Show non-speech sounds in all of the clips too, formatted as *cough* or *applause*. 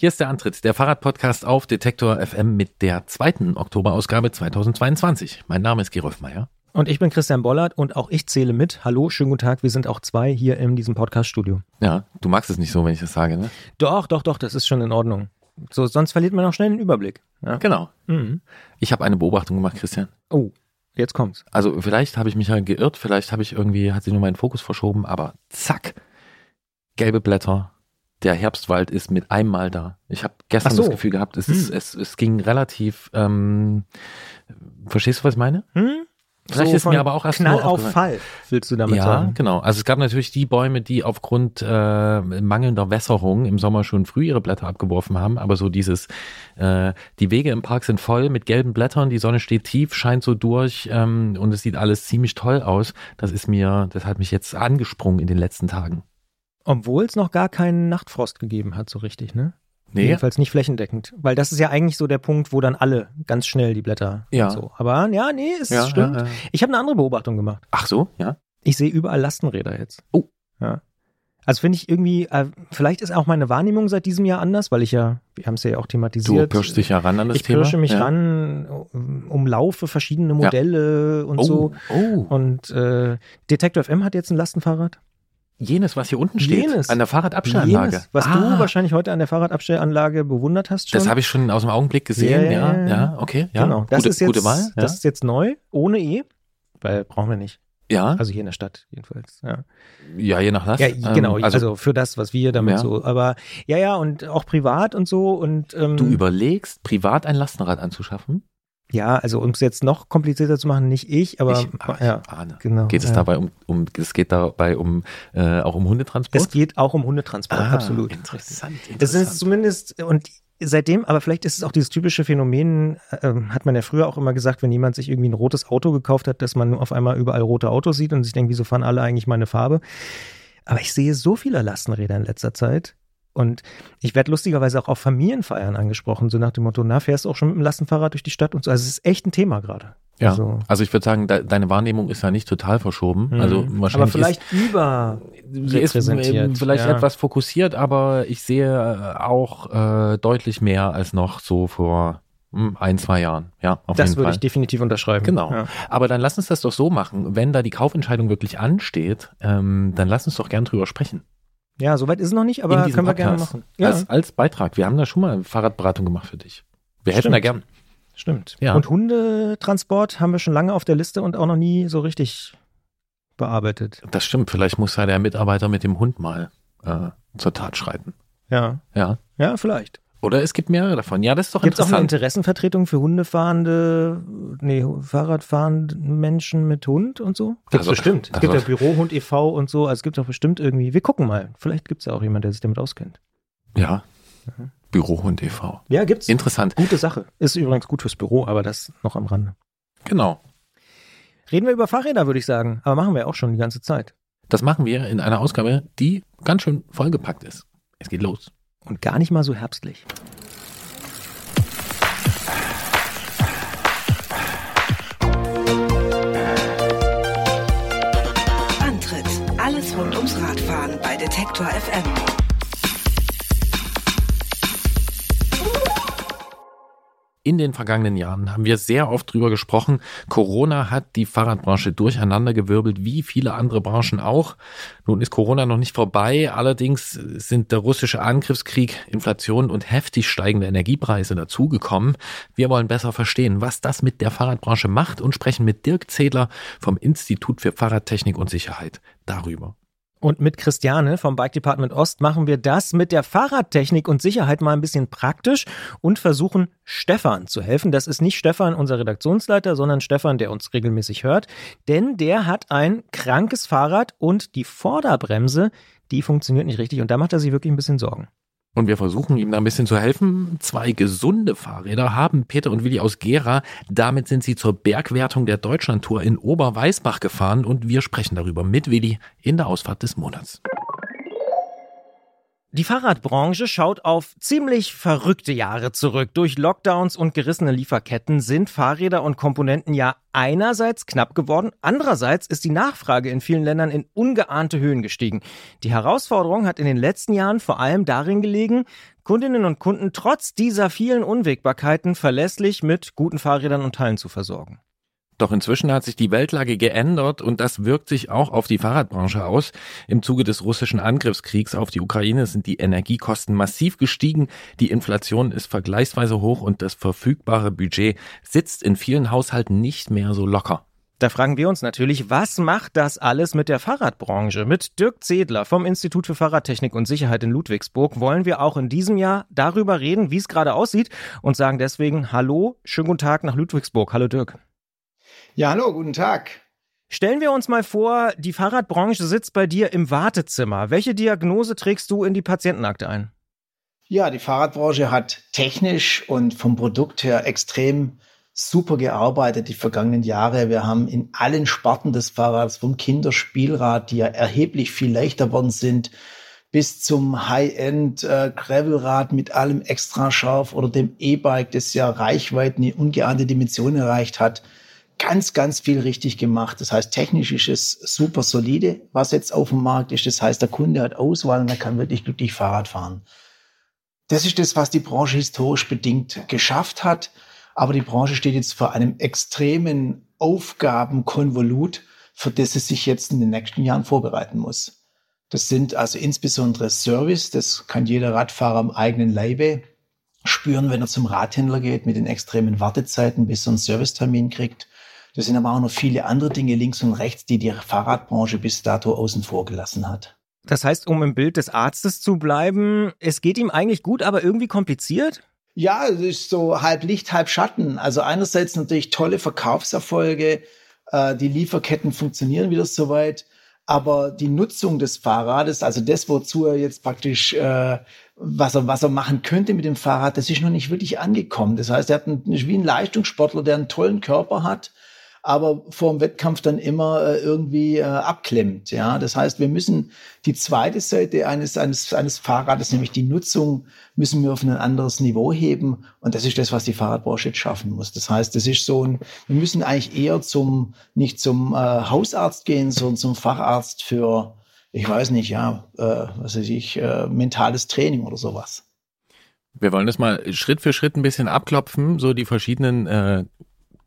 Hier ist der Antritt, der Fahrradpodcast auf Detektor FM mit der zweiten Oktoberausgabe 2022. Mein Name ist Gerolf Meyer. Und ich bin Christian Bollert und auch ich zähle mit. Hallo, schönen guten Tag. Wir sind auch zwei hier in diesem Podcast-Studio. Ja, du magst es nicht so, wenn ich das sage, ne? Doch, doch, doch, das ist schon in Ordnung. So, sonst verliert man auch schnell den Überblick. Ja. Genau. Mhm. Ich habe eine Beobachtung gemacht, Christian. Oh, jetzt kommt's. Also vielleicht habe ich mich ja geirrt, vielleicht habe ich irgendwie, hat sich nur meinen Fokus verschoben, aber zack, gelbe Blätter. Der Herbstwald ist mit einmal da. Ich habe gestern so. das Gefühl gehabt, es, ist, Hm. es, es ging relativ, ähm, verstehst du, was ich meine? Hm? Vielleicht ist von mir aber auch erst Knall auf. Fall, willst du damit ja, sagen? genau. Also es gab natürlich die Bäume, die aufgrund äh, mangelnder Wässerung im Sommer schon früh ihre Blätter abgeworfen haben. Aber so dieses, äh, die Wege im Park sind voll mit gelben Blättern, die Sonne steht tief, scheint so durch ähm, und es sieht alles ziemlich toll aus. Das ist mir, das hat mich jetzt angesprungen in den letzten Tagen. Obwohl es noch gar keinen Nachtfrost gegeben hat, so richtig, ne? Nee, Jedenfalls nicht flächendeckend. Weil das ist ja eigentlich so der Punkt, wo dann alle ganz schnell die Blätter Ja. und so. Aber ja, nee, es ja, stimmt. ja, ja. Ich habe eine andere Beobachtung gemacht. Ach so, ja. Ich sehe überall Lastenräder jetzt. Oh. Ja. Also finde ich irgendwie, äh, vielleicht ist auch meine Wahrnehmung seit diesem Jahr anders, weil ich ja, wir haben es ja auch Du thematisiert. pirschst dich ja ran an das ich Thema. pirsche mich ja. ran, umlaufe verschiedene Modelle und Oh, so. oh. Und äh, Detektor FM hat jetzt ein Lastenfahrrad. Jenes, was hier unten steht, Jenes. an der Fahrradabstellanlage. Jenes, was ah, du wahrscheinlich heute an der Fahrradabstellanlage bewundert hast schon. Das habe ich schon aus dem Augenblick gesehen, Ja, ja, ja, okay, ja. Genau. Das gute, ist jetzt, gute Wahl. Ja. Das ist jetzt neu, ohne E, weil brauchen wir nicht. ja. Also hier in der Stadt jedenfalls. Ja. Ja, je nach Last. Ja, Ähm, genau. Also, für das, was wir damit Ja. so. Aber ja, ja, und auch privat und so. Und ähm, du überlegst, privat ein Lastenrad anzuschaffen? Ja, also um es jetzt noch komplizierter zu machen, nicht ich, aber ich, aber ja, ich ahne. genau. Geht es ja. dabei um, um, es geht dabei um, äh, auch um Hundetransport? Es geht auch um Hundetransport, Ah, absolut. Interessant, Es interessant. ist zumindest, und seitdem, aber vielleicht ist es auch dieses typische Phänomen, ähm, hat man ja früher auch immer gesagt, wenn jemand sich irgendwie ein rotes Auto gekauft hat, dass man auf einmal überall rote Autos sieht und sich denkt, wieso fahren alle eigentlich meine Farbe? Aber ich sehe so viele Lastenräder in letzter Zeit. Und ich werde lustigerweise auch auf Familienfeiern angesprochen, so nach dem Motto, na, fährst du auch schon mit dem Lastenfahrrad durch die Stadt und so. Also es ist echt ein Thema gerade. ja. Also, Also ich würde sagen, de deine Wahrnehmung ist ja nicht total verschoben. Also Mhm. wahrscheinlich aber vielleicht über ist, sie ist ähm, vielleicht ja. etwas fokussiert, aber ich sehe äh, auch äh, deutlich mehr als noch so vor hm, ein, zwei Jahren. Ja, auf das jeden würde Fall. ich definitiv unterschreiben. Genau. Ja. Aber dann lass uns das doch so machen. Wenn da die Kaufentscheidung wirklich ansteht, ähm, dann lass uns doch gern drüber sprechen. Ja, soweit ist es noch nicht, aber können wir gerne Podcast. machen. Ja, Als, als Beitrag. Wir haben da schon mal Fahrradberatung gemacht für dich. Wir helfen da gern. stimmt. Ja. Und Hundetransport haben wir schon lange auf der Liste und auch noch nie so richtig bearbeitet. Das stimmt. Vielleicht muss ja der Mitarbeiter mit dem Hund mal äh, zur Tat schreiten. Ja, Ja. ja, vielleicht. Oder es gibt mehrere davon. Ja, das ist doch Gibt es auch eine interessant. Interessenvertretung für Hundefahrende, nee, Fahrradfahrende Menschen mit Hund und so? Gibt's Also- bestimmt. Es also- gibt ja Bürohund e.V. und so. Also es gibt doch bestimmt irgendwie. Wir gucken mal. Vielleicht gibt es ja auch jemand, der sich damit auskennt. ja. Mhm. Bürohund e.V. Ja, gibt's. Interessant. Gute Sache. Ist übrigens gut fürs Büro, aber das noch am Rande. Genau. Reden wir über Fahrräder, würde ich sagen. Aber machen wir auch schon die ganze Zeit. Das machen wir in einer Ausgabe, die ganz schön vollgepackt ist. Es geht los. Und gar nicht mal so herbstlich. Antritt. Alles rund ums Radfahren bei Detektor FM. In den vergangenen Jahren haben wir sehr oft drüber gesprochen. Corona hat die Fahrradbranche durcheinandergewirbelt, wie viele andere Branchen auch. Nun ist Corona noch nicht vorbei. Allerdings sind der russische Angriffskrieg, Inflation und heftig steigende Energiepreise dazugekommen. Wir wollen besser verstehen, was das mit der Fahrradbranche macht und sprechen mit Dirk Zedler vom Institut für Fahrradtechnik und Sicherheit darüber. Und mit Christiane vom Bike Department Ost machen wir das mit der Fahrradtechnik und Sicherheit mal ein bisschen praktisch und versuchen Stefan zu helfen. Das ist nicht Stefan, unser Redaktionsleiter, sondern Stefan, der uns regelmäßig hört. Denn der hat ein krankes Fahrrad und die Vorderbremse, die funktioniert nicht richtig. Und da macht er sich wirklich ein bisschen Sorgen. Und wir versuchen ihm da ein bisschen zu helfen. Zwei gesunde Fahrräder haben Peter und Willi aus Gera. Damit sind sie zur Bergwertung der Deutschlandtour in Oberweißbach gefahren und wir sprechen darüber mit Willi in der Ausfahrt des Monats. Die Fahrradbranche schaut auf ziemlich verrückte Jahre zurück. Durch Lockdowns und gerissene Lieferketten sind Fahrräder und Komponenten ja einerseits knapp geworden, andererseits ist die Nachfrage in vielen Ländern in ungeahnte Höhen gestiegen. Die Herausforderung hat in den letzten Jahren vor allem darin gelegen, Kundinnen und Kunden trotz dieser vielen Unwägbarkeiten verlässlich mit guten Fahrrädern und Teilen zu versorgen. Doch inzwischen hat sich die Weltlage geändert und das wirkt sich auch auf die Fahrradbranche aus. Im Zuge des russischen Angriffskriegs auf die Ukraine sind die Energiekosten massiv gestiegen, die Inflation ist vergleichsweise hoch und das verfügbare Budget sitzt in vielen Haushalten nicht mehr so locker. Da fragen wir uns natürlich, was macht das alles mit der Fahrradbranche? Mit Dirk Zedler vom Institut für Fahrradtechnik und Sicherheit in Ludwigsburg wollen wir auch in diesem Jahr darüber reden, wie es gerade aussieht und sagen deswegen Hallo, schönen guten Tag nach Ludwigsburg. Hallo Dirk. Ja, hallo, guten Tag. Stellen wir uns mal vor, die Fahrradbranche sitzt bei dir im Wartezimmer. Welche Diagnose trägst du in die Patientenakte ein? Ja, die Fahrradbranche hat technisch und vom Produkt her extrem super gearbeitet die vergangenen Jahre. Wir haben in allen Sparten des Fahrrads, vom Kinderspielrad, die ja erheblich viel leichter worden sind, bis zum High-End äh, Gravelrad mit allem extra scharf oder dem E-Bike, das ja Reichweiten in ungeahnte Dimensionen erreicht hat, ganz, ganz viel richtig gemacht. Das heißt, technisch ist es super solide, was jetzt auf dem Markt ist. Das heißt, der Kunde hat Auswahl und er kann wirklich glücklich Fahrrad fahren. Das ist das, was die Branche historisch bedingt geschafft hat. Aber die Branche steht jetzt vor einem extremen Aufgabenkonvolut, für das es sich jetzt in den nächsten Jahren vorbereiten muss. Das sind also insbesondere Service, das kann jeder Radfahrer am eigenen Leibe spüren, wenn er zum Radhändler geht, mit den extremen Wartezeiten, bis er einen Servicetermin kriegt. Das sind aber auch noch viele andere Dinge links und rechts, die die Fahrradbranche bis dato außen vor gelassen hat. Das heißt, um im Bild des Arztes zu bleiben, es geht ihm eigentlich gut, aber irgendwie kompliziert? Ja, es ist so halb Licht, halb Schatten. Also einerseits natürlich tolle Verkaufserfolge, äh, die Lieferketten funktionieren wieder soweit, aber die Nutzung des Fahrrades, also das, wozu er jetzt praktisch, äh, was, er, was er machen könnte mit dem Fahrrad, das ist noch nicht wirklich angekommen. Das heißt, er hat einen, wie ein Leistungssportler, der einen tollen Körper hat, aber vor dem Wettkampf dann immer äh, irgendwie äh, abklemmt. Ja, das heißt, wir müssen die zweite Seite eines, eines, eines Fahrrades, nämlich die Nutzung, müssen wir auf ein anderes Niveau heben. Und das ist das, was die Fahrradbranche jetzt schaffen muss. Das heißt, das ist so ein, wir müssen eigentlich eher zum, nicht zum äh, Hausarzt gehen, sondern zum Facharzt für, ich weiß nicht, ja, äh, was weiß ich, äh, mentales Training oder sowas. Wir wollen das mal Schritt für Schritt ein bisschen abklopfen, so die verschiedenen äh,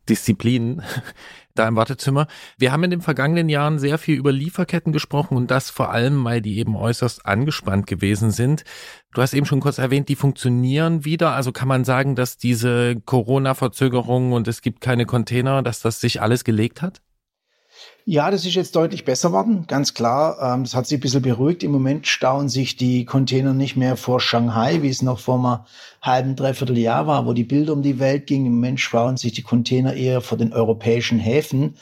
Disziplinen *laughs* da im Wartezimmer. Wir haben in den vergangenen Jahren sehr viel über Lieferketten gesprochen und das vor allem, weil die eben äußerst angespannt gewesen sind. Du hast eben schon kurz erwähnt, die funktionieren wieder. Also kann man sagen, dass diese Corona-Verzögerungen und es gibt keine Container, dass das sich alles gelegt hat? Ja, das ist jetzt deutlich besser worden, ganz klar. Ähm, das hat sich ein bisschen beruhigt. Im Moment stauen sich die Container nicht mehr vor Shanghai, wie es noch vor einem halben, dreiviertel Jahr war, wo die Bilder um die Welt gingen. Im Moment stauen sich die Container eher vor den europäischen Häfen,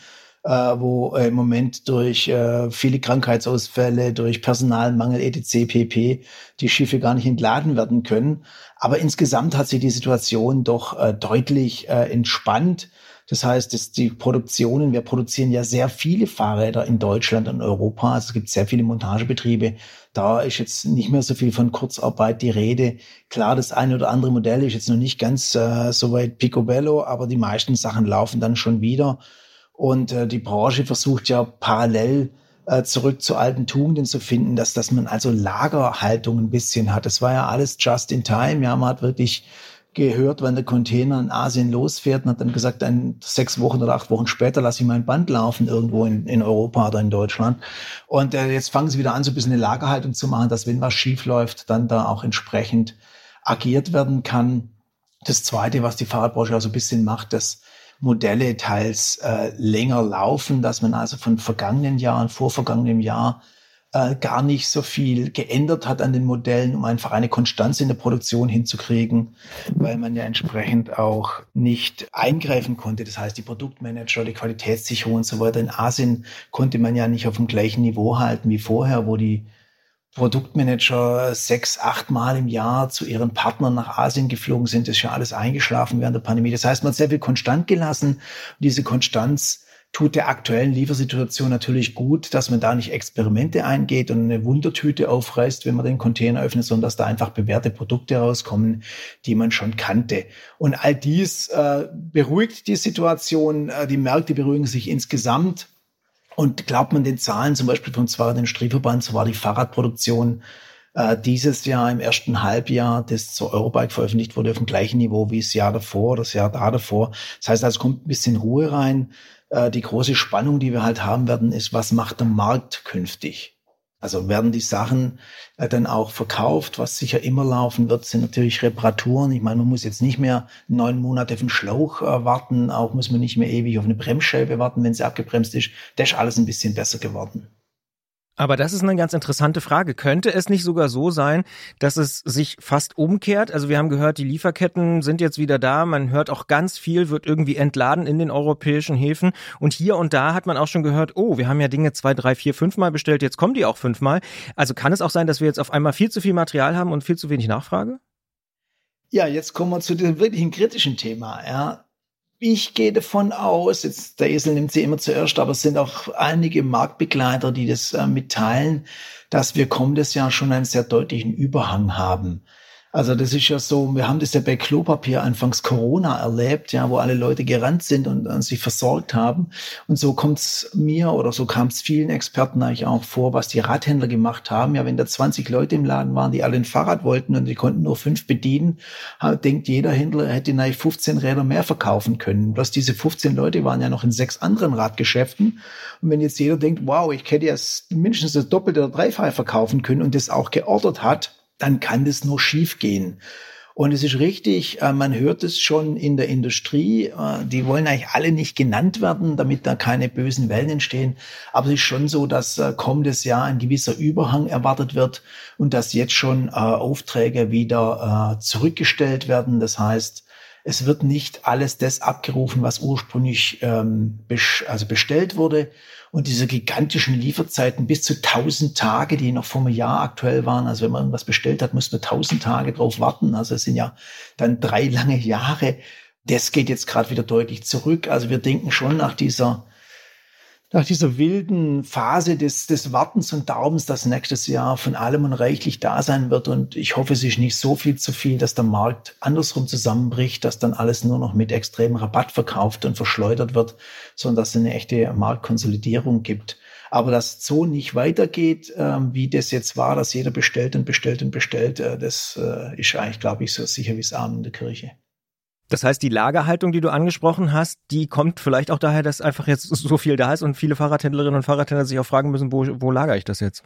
äh, wo äh, im Moment durch äh, viele Krankheitsausfälle, durch Personalmangel, etc., pp. die Schiffe gar nicht entladen werden können. Aber insgesamt hat sich die Situation doch deutlich entspannt. Das heißt, dass die Produktionen, wir produzieren ja sehr viele Fahrräder in Deutschland und Europa. Also es gibt sehr viele Montagebetriebe. Da ist jetzt nicht mehr so viel von Kurzarbeit die Rede. Klar, das eine oder andere Modell ist jetzt noch nicht ganz äh, so weit picobello, aber die meisten Sachen laufen dann schon wieder. Und äh, die Branche versucht ja parallel äh, zurück zu alten Tugenden zu finden, dass, dass man also Lagerhaltung ein bisschen hat. Das war ja alles just in time. Ja, man hat wirklich gehört, wenn der Container in Asien losfährt und hat dann gesagt, ein, sechs Wochen oder acht Wochen später lasse ich mein Band laufen irgendwo in, in Europa oder in Deutschland. Und äh, jetzt fangen sie wieder an, so ein bisschen eine Lagerhaltung zu machen, dass wenn was schief läuft, dann da auch entsprechend agiert werden kann. Das Zweite, was die Fahrradbranche auch so ein bisschen macht, dass Modelle teils äh, länger laufen, dass man also von vergangenen Jahren, vor vergangenem Jahr äh, gar nicht so viel geändert hat an den Modellen, um einfach eine Konstanz in der Produktion hinzukriegen, weil man ja entsprechend auch nicht eingreifen konnte. Das heißt, die Produktmanager, die Qualitätssicherung und so weiter in Asien konnte man ja nicht auf dem gleichen Niveau halten wie vorher, wo die Produktmanager sechs, acht Mal im Jahr zu ihren Partnern nach Asien geflogen sind. Das ist ja alles eingeschlafen während der Pandemie. Das heißt, man hat sehr viel konstant gelassen. Und diese Konstanz tut der aktuellen Liefersituation natürlich gut, dass man da nicht Experimente eingeht und eine Wundertüte aufreißt, wenn man den Container öffnet, sondern dass da einfach bewährte Produkte rauskommen, die man schon kannte. Und all dies äh, beruhigt die Situation, äh, die Märkte beruhigen sich insgesamt. Und glaubt man den Zahlen, zum Beispiel vom Zwar den Strieverband, so war die Fahrradproduktion äh, dieses Jahr im ersten Halbjahr, das zur Eurobike veröffentlicht wurde, auf dem gleichen Niveau wie das Jahr davor, das Jahr da davor. Das heißt, also kommt ein bisschen Ruhe rein. Äh, die große Spannung, die wir halt haben werden, ist, was macht der Markt künftig? Also werden die Sachen äh, dann auch verkauft. Was sicher immer laufen wird, sind natürlich Reparaturen. Ich meine, man muss jetzt nicht mehr neun Monate auf den Schlauch äh, warten. Auch muss man nicht mehr ewig auf eine Bremsscheibe warten, wenn sie abgebremst ist. Das ist alles ein bisschen besser geworden. Aber das ist eine ganz interessante Frage. Könnte es nicht sogar so sein, dass es sich fast umkehrt? Also wir haben gehört, die Lieferketten sind jetzt wieder da. Man hört auch ganz viel, wird irgendwie entladen in den europäischen Häfen. Und hier und da hat man auch schon gehört, oh, wir haben ja Dinge zwei, drei, vier, fünfmal bestellt, jetzt kommen die auch fünfmal. Also kann es auch sein, dass wir jetzt auf einmal viel zu viel Material haben und viel zu wenig Nachfrage? Ja, jetzt kommen wir zu dem wirklichen kritischen Thema. Ja ich gehe davon aus, jetzt der Esel nimmt sie immer zuerst, aber es sind auch einige Marktbegleiter, die das äh, mitteilen, dass wir kommendes Jahr schon einen sehr deutlichen Überhang haben. Also das ist ja so, wir haben das ja bei Klopapier anfangs Corona erlebt, ja, wo alle Leute gerannt sind und, und sich versorgt haben. Und so kommt es mir oder so kam es vielen Experten eigentlich auch vor, was die Radhändler gemacht haben. Ja, wenn da 20 Leute im Laden waren, die alle ein Fahrrad wollten und die konnten nur fünf bedienen, denkt jeder Händler, er hätte eigentlich 15 Räder mehr verkaufen können. Bloß diese 15 Leute waren ja noch in sechs anderen Radgeschäften. Und wenn jetzt jeder denkt, wow, ich hätte ja mindestens das Doppelte oder Dreifache verkaufen können und das auch geordert hat, dann kann das nur schiefgehen. Und es ist richtig, äh, man hört es schon in der Industrie, äh, die wollen eigentlich alle nicht genannt werden, damit da keine bösen Wellen entstehen. Aber es ist schon so, dass äh, kommendes Jahr ein gewisser Überhang erwartet wird und dass jetzt schon Aufträge wieder zurückgestellt werden. Das heißt, es wird nicht alles das abgerufen, was ursprünglich ähm, also bestellt wurde und diese gigantischen Lieferzeiten bis zu 1000 Tage, die noch vor einem Jahr aktuell waren. Also wenn man irgendwas bestellt hat, musste man 1000 Tage drauf warten. Also es sind ja dann drei lange Jahre. Das geht jetzt gerade wieder deutlich zurück. Also wir denken schon nach dieser nach dieser wilden Phase des, des Wartens und Daubens, dass nächstes Jahr von allem und reichlich da sein wird. Und ich hoffe, es ist nicht so viel zu viel, dass der Markt andersrum zusammenbricht, dass dann alles nur noch mit extremem Rabatt verkauft und verschleudert wird, sondern dass es eine echte Marktkonsolidierung gibt. Aber dass so nicht weitergeht, äh, wie das jetzt war, dass jeder bestellt und bestellt und bestellt, äh, das äh, ist eigentlich, glaube ich, so sicher wie es Arm in der Kirche. Das heißt, die Lagerhaltung, die du angesprochen hast, die kommt vielleicht auch daher, dass einfach jetzt so viel da ist und viele Fahrradhändlerinnen und Fahrradhändler sich auch fragen müssen, wo, wo lagere ich das jetzt?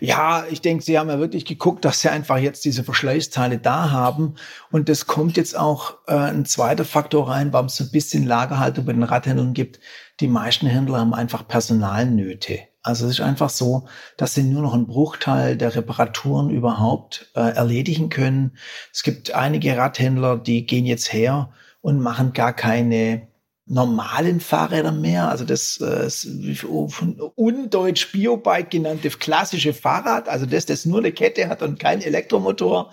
Ja, ich denke, sie haben ja wirklich geguckt, dass sie einfach jetzt diese Verschleißteile da haben. Und das kommt jetzt auch äh, ein zweiter Faktor rein, warum es so ein bisschen Lagerhaltung bei den Radhändlern gibt. Die meisten Händler haben einfach Personalnöte. Also es ist einfach so, dass sie nur noch einen Bruchteil der Reparaturen überhaupt äh, erledigen können. Es gibt einige Radhändler, die gehen jetzt her und machen gar keine normalen Fahrräder mehr. Also das äh, von undeutsch Biobike genannte klassische Fahrrad, also das, das nur eine Kette hat und kein Elektromotor,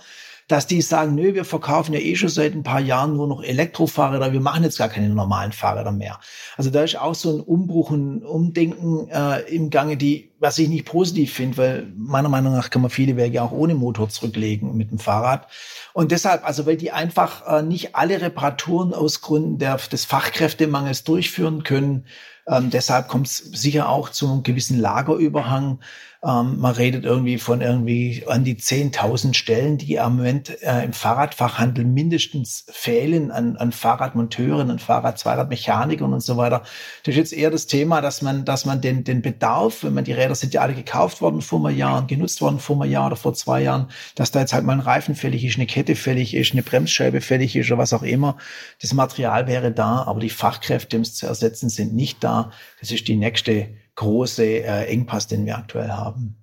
dass die sagen, nö, wir verkaufen ja eh schon seit ein paar Jahren nur noch Elektrofahrräder, wir machen jetzt gar keine normalen Fahrräder mehr. Also da ist auch so ein Umbruch und Umdenken äh, im Gange, die, was ich nicht positiv finde, weil meiner Meinung nach kann man viele Wege auch ohne Motor zurücklegen mit dem Fahrrad. Und deshalb, also weil die einfach äh, nicht alle Reparaturen aus Gründen der, des Fachkräftemangels durchführen können, ähm, deshalb kommt es sicher auch zu einem gewissen Lagerüberhang. Ähm, man redet irgendwie von irgendwie an die 10.000 Stellen, die im Moment äh, im Fahrradfachhandel mindestens fehlen an, an Fahrradmonteuren, an Fahrrad, Zweiradmechanikern und so weiter. Das ist jetzt eher das Thema, dass man, dass man den, den Bedarf, wenn man die Räder sind ja alle gekauft worden vor einem Jahr und genutzt worden vor einem Jahr oder vor zwei Jahren, dass da jetzt halt mal ein Reifen fällig ist, eine Kette fällig ist, eine Bremsscheibe fällig ist oder was auch immer. Das Material wäre da, aber die Fachkräfte, um es zu ersetzen, sind nicht da. Das ist die nächste große äh, Engpass, den wir aktuell haben.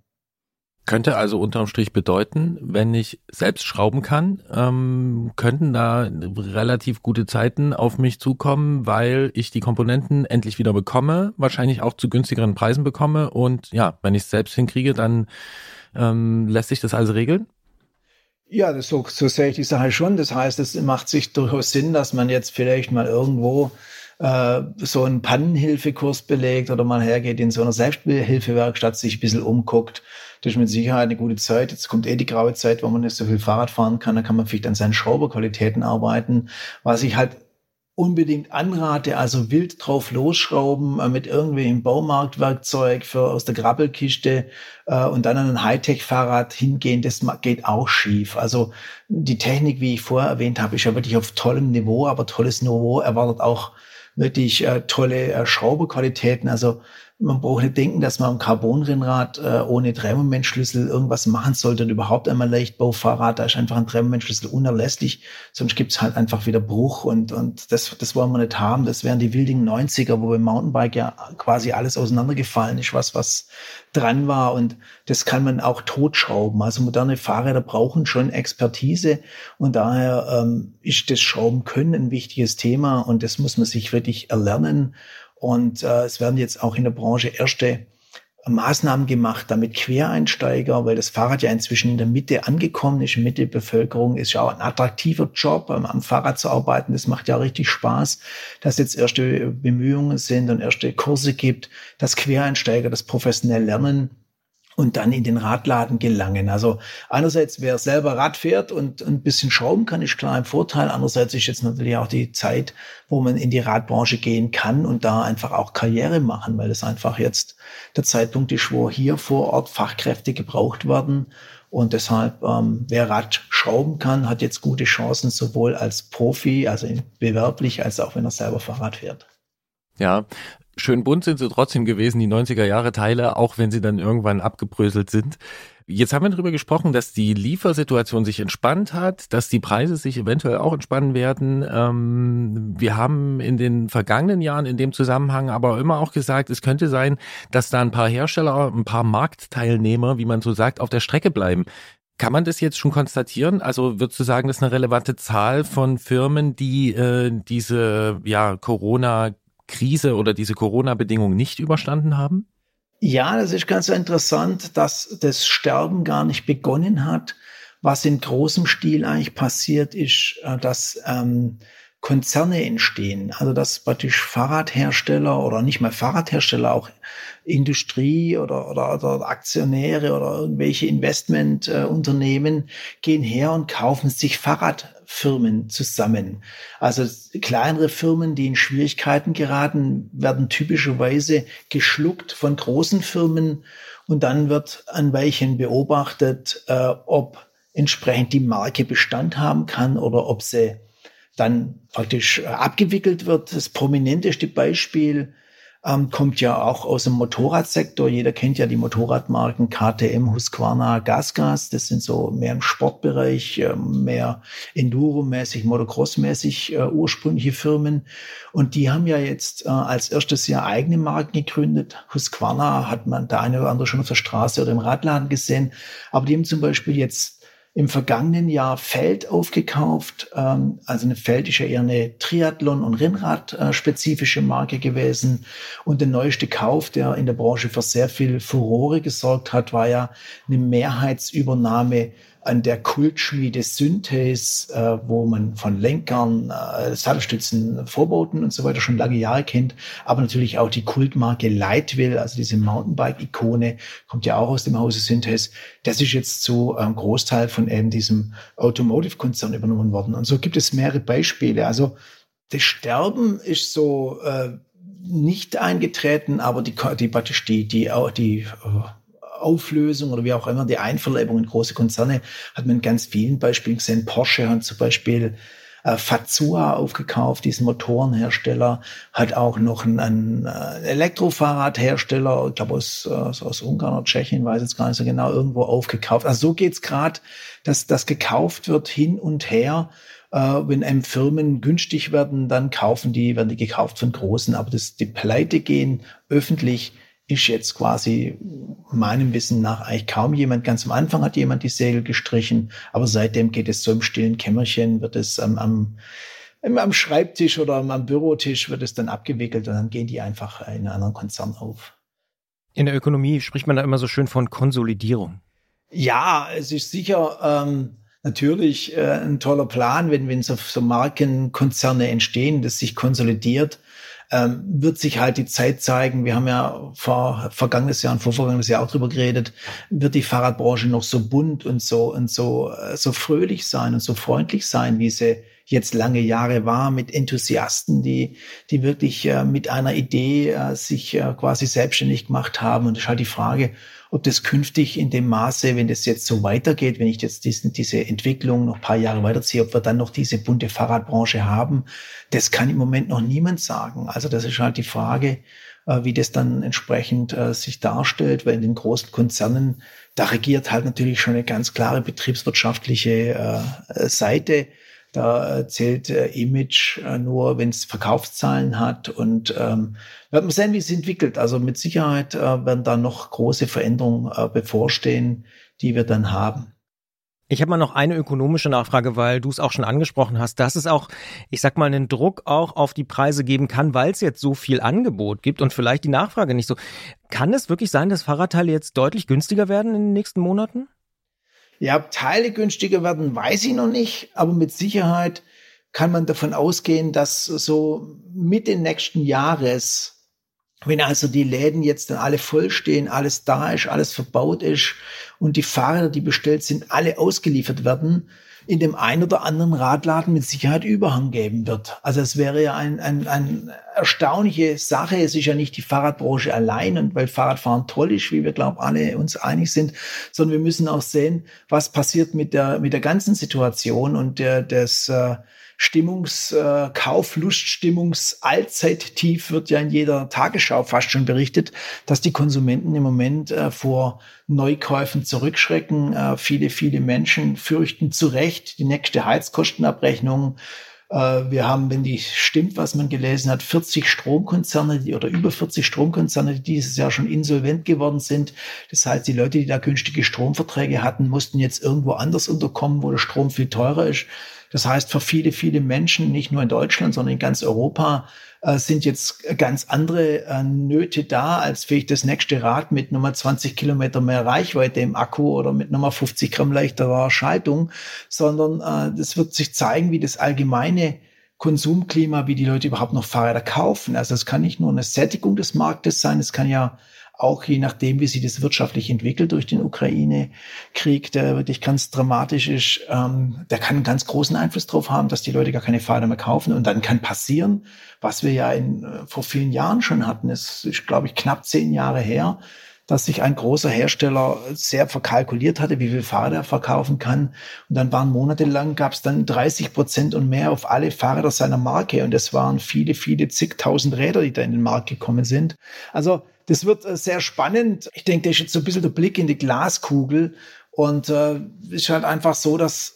Könnte also unterm Strich bedeuten, wenn ich selbst schrauben kann, ähm, könnten da relativ gute Zeiten auf mich zukommen, weil ich die Komponenten endlich wieder bekomme, wahrscheinlich auch zu günstigeren Preisen bekomme und ja, wenn ich es selbst hinkriege, dann ähm, lässt sich das also regeln? Ja, das so, so sehe ich die Sache schon. Das heißt, es macht sich durchaus Sinn, dass man jetzt vielleicht mal irgendwo äh, so einen Pannenhilfekurs belegt oder mal hergeht in so einer Selbsthilfewerkstatt, sich ein bisschen umguckt. Das ist mit Sicherheit eine gute Zeit. Jetzt kommt eh die graue Zeit, wo man nicht so viel Fahrrad fahren kann. Da kann man vielleicht an seinen Schrauberqualitäten arbeiten. Was ich halt unbedingt anrate, also wild drauf losschrauben äh, mit irgendwelchem Baumarktwerkzeug für aus der Grabbelkiste äh, und dann an ein Hightech-Fahrrad hingehen, das geht auch schief. Also die Technik, wie ich vorher erwähnt habe, ist ja wirklich auf tollem Niveau, aber tolles Niveau erwartet auch wirklich äh, tolle äh, Schrauberqualitäten. Also man braucht nicht denken, dass man am Carbonrennrad äh, ohne Drehmomentschlüssel irgendwas machen sollte und überhaupt einmal Leichtbaufahrrad, da ist einfach ein Drehmomentschlüssel unerlässlich, sonst gibt's halt einfach wieder Bruch und, und das, das wollen wir nicht haben. Das wären die wildigen 90er, wo beim Mountainbike ja quasi alles auseinandergefallen ist, was, was dran war und das kann man auch totschrauben. Also moderne Fahrräder brauchen schon Expertise und daher ähm, ist das Schrauben können ein wichtiges Thema und das muss man sich wirklich erlernen und äh, es werden jetzt auch in der Branche erste Maßnahmen gemacht, damit Quereinsteiger, weil das Fahrrad ja inzwischen in der Mitte angekommen ist, Mitte der Bevölkerung, ist ja auch ein attraktiver Job, am, am Fahrrad zu arbeiten. Das macht ja richtig Spaß, dass jetzt erste Bemühungen sind und erste Kurse gibt, dass Quereinsteiger das professionell lernen und dann in den Radladen gelangen. Also einerseits, wer selber Rad fährt und ein bisschen schrauben kann, ist klar ein Vorteil. Andererseits ist jetzt natürlich auch die Zeit, wo man in die Radbranche gehen kann und da einfach auch Karriere machen, weil es einfach jetzt der Zeitpunkt ist, wo hier vor Ort Fachkräfte gebraucht werden. Und deshalb, ähm, wer Rad schrauben kann, hat jetzt gute Chancen, sowohl als Profi, also bewerblich, als auch wenn er selber Fahrrad fährt. Ja, schön bunt sind sie trotzdem gewesen, die 90er Jahre Teile, auch wenn sie dann irgendwann abgebröselt sind. Jetzt haben wir darüber gesprochen, dass die Liefersituation sich entspannt hat, dass die Preise sich eventuell auch entspannen werden. Ähm, wir haben in den vergangenen Jahren in dem Zusammenhang aber immer auch gesagt, es könnte sein, dass da ein paar Hersteller, ein paar Marktteilnehmer, wie man so sagt, auf der Strecke bleiben. Kann man das jetzt schon konstatieren? Also würdest du sagen, das ist eine relevante Zahl von Firmen, die äh, diese ja, Corona Krise oder diese Corona-Bedingungen nicht überstanden haben? Ja, das ist ganz interessant, dass das Sterben gar nicht begonnen hat. Was in großem Stil eigentlich passiert ist, äh, dass ähm, Konzerne entstehen. Also dass praktisch Fahrradhersteller oder nicht mal Fahrradhersteller, auch Industrie oder, oder, oder Aktionäre oder irgendwelche Investmentunternehmen äh, gehen her und kaufen sich Fahrradfirmen zusammen. Also kleinere Firmen, die in Schwierigkeiten geraten, werden typischerweise geschluckt von großen Firmen und dann wird ein Weilchen beobachtet, äh, ob entsprechend die Marke Bestand haben kann oder ob sie dann praktisch äh, abgewickelt wird. Das prominenteste Beispiel ähm, kommt ja auch aus dem Motorradsektor. Jeder kennt ja die Motorradmarken KTM, Husqvarna, GasGas. Das sind so mehr im Sportbereich, äh, mehr Enduro-mäßig, Motocross-mäßig äh, ursprüngliche Firmen. Und die haben ja jetzt äh, als erstes Jahr eigene Marken gegründet. Husqvarna hat man da eine oder andere schon auf der Straße oder im Radladen gesehen. Aber die haben zum Beispiel jetzt im vergangenen Jahr Feld aufgekauft. Ähm, also eine Feld ist ja eher eine Triathlon- und Rennrad-spezifische Marke gewesen. Und der neueste Kauf, der in der Branche für sehr viel Furore gesorgt hat, war ja eine Mehrheitsübernahme an der Kultschmiede Synthes, äh, wo man von Lenkern, äh, Sattelstützen, Vorbauten und so weiter schon lange Jahre kennt, aber natürlich auch die Kultmarke Lightwill, also diese Mountainbike-Ikone, kommt ja auch aus dem Hause Synthes. Das ist jetzt zu einem Großteil von eben diesem Automotive-Konzern übernommen worden. Und so gibt es mehrere Beispiele. Also das Sterben ist so äh, nicht eingetreten, aber die, die, die, die, die, die Auflösung oder wie auch immer, die Einverleibung in große Konzerne, hat man in ganz vielen Beispielen gesehen. Porsche hat zum Beispiel äh, Fazua aufgekauft, diesen Motorenhersteller, hat auch noch einen, einen äh, Elektrofahrradhersteller, ich glaube aus, aus, aus Ungarn oder Tschechien, weiß jetzt gar nicht so genau, irgendwo aufgekauft. Also so geht's gerade, dass das gekauft wird hin und her. Äh, wenn einem Firmen günstig werden, dann kaufen die, werden die gekauft von Großen, aber das, die Pleite gehen öffentlich ist jetzt quasi meinem Wissen nach eigentlich kaum jemand. Ganz am Anfang hat jemand die Segel gestrichen, aber seitdem geht es so im stillen Kämmerchen, wird es am, am, am Schreibtisch oder am, am Bürotisch wird es dann abgewickelt und dann gehen die einfach in einen anderen Konzern auf. In der Ökonomie spricht man da immer so schön von Konsolidierung. Ja, es ist sicher ähm, natürlich äh, ein toller Plan, wenn, wenn so, so Markenkonzerne entstehen, das sich konsolidiert ähm, wird sich halt die Zeit zeigen. Wir haben ja vor vergangenes Jahr und vorvergangenes Jahr auch drüber geredet. Wird die Fahrradbranche noch so bunt und so und so äh, so fröhlich sein und so freundlich sein, wie sie jetzt lange Jahre war, mit Enthusiasten, die, die wirklich äh, mit einer Idee äh, sich äh, quasi selbstständig gemacht haben. Und das ist halt die Frage, ob das künftig in dem Maße, wenn das jetzt so weitergeht, wenn ich jetzt diesen, diese Entwicklung noch paar Jahre weiterziehe, ob wir dann noch diese bunte Fahrradbranche haben, das kann im Moment noch niemand sagen. Also das ist halt die Frage, äh, wie das dann entsprechend äh, sich darstellt, weil in den großen Konzernen, da regiert halt natürlich schon eine ganz klare betriebswirtschaftliche äh, Seite. Da zählt äh, Image äh, nur, wenn es Verkaufszahlen hat. Und ähm, werden wir sehen, wie es entwickelt. Also mit Sicherheit äh, werden da noch große Veränderungen äh, bevorstehen, die wir dann haben. Ich habe mal noch eine ökonomische Nachfrage, weil du es auch schon angesprochen hast, dass es auch, ich sag mal, einen Druck auch auf die Preise geben kann, weil es jetzt so viel Angebot gibt und vielleicht die Nachfrage nicht so. Kann es wirklich sein, dass Fahrradteile jetzt deutlich günstiger werden in den nächsten Monaten? Ja, Teile günstiger werden, weiß ich noch nicht, aber mit Sicherheit kann man davon ausgehen, dass so Mitte nächsten Jahres, wenn also die Läden jetzt dann alle vollstehen, alles da ist, alles verbaut ist und die Fahrräder, die bestellt sind, alle ausgeliefert werden, in dem einen oder anderen Radladen mit Sicherheit Überhang geben wird. Also es wäre ja ein, ein, ein erstaunliche Sache. Es ist ja nicht die Fahrradbranche allein und weil Fahrradfahren toll ist, wie wir glaube alle uns einig sind, sondern wir müssen auch sehen, was passiert mit der mit der ganzen Situation und der des äh, Stimmungs, äh, Kaufluststimmungs Allzeittief wird ja in jeder Tagesschau fast schon berichtet, dass die Konsumenten im Moment äh, vor Neukäufen zurückschrecken. Äh, viele, viele Menschen fürchten zu Recht die nächste Heizkostenabrechnung. Äh, wir haben, wenn die stimmt, was man gelesen hat, 40 Stromkonzerne die, oder über 40 Stromkonzerne, die dieses Jahr schon insolvent geworden sind. Das heißt, die Leute, die da günstige Stromverträge hatten, mussten jetzt irgendwo anders unterkommen, wo der Strom viel teurer ist. Das heißt, für viele, viele Menschen, nicht nur in Deutschland, sondern in ganz Europa, äh, sind jetzt ganz andere äh, Nöte da, als vielleicht das nächste Rad mit Nummer 20 Kilometer mehr Reichweite im Akku oder mit Nummer 50 Gramm leichterer Schaltung, sondern äh, das wird sich zeigen, wie das allgemeine Konsumklima, wie die Leute überhaupt noch Fahrräder kaufen. Also es kann nicht nur eine Sättigung des Marktes sein, es kann ja auch je nachdem, wie sich das wirtschaftlich entwickelt durch den Ukraine-Krieg, der wirklich ganz dramatisch ist, ähm, der kann einen ganz großen Einfluss darauf haben, dass die Leute gar keine Fahrräder mehr kaufen. Und dann kann passieren, was wir ja in, äh, vor vielen Jahren schon hatten. Es ist, glaube ich, knapp zehn Jahre her, dass sich ein großer Hersteller sehr verkalkuliert hatte, wie viel Fahrräder er verkaufen kann. Und dann waren monatelang, gab es dann 30 Prozent und mehr auf alle Fahrräder seiner Marke. Und es waren viele, viele zigtausend Räder, die da in den Markt gekommen sind. Also das wird äh, sehr spannend. Ich denke, das ist jetzt so ein bisschen der Blick in die Glaskugel. Und äh, es ist halt einfach so, dass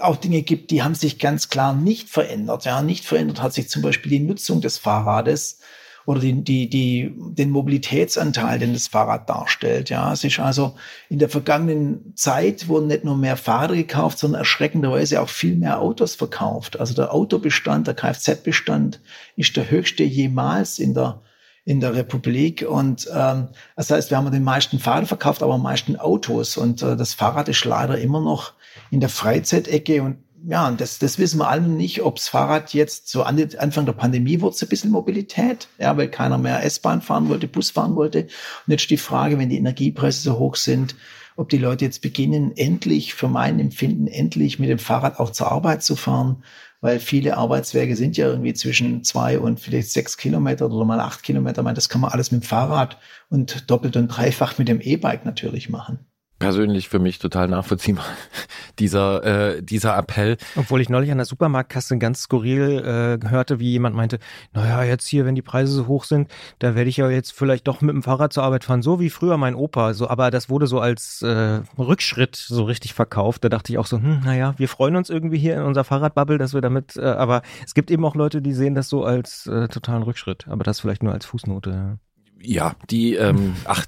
auch Dinge gibt, die haben sich ganz klar nicht verändert. Ja, nicht verändert hat sich zum Beispiel die Nutzung des Fahrrades oder die, die, die, den Mobilitätsanteil, den das Fahrrad darstellt. Ja, es ist also in der vergangenen Zeit wurden nicht nur mehr Fahrräder gekauft, sondern erschreckenderweise auch viel mehr Autos verkauft. Also der Autobestand, der Kfz-Bestand ist der höchste jemals in der in der Republik. Und ähm, das heißt, wir haben den meisten Fahrrad verkauft, aber am meisten Autos. Und äh, das Fahrrad ist leider immer noch in der Freizeitecke. Und ja, das, das wissen wir alle nicht, ob das Fahrrad jetzt so an Anfang der Pandemie wurde, so ein bisschen Mobilität, ja, weil keiner mehr S-Bahn fahren wollte, Bus fahren wollte. Und jetzt die Frage, wenn die Energiepreise so hoch sind, ob die Leute jetzt beginnen, endlich, für mein Empfinden, endlich mit dem Fahrrad auch zur Arbeit zu fahren weil viele Arbeitswege sind ja irgendwie zwischen zwei und vielleicht sechs Kilometer oder mal acht Kilometer. Ich meine, das kann man alles mit dem Fahrrad und doppelt und dreifach mit dem E-Bike natürlich machen persönlich für mich total nachvollziehbar, *laughs* dieser, äh, dieser Appell. Obwohl ich neulich an der Supermarktkasse ganz skurril äh, hörte, wie jemand meinte, naja, jetzt hier, wenn die Preise so hoch sind, da werde ich ja jetzt vielleicht doch mit dem Fahrrad zur Arbeit fahren, so wie früher mein Opa. So, aber das wurde so als äh, Rückschritt so richtig verkauft. Da dachte ich auch so, hm, naja, wir freuen uns irgendwie hier in unserer Fahrradbubble, dass wir damit, äh, aber es gibt eben auch Leute, die sehen das so als äh, totalen Rückschritt. Aber das vielleicht nur als Fußnote. Ja. Ja, die, ähm, *laughs* ach,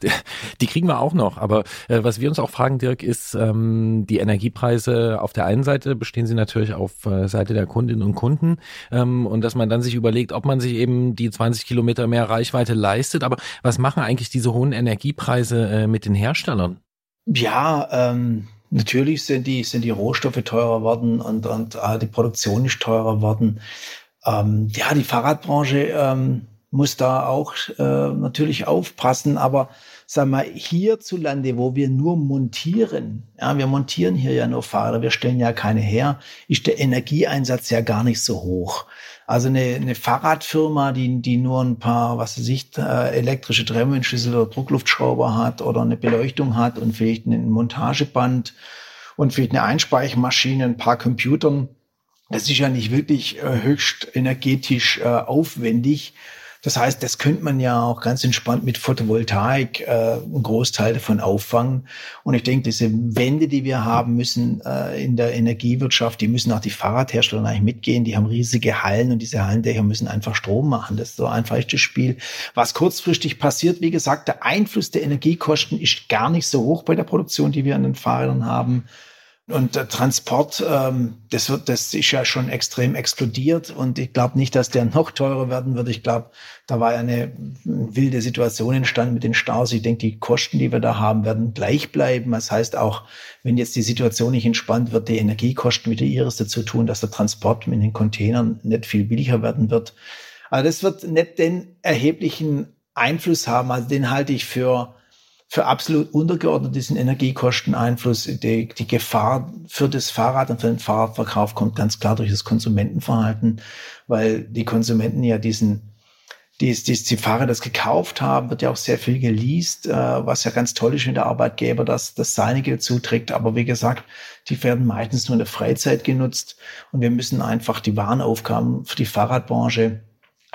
die kriegen wir auch noch. Aber äh, was wir uns auch fragen, Dirk, ist, ähm, die Energiepreise auf der einen Seite bestehen sie natürlich auf äh, Seite der Kundinnen und Kunden ähm, und dass man dann sich überlegt, ob man sich eben die 20 Kilometer mehr Reichweite leistet. Aber was machen eigentlich diese hohen Energiepreise äh, mit den Herstellern? Ja, ähm, Natürlich sind die, sind die Rohstoffe teurer worden und, und äh, die Produktion ist teurer worden. Ähm, ja, die Fahrradbranche ähm, muss da auch äh, natürlich aufpassen, aber sag mal, hierzulande, wo wir nur montieren, ja, wir montieren hier ja nur Fahrräder, wir stellen ja keine her, ist der Energieeinsatz ja gar nicht so hoch. Also eine, eine Fahrradfirma, die, die nur ein paar, was weiß ich, äh, elektrische Drehmomentschlüssel oder Druckluftschrauber hat oder eine Beleuchtung hat und vielleicht ein Montageband und vielleicht eine Einspeichmaschine, ein paar Computern, das ist ja nicht wirklich äh, höchst energetisch äh, aufwendig. Das heißt, das könnte man ja auch ganz entspannt mit Photovoltaik äh, einen Großteil davon auffangen. Und ich denke, diese Wende, die wir haben müssen äh, in der Energiewirtschaft, die müssen auch die Fahrradhersteller eigentlich mitgehen. Die haben riesige Hallen und diese Hallendächer müssen einfach Strom machen. Das ist so einfach ist Spiel. Was kurzfristig passiert, wie gesagt, der Einfluss der Energiekosten ist gar nicht so hoch bei der Produktion, die wir an den Fahrrädern haben. Und der Transport, ähm, das, wird, das ist ja schon extrem explodiert und ich glaube nicht, dass der noch teurer werden wird. Ich glaube, da war ja eine wilde Situation entstanden mit den Staus. Ich denke, die Kosten, die wir da haben, werden gleich bleiben. Das heißt auch, wenn jetzt die Situation nicht entspannt wird, die Energiekosten wieder ihres dazu tun, dass der Transport mit den Containern nicht viel billiger werden wird. Aber das wird nicht den erheblichen Einfluss haben. Also den halte ich für für absolut untergeordnet diesen Energiekosteneinfluss. Die, die Gefahr für das Fahrrad und für den Fahrradverkauf kommt ganz klar durch das Konsumentenverhalten, weil die Konsumenten ja diesen die, die, die Fahrer das gekauft haben, wird ja auch sehr viel geleast, äh, was ja ganz toll ist, wenn der Arbeitgeber das, das Seinige zuträgt. Aber wie gesagt, die werden meistens nur in der Freizeit genutzt und wir müssen einfach die Warenaufgaben für die Fahrradbranche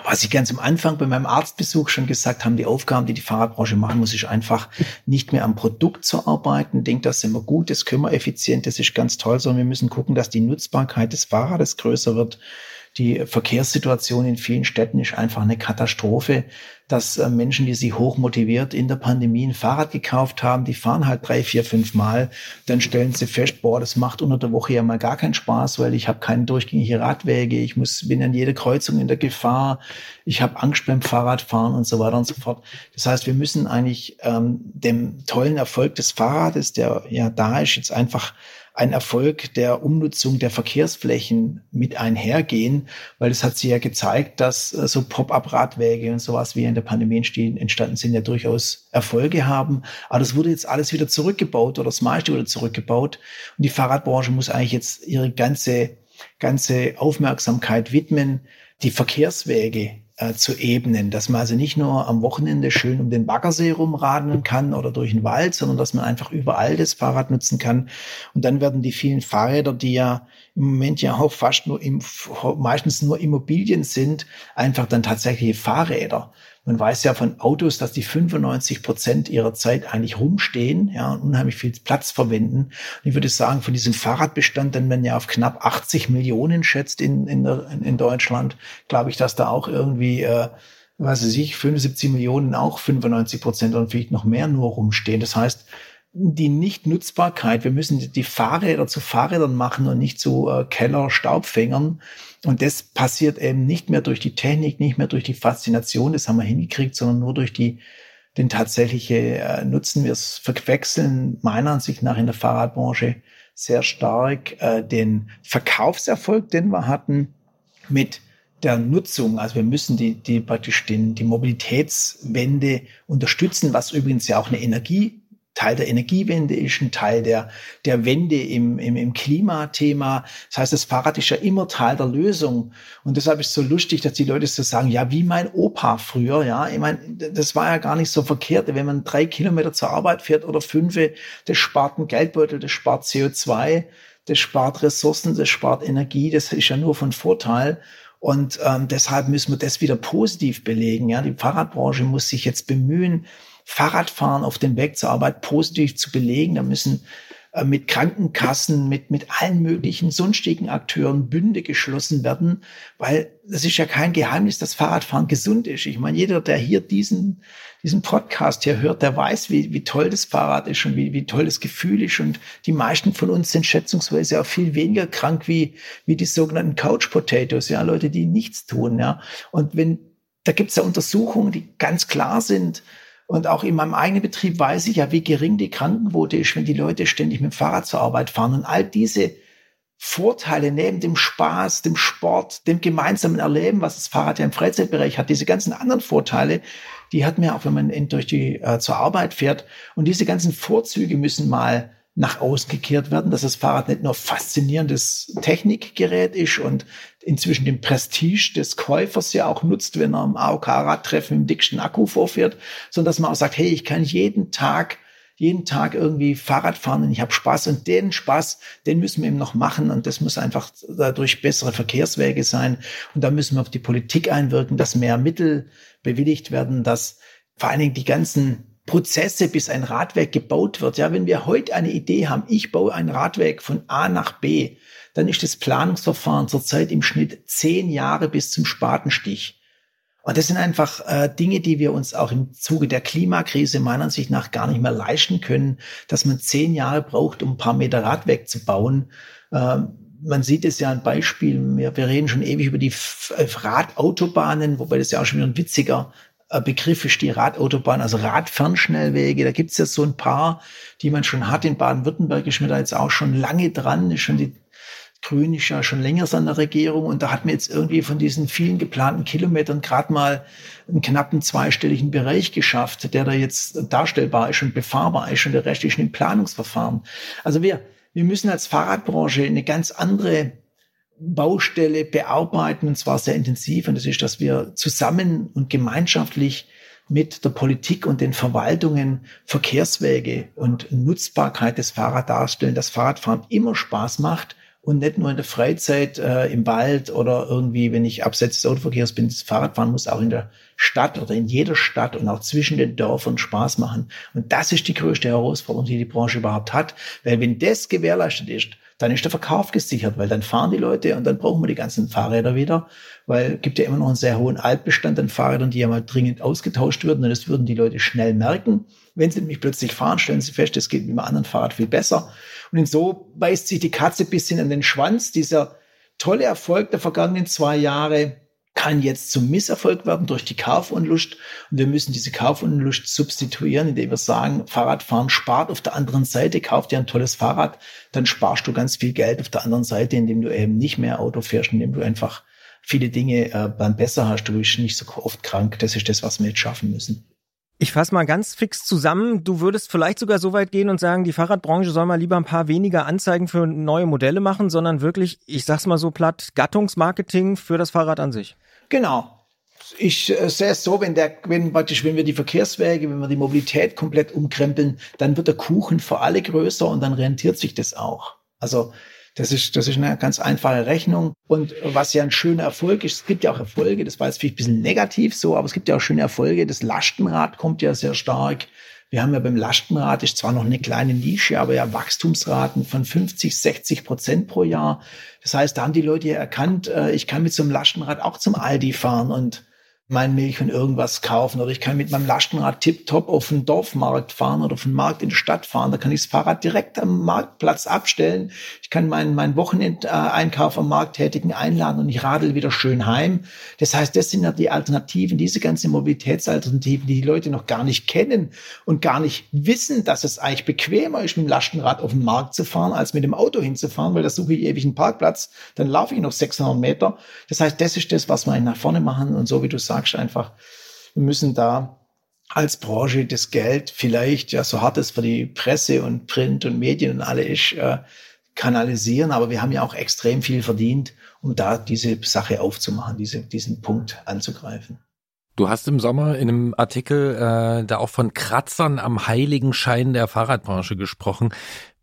was ich ganz am Anfang bei meinem Arztbesuch schon gesagt haben, die Aufgaben, die die Fahrradbranche machen muss, ist einfach nicht mehr am Produkt zu arbeiten. Denkt, das sind wir gut, das können wir effizient, das ist ganz toll, sondern wir müssen gucken, dass die Nutzbarkeit des Fahrrades größer wird die Verkehrssituation in vielen Städten ist einfach eine Katastrophe, dass äh, Menschen, die sich hoch motiviert in der Pandemie ein Fahrrad gekauft haben, die fahren halt drei, vier, fünf Mal, dann stellen sie fest, boah, das macht unter der Woche ja mal gar keinen Spaß, weil ich habe keine durchgängige Radwege, ich muss bin an jeder Kreuzung in der Gefahr, ich habe Angst beim Fahrradfahren und so weiter und so fort. Das heißt, wir müssen eigentlich ähm, dem tollen Erfolg des Fahrrades, der ja da ist, jetzt einfach ein Erfolg der Umnutzung der Verkehrsflächen mit einhergehen, weil es hat sich ja gezeigt, dass äh, so Pop-up-Radwege und sowas wie in der Pandemie entstanden sind, ja durchaus Erfolge haben. Aber das wurde jetzt alles wieder zurückgebaut oder das meiste wurde zurückgebaut. Und die Fahrradbranche muss eigentlich jetzt ihre ganze, ganze Aufmerksamkeit widmen, die Verkehrswege äh, zu ebnen, dass man also nicht nur am Wochenende schön um den Baggersee rumradeln kann oder durch den Wald, sondern dass man einfach überall das Fahrrad nutzen kann. Und dann werden die vielen Fahrräder, die ja im Moment ja auch fast nur im, meistens nur Immobilien sind, einfach dann tatsächliche Fahrräder. Man weiß ja von Autos, dass die 95 Prozent ihrer Zeit eigentlich rumstehen, ja, und unheimlich viel Platz verwenden. Und ich würde sagen, von diesem Fahrradbestand, den man ja auf knapp 80 Millionen schätzt in, in, in Deutschland, glaube ich, dass da auch irgendwie, äh, weiß ich, 75 Millionen auch 95 Prozent und vielleicht noch mehr nur rumstehen. Das heißt, die Nichtnutzbarkeit. Wir müssen die Fahrräder zu Fahrrädern machen und nicht zu äh, Keller-Staubfängern. Und das passiert eben nicht mehr durch die Technik, nicht mehr durch die Faszination, das haben wir hingekriegt, sondern nur durch die, den tatsächliche äh, Nutzen. Wir verwechseln meiner Ansicht nach in der Fahrradbranche sehr stark äh, den Verkaufserfolg, den wir hatten, mit der Nutzung. Also wir müssen die, die praktisch den, die Mobilitätswende unterstützen, was übrigens ja auch eine Energie Teil der Energiewende ist, ein Teil der, der Wende im, im, im Klimathema. Das heißt, das Fahrrad ist ja immer Teil der Lösung. Und deshalb ist es so lustig, dass die Leute so sagen, ja, wie mein Opa früher, ja. Ich meine, das war ja gar nicht so verkehrt. Wenn man drei Kilometer zur Arbeit fährt oder fünf, das spart einen Geldbeutel, das spart CO2, das spart Ressourcen, das spart Energie, das ist ja nur von Vorteil. Und ähm, deshalb müssen wir das wieder positiv belegen. Ja, die Fahrradbranche muss sich jetzt bemühen, Fahrradfahren auf dem Weg zur Arbeit positiv zu belegen. Da müssen äh, mit Krankenkassen, mit, mit allen möglichen sonstigen Akteuren Bünde geschlossen werden, weil das ist ja kein Geheimnis, dass Fahrradfahren gesund ist. Ich meine, jeder, der hier diesen, diesen Podcast hier hört, der weiß, wie, wie toll das Fahrrad ist und wie, wie toll das Gefühl ist. Und die meisten von uns sind schätzungsweise auch viel weniger krank wie, wie die sogenannten Couch Potatoes, ja, Leute, die nichts tun, ja. Und wenn, da gibt es ja Untersuchungen, die ganz klar sind, Und auch in meinem eigenen Betrieb weiß ich ja, wie gering die Krankenquote ist, wenn die Leute ständig mit dem Fahrrad zur Arbeit fahren. Und all diese Vorteile neben dem Spaß, dem Sport, dem gemeinsamen Erleben, was das Fahrrad ja im Freizeitbereich hat, diese ganzen anderen Vorteile, die hat man auch, wenn man in, durch die äh, zur Arbeit fährt. Und diese ganzen Vorzüge müssen mal nach außen gekehrt werden, dass das Fahrrad nicht nur faszinierendes Technikgerät ist und inzwischen den Prestige des Käufers ja auch nutzt, wenn er am AOK-Radtreffen im dicksten Akku vorfährt, sondern dass man auch sagt, hey, ich kann jeden Tag jeden Tag irgendwie Fahrrad fahren und ich habe Spaß und den Spaß, den müssen wir eben noch machen und das muss einfach dadurch bessere Verkehrswege sein und da müssen wir auf die Politik einwirken, dass mehr Mittel bewilligt werden, dass vor allen Dingen die ganzen Prozesse, bis ein Radweg gebaut wird. Ja, wenn wir heute eine Idee haben, ich baue einen Radweg von A nach B, dann ist das Planungsverfahren zurzeit im Schnitt zehn Jahre bis zum Spatenstich. Und das sind einfach äh, Dinge, die wir uns auch im Zuge der Klimakrise meiner Ansicht nach gar nicht mehr leisten können, dass man zehn Jahre braucht, um ein paar Meter Radweg zu bauen. Ähm, man sieht es ja ein Beispiel, wir, wir reden schon ewig über die äh, Radautobahnen, wobei das ja auch schon wieder ein witziger Begriff ist, die Radautobahn, also Radfernschnellwege. Da gibt es ja so ein paar, die man schon hat. In Baden-Württemberg ist mir da jetzt auch schon lange dran, ist schon die Grün ist ja schon länger an der Regierung und da hat man jetzt irgendwie von diesen vielen geplanten Kilometern gerade mal einen knappen zweistelligen Bereich geschafft, der da jetzt darstellbar ist und befahrbar ist und der Rest ist ein Planungsverfahren. Also wir, wir müssen als Fahrradbranche eine ganz andere Baustelle bearbeiten und zwar sehr intensiv und das ist, dass wir zusammen und gemeinschaftlich mit der Politik und den Verwaltungen Verkehrswege und Nutzbarkeit des Fahrrads darstellen, dass Fahrradfahren immer Spaß macht und nicht nur in der Freizeit äh, im Wald oder irgendwie, wenn ich abseits des Autoverkehrs bin, das Fahrradfahren muss auch in der Stadt oder in jeder Stadt und auch zwischen den Dörfern Spaß machen. Und das ist die größte Herausforderung, die die Branche überhaupt hat. Weil wenn das gewährleistet ist, dann ist der Verkauf gesichert, weil dann fahren die Leute und dann brauchen wir die ganzen Fahrräder wieder, weil es gibt ja immer noch einen sehr hohen Altbestand an Fahrrädern, die ja mal dringend ausgetauscht würden und das würden die Leute schnell merken. Wenn sie nämlich plötzlich fahren, stellen sie fest, es geht mit einem anderen Fahrrad viel besser. Und so beißt sich die Katze bisschen an den Schwanz. Dieser tolle Erfolg der vergangenen zwei Jahre kann jetzt zum Misserfolg werden durch die Kaufunlust. Und wir müssen diese Kaufunlust substituieren, indem wir sagen, Fahrradfahren spart auf der anderen Seite, kauf dir ein tolles Fahrrad, dann sparst du ganz viel Geld auf der anderen Seite, indem du eben nicht mehr Auto fährst, indem du einfach viele Dinge äh, beim besser hast. Du bist nicht so oft krank. Das ist das, was wir jetzt schaffen müssen. Ich fasse mal ganz fix zusammen. Du würdest vielleicht sogar so weit gehen und sagen, die Fahrradbranche soll mal lieber ein paar weniger Anzeigen für neue Modelle machen, sondern wirklich, ich sag's mal so platt, Gattungsmarketing für das Fahrrad an sich. Genau. Ich äh, sehe es so, wenn der, wenn praktisch, wenn wir die Verkehrswege, wenn wir die Mobilität komplett umkrempeln, dann wird der Kuchen für alle größer und dann rentiert sich das auch. Also das ist, das ist eine ganz einfache Rechnung. Und was ja ein schöner Erfolg ist, es gibt ja auch Erfolge, das war jetzt vielleicht ein bisschen negativ so, aber es gibt ja auch schöne Erfolge. Das Lastenrad kommt ja sehr stark. Wir haben ja beim Lastenrad, ist zwar noch eine kleine Nische, aber ja Wachstumsraten von 50, 60 Prozent pro Jahr. Das heißt, da haben die Leute ja erkannt, äh, ich kann mit so einem Lastenrad auch zum Aldi fahren und mein Milch und irgendwas kaufen oder ich kann mit meinem Lastenrad tipptopp auf den Dorfmarkt fahren oder auf den Markt in die Stadt fahren. Da kann ich das Fahrrad direkt am Marktplatz abstellen. Ich kann meinen, meinen Wochenendeinkauf am Markt tätigen einladen und ich radel wieder schön heim. Das heißt, das sind ja die Alternativen, diese ganzen Mobilitätsalternativen, die die Leute noch gar nicht kennen und gar nicht wissen, dass es eigentlich bequemer ist, mit dem Lastenrad auf den Markt zu fahren, als mit dem Auto hinzufahren, weil da suche ich ewig einen Parkplatz, dann laufe ich noch 600 Meter. Das heißt, das ist das, was wir nach vorne machen und so wie du sagst, sagst einfach, wir müssen da als Branche das Geld vielleicht, ja, so hart es für die Presse und Print und Medien und alle ist, äh, kanalisieren, aber wir haben ja auch extrem viel verdient, um da diese Sache aufzumachen, diese, diesen Punkt anzugreifen. Du hast im Sommer in einem Artikel äh, da auch von Kratzern am heiligen Schein der Fahrradbranche gesprochen.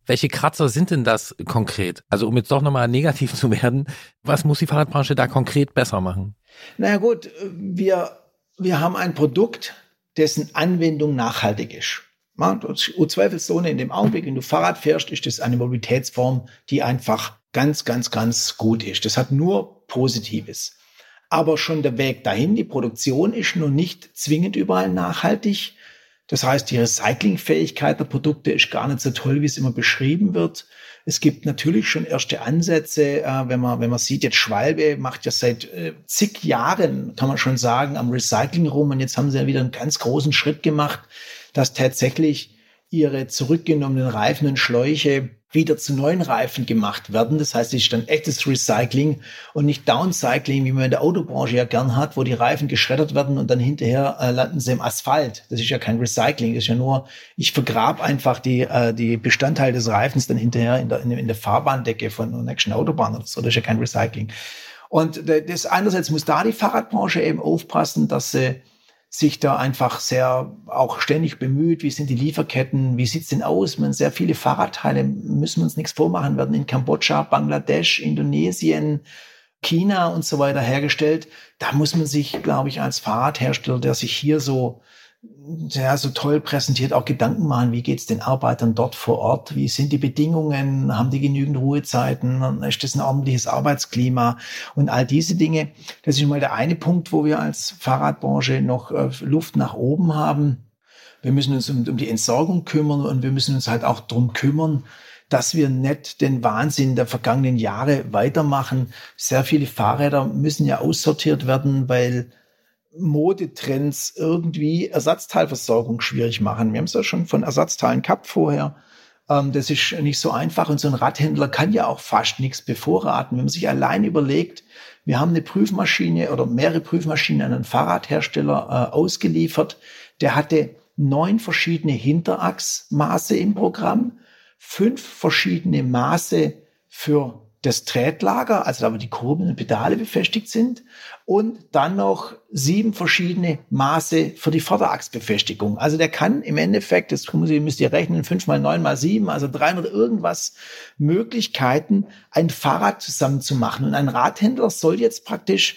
Welche Kratzer sind denn das konkret? Also um jetzt doch nochmal negativ *laughs* zu werden, was muss die Fahrradbranche da konkret besser machen? Naja gut, wir, wir haben ein Produkt, dessen Anwendung nachhaltig ist. Und zweifelsohne in dem Augenblick, wenn du Fahrrad fährst, ist das eine Mobilitätsform, die einfach ganz, ganz, ganz gut ist. Das hat nur Positives. Aber schon der Weg dahin, die Produktion ist noch nicht zwingend überall nachhaltig. Das heißt, die Recyclingfähigkeit der Produkte ist gar nicht so toll, wie es immer beschrieben wird. Es gibt natürlich schon erste Ansätze, äh, wenn man, wenn man sieht, jetzt Schwalbe macht ja seit äh, zig Jahren, kann man schon sagen, am Recycling rum und jetzt haben sie ja wieder einen ganz großen Schritt gemacht, dass tatsächlich ihre zurückgenommenen Reifen und Schläuche wieder zu neuen Reifen gemacht werden. Das heißt, es ist dann echtes Recycling und nicht Downcycling, wie man in der Autobranche ja gern hat, wo die Reifen geschreddert werden und dann hinterher äh, landen sie im Asphalt. Das ist ja kein Recycling, das ist ja nur, ich vergrab einfach die, äh, die Bestandteile des Reifens dann hinterher in der, in der Fahrbahndecke von der nächsten Autobahn oder so. Das ist ja kein Recycling. Und das einerseits muss da die Fahrradbranche eben aufpassen, dass sie sich da einfach sehr auch ständig bemüht. Wie sind die Lieferketten? Wie sieht's denn aus? Man sehr viele Fahrradteile müssen wir uns nichts vormachen, werden in Kambodscha, Bangladesch, Indonesien, China und so weiter hergestellt. Da muss man sich, glaube ich, als Fahrradhersteller, der sich hier so ja, so toll präsentiert, auch Gedanken machen, wie geht's den Arbeitern dort vor Ort, wie sind die Bedingungen, haben die genügend Ruhezeiten, ist das ein ordentliches Arbeitsklima und all diese Dinge. Das ist mal der eine Punkt, wo wir als Fahrradbranche noch äh, Luft nach oben haben. Wir müssen uns um, um die Entsorgung kümmern und wir müssen uns halt auch drum kümmern, dass wir nicht den Wahnsinn der vergangenen Jahre weitermachen. Sehr viele Fahrräder müssen ja aussortiert werden, weil Modetrends irgendwie Ersatzteilversorgung schwierig machen. Wir haben es ja schon von Ersatzteilen gehabt vorher. Ähm, das ist nicht so einfach und so ein Radhändler kann ja auch fast nichts bevorraten. Wenn man sich allein überlegt, wir haben eine Prüfmaschine oder mehrere Prüfmaschinen an einen Fahrradhersteller äh, ausgeliefert. Der hatte neun verschiedene Hinterachsmaße im Programm, fünf verschiedene Maße für das Tretlager, also da wo die Kurbeln und Pedale befestigt sind und dann noch sieben verschiedene Maße für die Vorderachsbefestigung. Also der kann im Endeffekt, das müsst ihr rechnen, fünf mal neun mal sieben, also 300 irgendwas Möglichkeiten, ein Fahrrad zusammenzumachen. Und ein Radhändler soll jetzt praktisch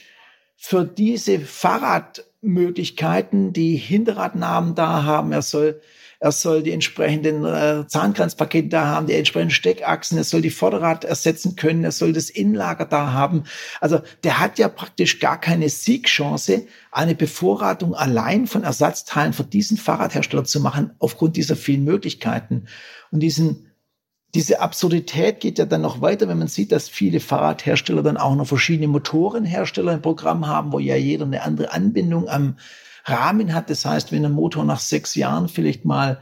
für diese Fahrradmöglichkeiten die Hinterradnamen da haben. Er soll er soll die entsprechenden äh, Zahnkranzpakete da haben, die entsprechenden Steckachsen, er soll die Vorderrad ersetzen können, er soll das Innenlager da haben. Also der hat ja praktisch gar keine Siegchance, eine Bevorratung allein von Ersatzteilen für diesen Fahrradhersteller zu machen, aufgrund dieser vielen Möglichkeiten. Und diesen diese Absurdität geht ja dann noch weiter, wenn man sieht, dass viele Fahrradhersteller dann auch noch verschiedene Motorenhersteller im Programm haben, wo ja jeder eine andere Anbindung am Rahmen hat. Das heißt, wenn ein Motor nach sechs Jahren vielleicht mal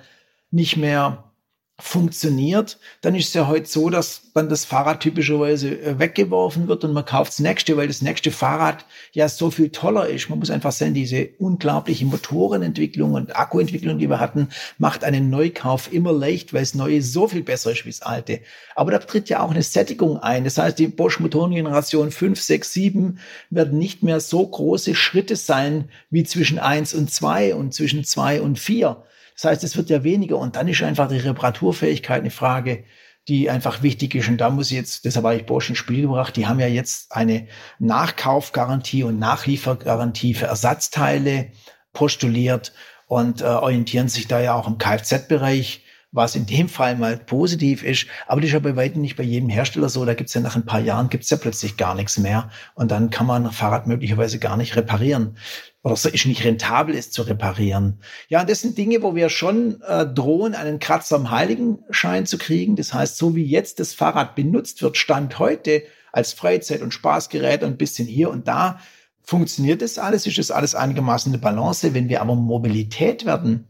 nicht mehr funktioniert, dann ist es ja heute so, dass dann das Fahrrad typischerweise äh, weggeworfen wird und man kauft das nächste, weil das nächste Fahrrad ja so viel toller ist. Man muss einfach sehen, diese unglaubliche Motorenentwicklung und Akkuentwicklung, die wir hatten, macht einen Neukauf immer leicht, weil das Neue so viel besser ist wie das Alte. Aber da tritt ja auch eine Sättigung ein. Das heißt, die Bosch Motorengeneration 5, 6, 7 werden nicht mehr so große Schritte sein wie zwischen 1 und 2 und zwischen 2 und 4 das heißt, es wird ja weniger. Und dann ist einfach die Reparaturfähigkeit eine Frage, die einfach wichtig ist. Und da muss ich jetzt, deshalb habe ich Bosch ins Spiel gebracht, die haben ja jetzt eine Nachkaufgarantie und Nachliefergarantie für Ersatzteile postuliert und äh, orientieren sich da ja auch im Kfz-Bereich was in dem Fall mal positiv ist, aber das ist ja bei weitem nicht bei jedem Hersteller so. Da gibt's ja nach ein paar Jahren gibt's ja plötzlich gar nichts mehr und dann kann man ein Fahrrad möglicherweise gar nicht reparieren oder so ist nicht rentabel ist zu reparieren. Ja, das sind Dinge, wo wir schon äh, drohen, einen Kratzer am Heiligenschein zu kriegen. Das heißt, so wie jetzt das Fahrrad benutzt wird, Stand heute als Freizeit- und Spaßgerät und ein bisschen hier und da, funktioniert das alles, ist das alles einigermaßen eine Balance. Wenn wir aber Mobilität werden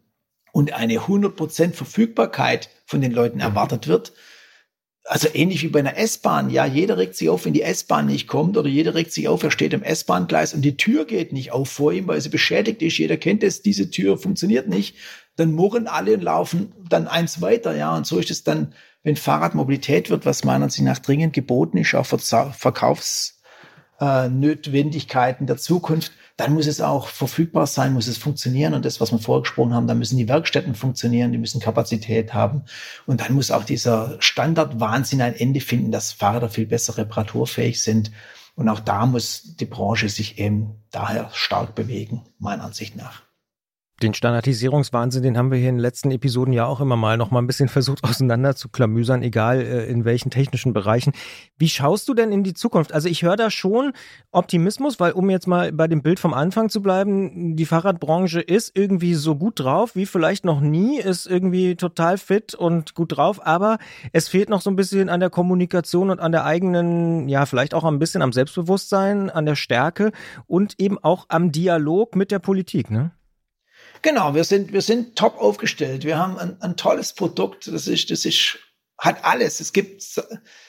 und eine 100% Verfügbarkeit von den Leuten erwartet wird, also ähnlich wie bei einer S-Bahn, ja, jeder regt sich auf, wenn die S-Bahn nicht kommt oder jeder regt sich auf, er steht im S-Bahn-Gleis und die Tür geht nicht auf vor ihm, weil sie beschädigt ist. Jeder kennt es, diese Tür funktioniert nicht. Dann murren alle und laufen dann eins weiter, ja. Und so ist es dann, wenn Fahrradmobilität wird, was meiner Ansicht nach dringend geboten ist, auch für Äh, der Zukunft, dann muss es auch verfügbar sein, muss es funktionieren. Und das, was wir vorgesprochen haben, da müssen die Werkstätten funktionieren, die müssen Kapazität haben. Und dann muss auch dieser Standardwahnsinn ein Ende finden, dass Fahrräder viel besser reparaturfähig sind. Und auch da muss die Branche sich eben daher stark bewegen, meiner Ansicht nach. Den Standardisierungswahnsinn, den haben wir hier in den letzten Episoden ja auch immer mal noch mal ein bisschen *laughs* versucht auseinander zu klamüsern, egal äh, in welchen technischen Bereichen. Wie schaust du denn in die Zukunft? Also ich höre da schon Optimismus, weil um jetzt mal bei dem Bild vom Anfang zu bleiben, die Fahrradbranche ist irgendwie so gut drauf wie vielleicht noch nie, ist irgendwie total fit und gut drauf, aber es fehlt noch so ein bisschen an der Kommunikation und an der eigenen, ja, vielleicht auch ein bisschen am Selbstbewusstsein, an der Stärke und eben auch am Dialog mit der Politik, ne? Genau, wir sind, wir sind top aufgestellt. Wir haben ein, ein tolles Produkt. Das ist, das ist, hat alles. Es gibt,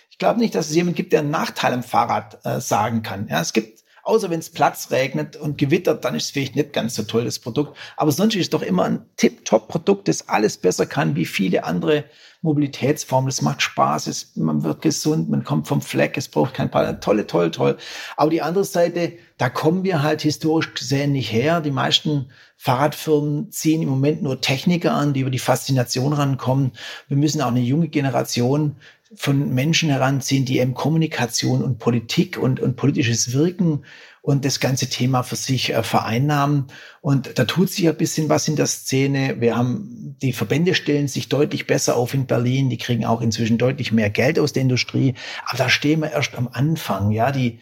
ich glaube nicht, dass es jemand gibt, der einen Nachteil am Fahrrad äh, sagen kann. Ja, es gibt, außer wenn es Platz regnet und gewittert, dann ist es vielleicht nicht ganz so toll, das Produkt. Aber sonst ist es doch immer ein tip-top-Produkt, das alles besser kann wie viele andere Mobilitätsformen. Es macht Spaß, es, man wird gesund, man kommt vom Fleck, es braucht kein Paar. Tolle, toll, toll. Aber die andere Seite, da kommen wir halt historisch gesehen nicht her. Die meisten Fahrradfirmen ziehen im Moment nur Techniker an, die über die Faszination rankommen. Wir müssen auch eine junge Generation von Menschen heranziehen, die eben Kommunikation und Politik und, und politisches Wirken und das ganze Thema für sich äh, vereinnahmen. Und da tut sich ein bisschen was in der Szene. Wir haben, die Verbände stellen sich deutlich besser auf in Berlin. Die kriegen auch inzwischen deutlich mehr Geld aus der Industrie. Aber da stehen wir erst am Anfang. Ja, die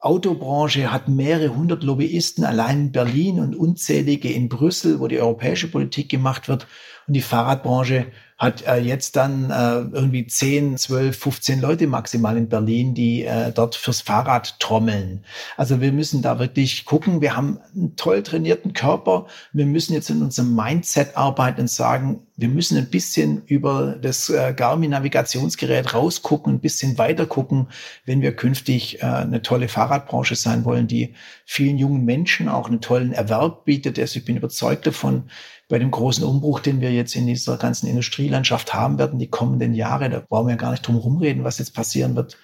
Autobranche hat mehrere hundert Lobbyisten allein in Berlin und unzählige in Brüssel, wo die europäische Politik gemacht wird. Und die Fahrradbranche hat äh, jetzt dann äh, irgendwie 10, 12, 15 Leute maximal in Berlin, die äh, dort fürs Fahrrad trommeln. Also wir müssen da wirklich gucken. Wir haben einen toll trainierten Körper. Wir müssen jetzt in unserem Mindset arbeiten und sagen, wir müssen ein bisschen über das äh, Garmin-Navigationsgerät rausgucken, ein bisschen weiter gucken, wenn wir künftig äh, eine tolle Fahrradbranche sein wollen, die vielen jungen Menschen auch einen tollen Erwerb bietet. Also ich bin überzeugt davon, bei dem großen Umbruch, den wir jetzt in dieser ganzen Industrielandschaft haben werden, die kommenden Jahre, da brauchen wir gar nicht drum rumreden, was jetzt passieren wird,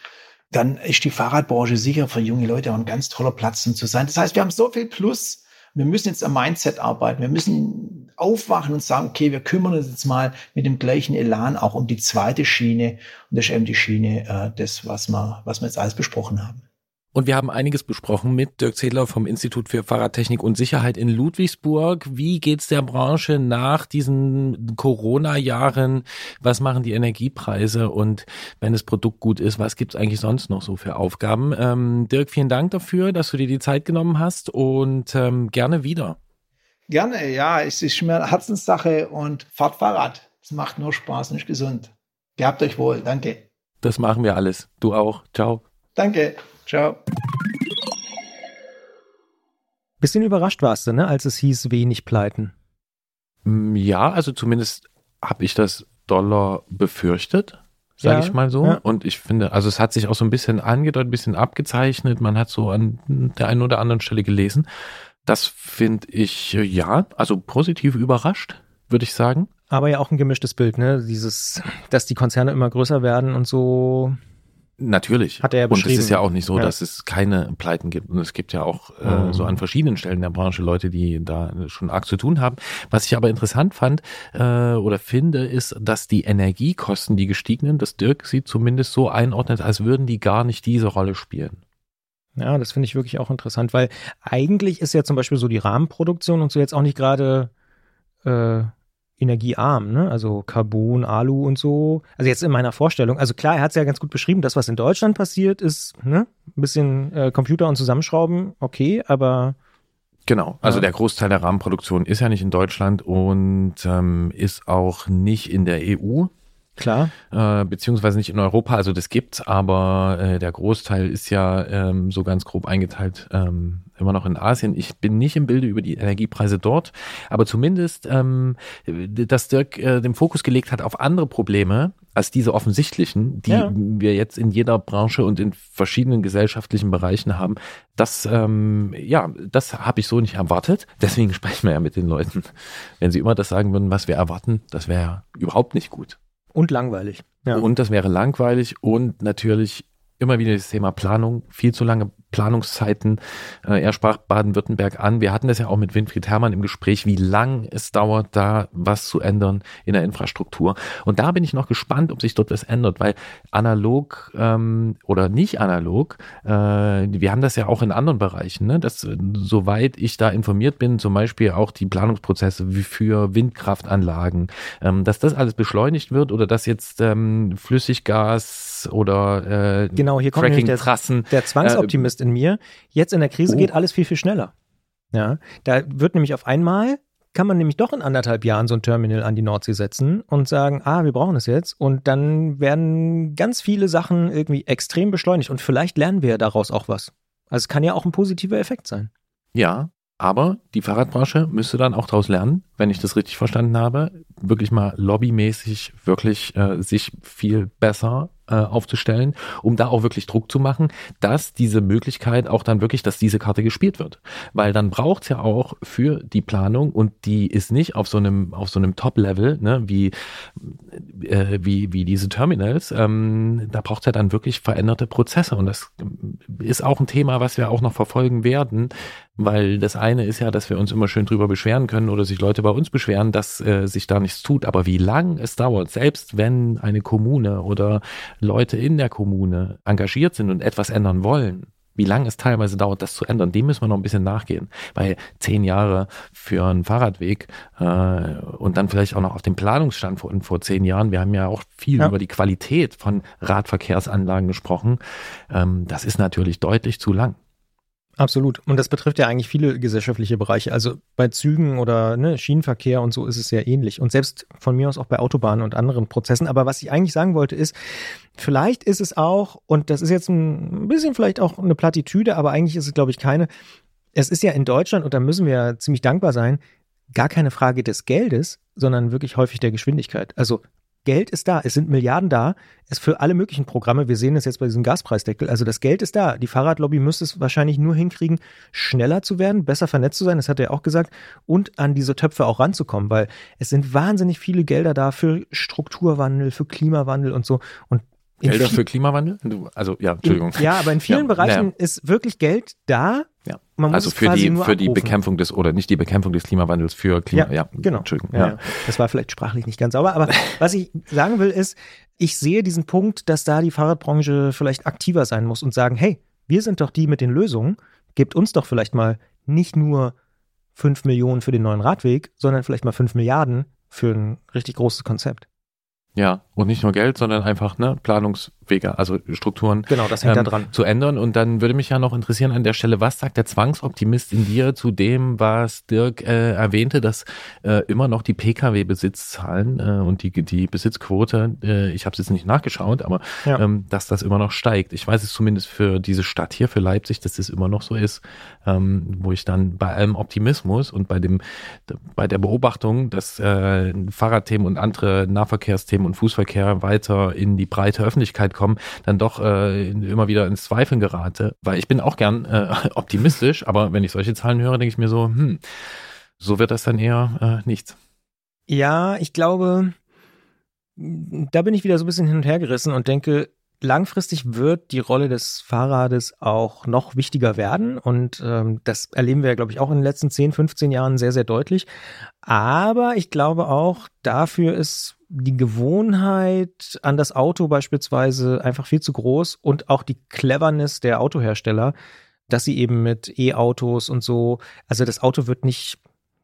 dann ist die Fahrradbranche sicher für junge Leute auch ein ganz toller Platz, um zu sein. Das heißt, wir haben so viel Plus. Wir müssen jetzt am Mindset arbeiten. Wir müssen aufwachen und sagen, okay, wir kümmern uns jetzt mal mit dem gleichen Elan auch um die zweite Schiene. Und das ist eben die Schiene, äh, das, was wir, was wir jetzt alles besprochen haben. Und wir haben einiges besprochen mit Dirk Zedler vom Institut für Fahrradtechnik und Sicherheit in Ludwigsburg. Wie geht's der Branche nach diesen Corona-Jahren? Was machen die Energiepreise? Und wenn das Produkt gut ist, was gibt's eigentlich sonst noch so für Aufgaben? Ähm, Dirk, vielen Dank dafür, dass du dir die Zeit genommen hast und ähm, gerne wieder. Gerne, ja, es ist mir Herzenssache und fahrt Fahrrad. Es macht nur Spaß ist gesund. Gehabt euch wohl, danke. Das machen wir alles. Du auch. Ciao. Danke. Ciao. Bisschen überrascht warst du, ne, als es hieß, wenig Pleiten. Mm, ja, also zumindest habe ich das Dollar befürchtet, sage ja, ich mal so. Ja. Und ich finde, also es hat sich auch so ein bisschen angedeutet, ein bisschen abgezeichnet. Man hat so an der einen oder anderen Stelle gelesen. Das finde ich, ja, also positiv überrascht, würde ich sagen. Aber ja auch ein gemischtes Bild, ne? Dieses, dass die Konzerne immer größer werden und so Natürlich. Hat er ja beschrieben. Und es ist ja auch nicht so, ja. dass es keine Pleiten gibt. Und es gibt ja auch äh, mhm. so an verschiedenen Stellen der Branche Leute, die da schon arg zu tun haben. Was ich aber interessant fand äh, oder finde, ist, dass die Energiekosten, die gestiegenen, das Dirk sie zumindest so einordnet, als würden die gar nicht diese Rolle spielen. Ja, das finde ich wirklich auch interessant, weil eigentlich ist ja zum Beispiel so die Rahmenproduktion und so jetzt auch nicht gerade äh, energiearm, ne? Also Carbon, Alu und so. Also jetzt in meiner Vorstellung. Also klar, er hat es ja ganz gut beschrieben. Das, was in Deutschland passiert, ist ne? ein bisschen äh, Computer und Zusammenschrauben, okay, aber Genau, also ja. der Großteil der Rahmenproduktion ist ja nicht in Deutschland und ähm, ist auch nicht in der EU. Klar. Äh, beziehungsweise nicht in Europa, also das gibt's, aber äh, der Großteil ist ja ähm, so ganz grob eingeteilt ähm, immer noch in Asien. Ich bin nicht im Bilde über die Energiepreise dort, aber zumindest, ähm, dass Dirk äh, den Fokus gelegt hat auf andere Probleme als diese offensichtlichen, die ja. wir jetzt in jeder Branche und in verschiedenen gesellschaftlichen Bereichen haben. Das, ähm, ja, das habe ich so nicht erwartet. Deswegen *laughs* sprechen wir ja mit den Leuten. Wenn sie immer das sagen würden, was wir erwarten, das wäre überhaupt nicht gut. Und langweilig. Ja. Und das wäre langweilig und natürlich immer wieder das Thema Planung, viel zu lange Planungszeiten. Äh, er sprach Baden-Württemberg an. Wir hatten das ja auch mit Winfried Herrmann im Gespräch, wie lang es dauert, da was zu ändern in der Infrastruktur. Und da bin ich noch gespannt, ob sich dort was ändert, weil analog ähm, oder nicht analog, äh, wir haben das ja auch in anderen Bereichen, ne? dass soweit ich da informiert bin, zum Beispiel auch die Planungsprozesse für Windkraftanlagen, ähm, dass das alles beschleunigt wird oder dass jetzt ähm, Flüssiggas oder äh, genau hier kommt der, der Zwangsoptimist äh, in mir. Jetzt in der Krise oh. geht alles viel viel schneller. Ja, da wird nämlich auf einmal kann man nämlich doch in anderthalb Jahren so ein Terminal an die Nordsee setzen und sagen, ah, wir brauchen es jetzt. Und dann werden ganz viele Sachen irgendwie extrem beschleunigt. Und vielleicht lernen wir daraus auch was. Also es kann ja auch ein positiver Effekt sein. Ja, aber die Fahrradbranche müsste dann auch daraus lernen, wenn ich das richtig verstanden habe, wirklich mal lobbymäßig wirklich äh, sich viel besser äh, aufzustellen, um da auch wirklich Druck zu machen, dass diese Möglichkeit auch dann wirklich, dass diese Karte gespielt wird. Weil dann braucht's ja auch für die Planung und die ist nicht auf so einem, auf so einem Top-Level, ne, wie, äh, wie, wie diese Terminals, ähm, da braucht's ja dann wirklich veränderte Prozesse und das ist auch ein Thema, was wir auch noch verfolgen werden, weil das eine ist ja, dass wir uns immer schön drüber beschweren können oder sich Leute bei uns beschweren, dass äh, sich da nichts tut. Aber wie lang es dauert, selbst wenn eine Kommune oder Leute in der Kommune engagiert sind und etwas ändern wollen, wie lange es teilweise dauert, das zu ändern, dem müssen wir noch ein bisschen nachgehen. Weil zehn Jahre für einen Fahrradweg äh, und dann vielleicht auch noch auf dem Planungsstand von vor zehn Jahren, wir haben ja auch viel ja. über die Qualität von Radverkehrsanlagen gesprochen, ähm, das ist natürlich deutlich zu lang. Absolut. Und das betrifft ja eigentlich viele gesellschaftliche Bereiche. Also bei Zügen oder ne, Schienenverkehr und so ist es ja ähnlich. Und selbst von mir aus auch bei Autobahnen und anderen Prozessen. Aber was ich eigentlich sagen wollte ist, vielleicht ist es auch, und das ist jetzt ein bisschen vielleicht auch eine Plattitüde, aber eigentlich ist es, glaube ich, keine. Es ist ja in Deutschland, und da müssen wir ja ziemlich dankbar sein, gar keine Frage des Geldes, sondern wirklich häufig der Geschwindigkeit. Also Geld ist da, es sind Milliarden da, es für alle möglichen Programme, wir sehen es jetzt bei diesem Gaspreisdeckel, also das Geld ist da. Die Fahrradlobby müsste es wahrscheinlich nur hinkriegen, schneller zu werden, besser vernetzt zu sein, das hat er auch gesagt, und an diese Töpfe auch ranzukommen, weil es sind wahnsinnig viele Gelder da für Strukturwandel, für Klimawandel und so. Und Gelder für Klimawandel? Also ja, Entschuldigung. ja, aber in *laughs* vielen ja, Bereichen ja. ist wirklich Geld da. Ja. Also für die für die Bekämpfung des oder nicht die Bekämpfung des Klimawandels für Klima. Ja, ja genau. Entschuldigung. Ja. Das war vielleicht sprachlich nicht ganz sauber, aber was ich sagen will ist, ich sehe diesen Punkt, dass da die Fahrradbranche vielleicht aktiver sein muss und sagen, hey, wir sind doch die mit den Lösungen. Gebt uns doch vielleicht mal nicht nur fünf Millionen für den neuen Radweg, sondern vielleicht mal fünf Milliarden für ein richtig großes Konzept. Ja, und nicht nur Geld, sondern einfach ne, Planungswege, also Strukturen genau, das hängt ähm, da dran. zu ändern. Und dann würde mich ja noch interessieren an der Stelle, was sagt der Zwangsoptimist in dir zu dem, was Dirk äh, erwähnte, dass äh, immer noch die Pkw-Besitzzahlen äh, und die, die Besitzquote, äh, ich habe es jetzt nicht nachgeschaut, aber ja. ähm, dass das immer noch steigt. Ich weiß es zumindest für diese Stadt hier, für Leipzig, dass es immer noch so ist, ähm, wo ich dann bei allem Optimismus und bei dem bei der Beobachtung, dass äh, Fahrradthemen und andere Nahverkehrsthemen und Fußverkehr weiter in die breite Öffentlichkeit kommen, dann doch äh, immer wieder ins Zweifeln gerate. Weil ich bin auch gern äh, *laughs* optimistisch, aber wenn ich solche Zahlen höre, denke ich mir so, hm, so wird das dann eher äh, nichts. Ja, ich glaube, da bin ich wieder so ein bisschen hin und her gerissen und denke, langfristig wird die Rolle des Fahrrades auch noch wichtiger werden. Und ähm, das erleben wir, glaube ich, auch in den letzten 10, 15 Jahren sehr, sehr deutlich. Aber ich glaube auch, dafür ist die Gewohnheit an das Auto beispielsweise einfach viel zu groß und auch die Cleverness der Autohersteller, dass sie eben mit E-Autos und so, also das Auto wird nicht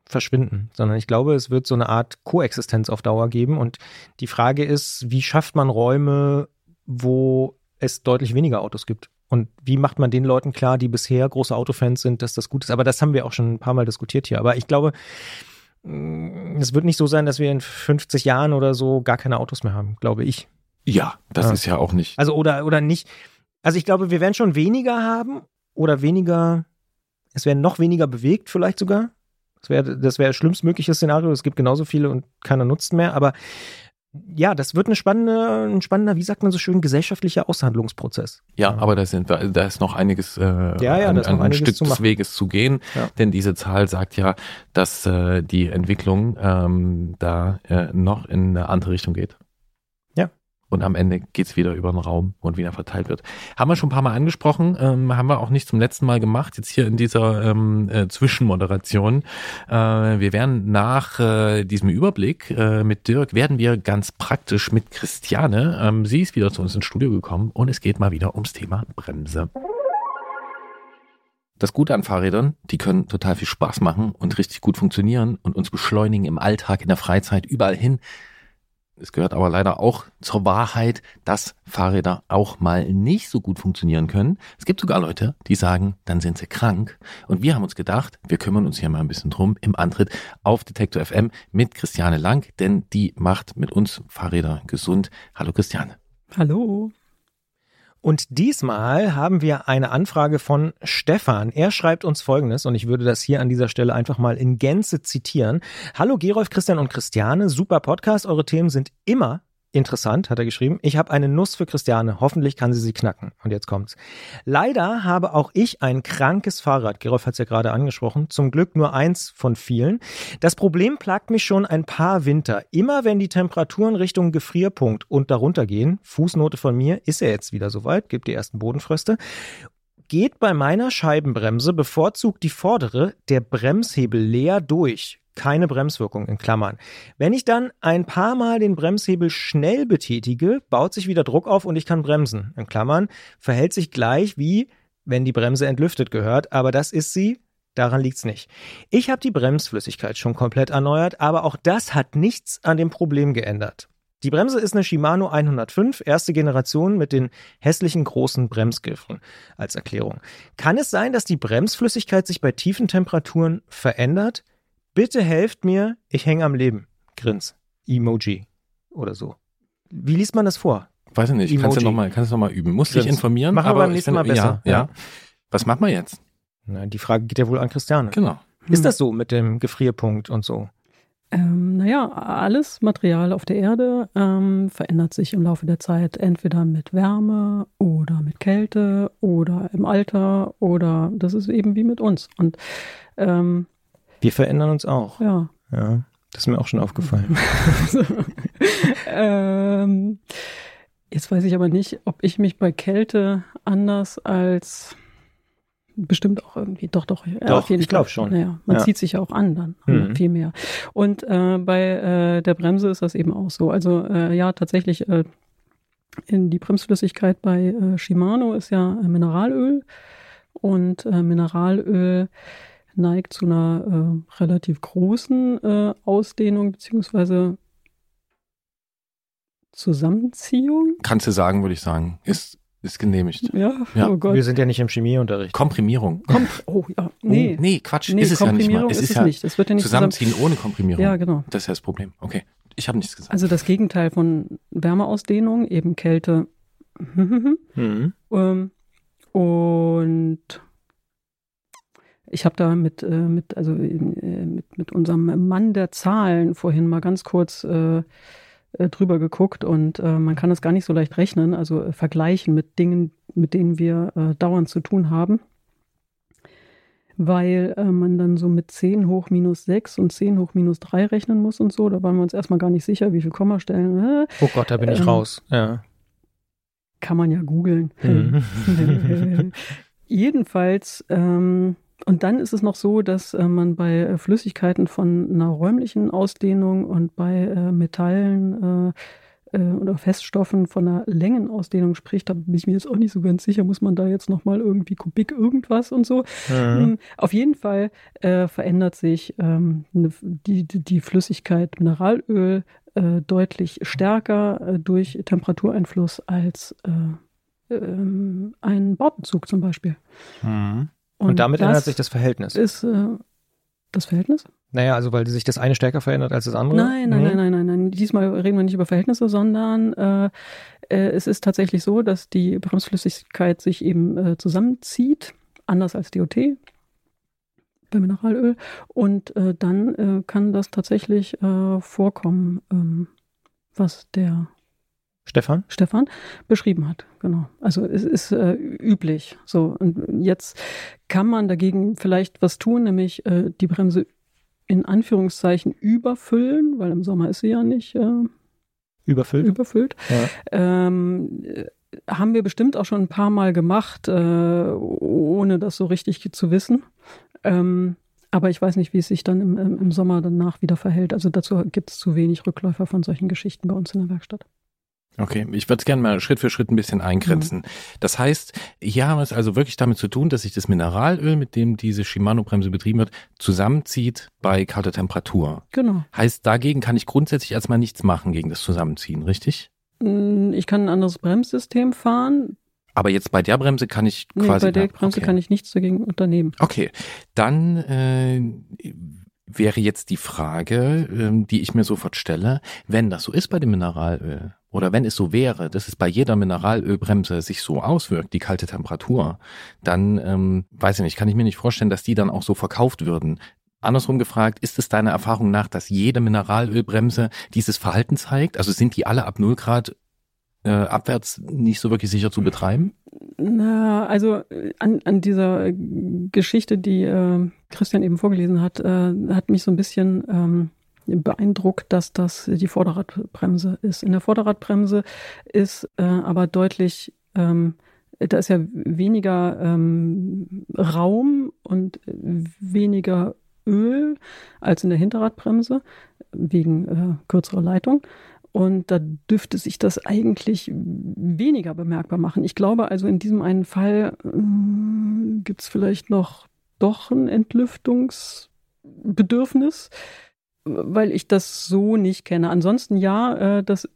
verschwinden, sondern ich glaube, es wird so eine Art Koexistenz auf Dauer geben. Und die Frage ist, wie schafft man Räume, wo es deutlich weniger Autos gibt. Und wie macht man den Leuten klar, die bisher große Autofans sind, dass das gut ist? Aber das haben wir auch schon ein paar Mal diskutiert hier. Aber ich glaube, es wird nicht so sein, dass wir in 50 Jahren oder so gar keine Autos mehr haben, glaube ich. Ja, das ja. ist ja auch nicht. Also oder oder nicht. Also ich glaube, wir werden schon weniger haben oder weniger. Es werden noch weniger bewegt, vielleicht sogar. Das wäre das wäre das schlimmstmögliche Szenario. Es gibt genauso viele und keiner nutzt mehr. Aber ja, das wird eine spannende, ein spannender, wie sagt man so schön, gesellschaftlicher Aushandlungsprozess. Ja, aber da sind wir, da ist noch einiges, äh, ja, ja, an, ein Stück des Weges zu gehen, ja. denn diese Zahl sagt ja, dass äh, die Entwicklung ähm, da äh, noch in eine andere Richtung geht. Und am Ende geht's wieder über den Raum und wieder verteilt wird. Haben wir schon ein paar Mal angesprochen, ähm, haben wir auch nicht zum letzten Mal gemacht, jetzt hier in dieser ähm, äh, Zwischenmoderation. Äh, wir werden nach äh, diesem Überblick äh, mit Dirk, werden wir ganz praktisch mit Christiane. Ähm, sie ist wieder zu uns ins Studio gekommen und es geht mal wieder ums Thema Bremse. Das Gute an Fahrrädern, die können total viel Spaß machen und richtig gut funktionieren und uns beschleunigen im Alltag, in der Freizeit, überall hin. Es gehört aber leider auch zur Wahrheit, dass Fahrräder auch mal nicht so gut funktionieren können. Es gibt sogar Leute, die sagen, dann sind sie krank. Und wir haben uns gedacht, wir kümmern uns hier mal ein bisschen drum im Antritt auf Detektor FM mit Christiane Lang, denn die macht mit uns Fahrräder gesund. Hallo Christiane. Hallo. Und diesmal haben wir eine Anfrage von Stefan. Er schreibt uns Folgendes und ich würde das hier an dieser Stelle einfach mal in Gänze zitieren. Hallo Gerolf, Christian und Christiane, super Podcast. Eure Themen sind immer Interessant, hat er geschrieben. Ich habe eine Nuss für Christiane. Hoffentlich kann sie sie knacken. Und jetzt kommt's. Leider habe auch ich ein krankes Fahrrad. Gerolf hat es ja gerade angesprochen. Zum Glück nur eins von vielen. Das Problem plagt mich schon ein paar Winter. Immer wenn die Temperaturen Richtung Gefrierpunkt und darunter gehen, Fußnote von mir, ist er jetzt wieder soweit, gibt die ersten Bodenfröste geht bei meiner Scheibenbremse bevorzugt die vordere, der Bremshebel leer durch keine Bremswirkung in Klammern. Wenn ich dann ein paar Mal den Bremshebel schnell betätige, baut sich wieder Druck auf und ich kann bremsen. In Klammern verhält sich gleich wie wenn die Bremse entlüftet gehört, aber das ist sie, daran liegt's nicht. Ich habe die Bremsflüssigkeit schon komplett erneuert, aber auch das hat nichts an dem Problem geändert. Die Bremse ist eine Shimano 105, erste Generation mit den hässlichen großen Bremsgriffen als Erklärung. Kann es sein, dass die Bremsflüssigkeit sich bei tiefen Temperaturen verändert? Bitte helft mir, ich hänge am Leben. Grins. Emoji. Oder so. Wie liest man das vor? Weiß ich nicht, Emoji. kannst du nochmal noch üben. Musst dich informieren. Machen wir beim nächsten Mal besser. Ja, ja. Was machen wir jetzt? Na, die Frage geht ja wohl an Christiane. Genau. Ist hm. das so mit dem Gefrierpunkt und so? Ähm, naja, alles Material auf der Erde ähm, verändert sich im Laufe der Zeit, entweder mit Wärme oder mit Kälte oder im Alter oder das ist eben wie mit uns. Und ähm, wir verändern uns auch. Ja. Ja, das ist mir auch schon aufgefallen. *laughs* ähm, jetzt weiß ich aber nicht, ob ich mich bei Kälte anders als bestimmt auch irgendwie, doch, doch, doch ich glaube schon. Naja, man ja. zieht sich ja auch an dann, mhm. viel mehr. Und äh, bei äh, der Bremse ist das eben auch so. Also äh, ja, tatsächlich, äh, in die Bremsflüssigkeit bei äh, Shimano ist ja äh, Mineralöl und Mineralöl neigt zu einer äh, relativ großen äh, Ausdehnung beziehungsweise Zusammenziehung. Kannst du sagen, würde ich sagen. Ist, ist genehmigt. Ja, ja. oh Gott. Wir sind ja nicht im Chemieunterricht. Komprimierung. Kom *laughs* oh ja, nee. Oh, nee, Quatsch, nee, ist es ja nicht mal. Es ist, ist ja nicht. Es wird ja nicht Zusammenziehen zusammen ohne Komprimierung. Ja, genau. Das ist ja das Problem. Okay, ich habe nichts gesagt. Also das Gegenteil von Wärmeausdehnung, eben Kälte. mhm. ähm, und ich habe da mit, äh, mit, also, äh, mit, mit unserem Mann der Zahlen vorhin mal ganz kurz äh, äh drüber geguckt und äh, man kann das gar nicht so leicht rechnen, also äh, vergleichen mit Dingen, mit denen wir dauernd zu tun haben. Weil man dann so mit 10 hoch minus 6 und 10 hoch minus 3 rechnen muss und so. Da waren wir uns erstmal gar nicht sicher, wie viel Kommastellen. Oh Gott, da bin ich ähm, raus. Ja. Kann man ja googeln. Mhm. *laughs* Jedenfalls ähm, und dann ist es noch so, dass äh, man bei äh, Flüssigkeiten von einer räumlichen Ausdehnung und bei äh, Metallen äh, äh, oder Feststoffen von einer Längenausdehnung spricht. Da bin ich mir jetzt auch nicht so ganz sicher, muss man da jetzt nochmal irgendwie Kubik irgendwas und so. Mhm. Auf jeden Fall äh, verändert sich ähm, ne, die, die Flüssigkeit Mineralöl deutlich stärker durch Temperatureinfluss als ähm, ein Bautenzug zum Beispiel. Mhm. Und, und damit ändert sich das Verhältnis. Ist äh, das Verhältnis? Naja, also weil sich das eine stärker verändert als das andere? Nein, nein, mhm. nein, nein, nein, nein. Diesmal reden wir nicht über Verhältnisse, sondern äh, äh, es ist tatsächlich so, dass die Bremsflüssigkeit sich eben äh, zusammenzieht, anders als DOT bei Mineralöl. Und äh, dann äh, kann das tatsächlich äh, vorkommen, ähm, was der Stefan? Stefan beschrieben hat, genau. Also es ist äh, üblich. So, und jetzt kann man dagegen vielleicht was tun, nämlich äh, die Bremse in Anführungszeichen überfüllen, weil im Sommer ist sie ja nicht äh, Überfüllt. Überfüllt. Ja. Ähm, haben wir bestimmt auch schon ein paar Mal gemacht, äh, ohne das so richtig zu wissen. Ähm, aber ich weiß nicht, wie es sich dann im, im Sommer danach wieder verhält. Also dazu gibt es zu wenig Rückläufer von solchen Geschichten bei uns in der Werkstatt. Okay, ich würde es gerne mal Schritt für Schritt ein bisschen eingrenzen. Mhm. Das heißt, hier haben wir es also wirklich damit zu tun, dass sich das Mineralöl, mit dem diese Shimano-Bremse betrieben wird, zusammenzieht bei kalter Temperatur. Genau. Heißt, dagegen kann ich grundsätzlich erstmal nichts machen gegen das Zusammenziehen, richtig? Mm, ich kann ein anderes Bremssystem fahren. Aber jetzt bei der Bremse kann ich quasi. Nee, bei der Bremse okay. kann ich nichts dagegen unternehmen. Okay, dann äh, wäre jetzt die Frage, ähm, die ich mir sofort stelle, wenn das so ist bei dem Mineralöl oder wenn es so wäre, dass es bei jeder Mineralölbremse sich so auswirkt, die kalte Temperatur, dann ähm, weiß ich nicht, kann ich mir nicht vorstellen, dass die dann auch so verkauft würden. Andersrum gefragt, ist es deiner Erfahrung nach, dass jede Mineralölbremse dieses Verhalten zeigt? Also sind die alle ab 0 Grad äh, abwärts nicht so wirklich sicher zu betreiben? Na, also äh, an, an dieser Geschichte, die äh, Christian eben vorgelesen hat, äh, hat mich so ein bisschen ähm, beeindruckt, dass das die Vorderradbremse ist. In der Vorderradbremse ist äh, aber deutlich, ähm, da ist ja weniger ähm, Raum und weniger Öl als in der Hinterradbremse wegen äh, kürzerer Leitung. Und da dürfte sich das eigentlich weniger bemerkbar machen. Ich glaube also in diesem einen Fall äh, gibt es vielleicht noch doch ein Entlüftungsbedürfnis, weil ich das so nicht kenne. Ansonsten ja, äh, das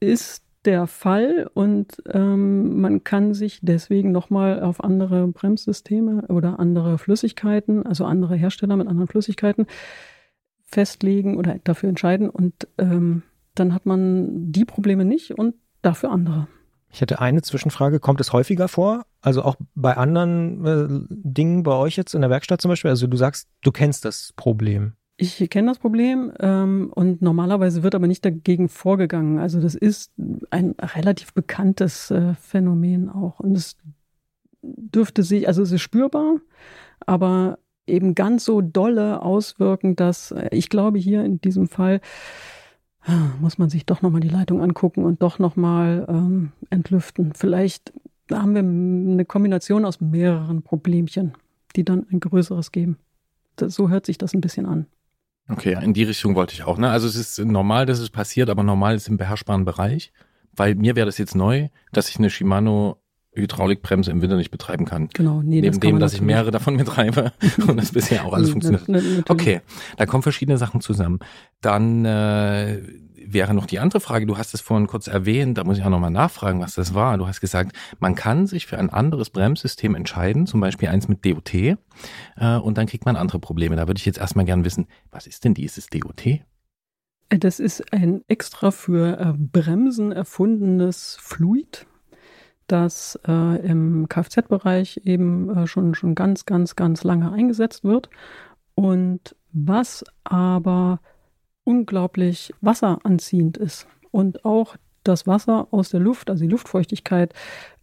ist der Fall und ähm, man kann sich deswegen nochmal auf andere Bremssysteme oder andere Flüssigkeiten, also andere Hersteller mit anderen Flüssigkeiten festlegen oder dafür entscheiden und ähm, dann hat man die Probleme nicht und dafür andere. Ich hätte eine Zwischenfrage. Kommt es häufiger vor? Also auch bei anderen äh, Dingen bei euch jetzt in der Werkstatt zum Beispiel? Also du sagst, du kennst das Problem. Ich kenne das Problem ähm, und normalerweise wird aber nicht dagegen vorgegangen. Also das ist ein relativ bekanntes äh, Phänomen auch. Und es dürfte sich, also es ist spürbar, aber eben ganz so dolle auswirken, dass äh, ich glaube hier in diesem Fall muss man sich doch nochmal die Leitung angucken und doch nochmal ähm, entlüften. Vielleicht haben wir eine Kombination aus mehreren Problemchen, die dann ein größeres geben. Das, so hört sich das ein bisschen an. Okay, in die Richtung wollte ich auch. Ne? Also es ist normal, dass es passiert, aber normal ist im beherrschbaren Bereich. Weil mir wäre das jetzt neu, dass ich eine Shimano Hydraulikbremse im Winter nicht betreiben kann. Genau, nee, Neben das dem, dass ich mehrere davon betreibe *laughs* und das bisher auch alles funktioniert. Okay, da kommen verschiedene Sachen zusammen. Dann äh, wäre noch die andere Frage, du hast es vorhin kurz erwähnt, da muss ich auch nochmal nachfragen, was das war. Du hast gesagt, man kann sich für ein anderes Bremssystem entscheiden, zum Beispiel eins mit DOT, äh, und dann kriegt man andere Probleme. Da würde ich jetzt erstmal gern wissen, was ist denn dieses DOT? Das ist ein extra für äh, Bremsen erfundenes Fluid das äh, im Kfz-Bereich eben äh, schon, schon ganz, ganz, ganz lange eingesetzt wird und was aber unglaublich wasseranziehend ist und auch das Wasser aus der Luft, also die Luftfeuchtigkeit,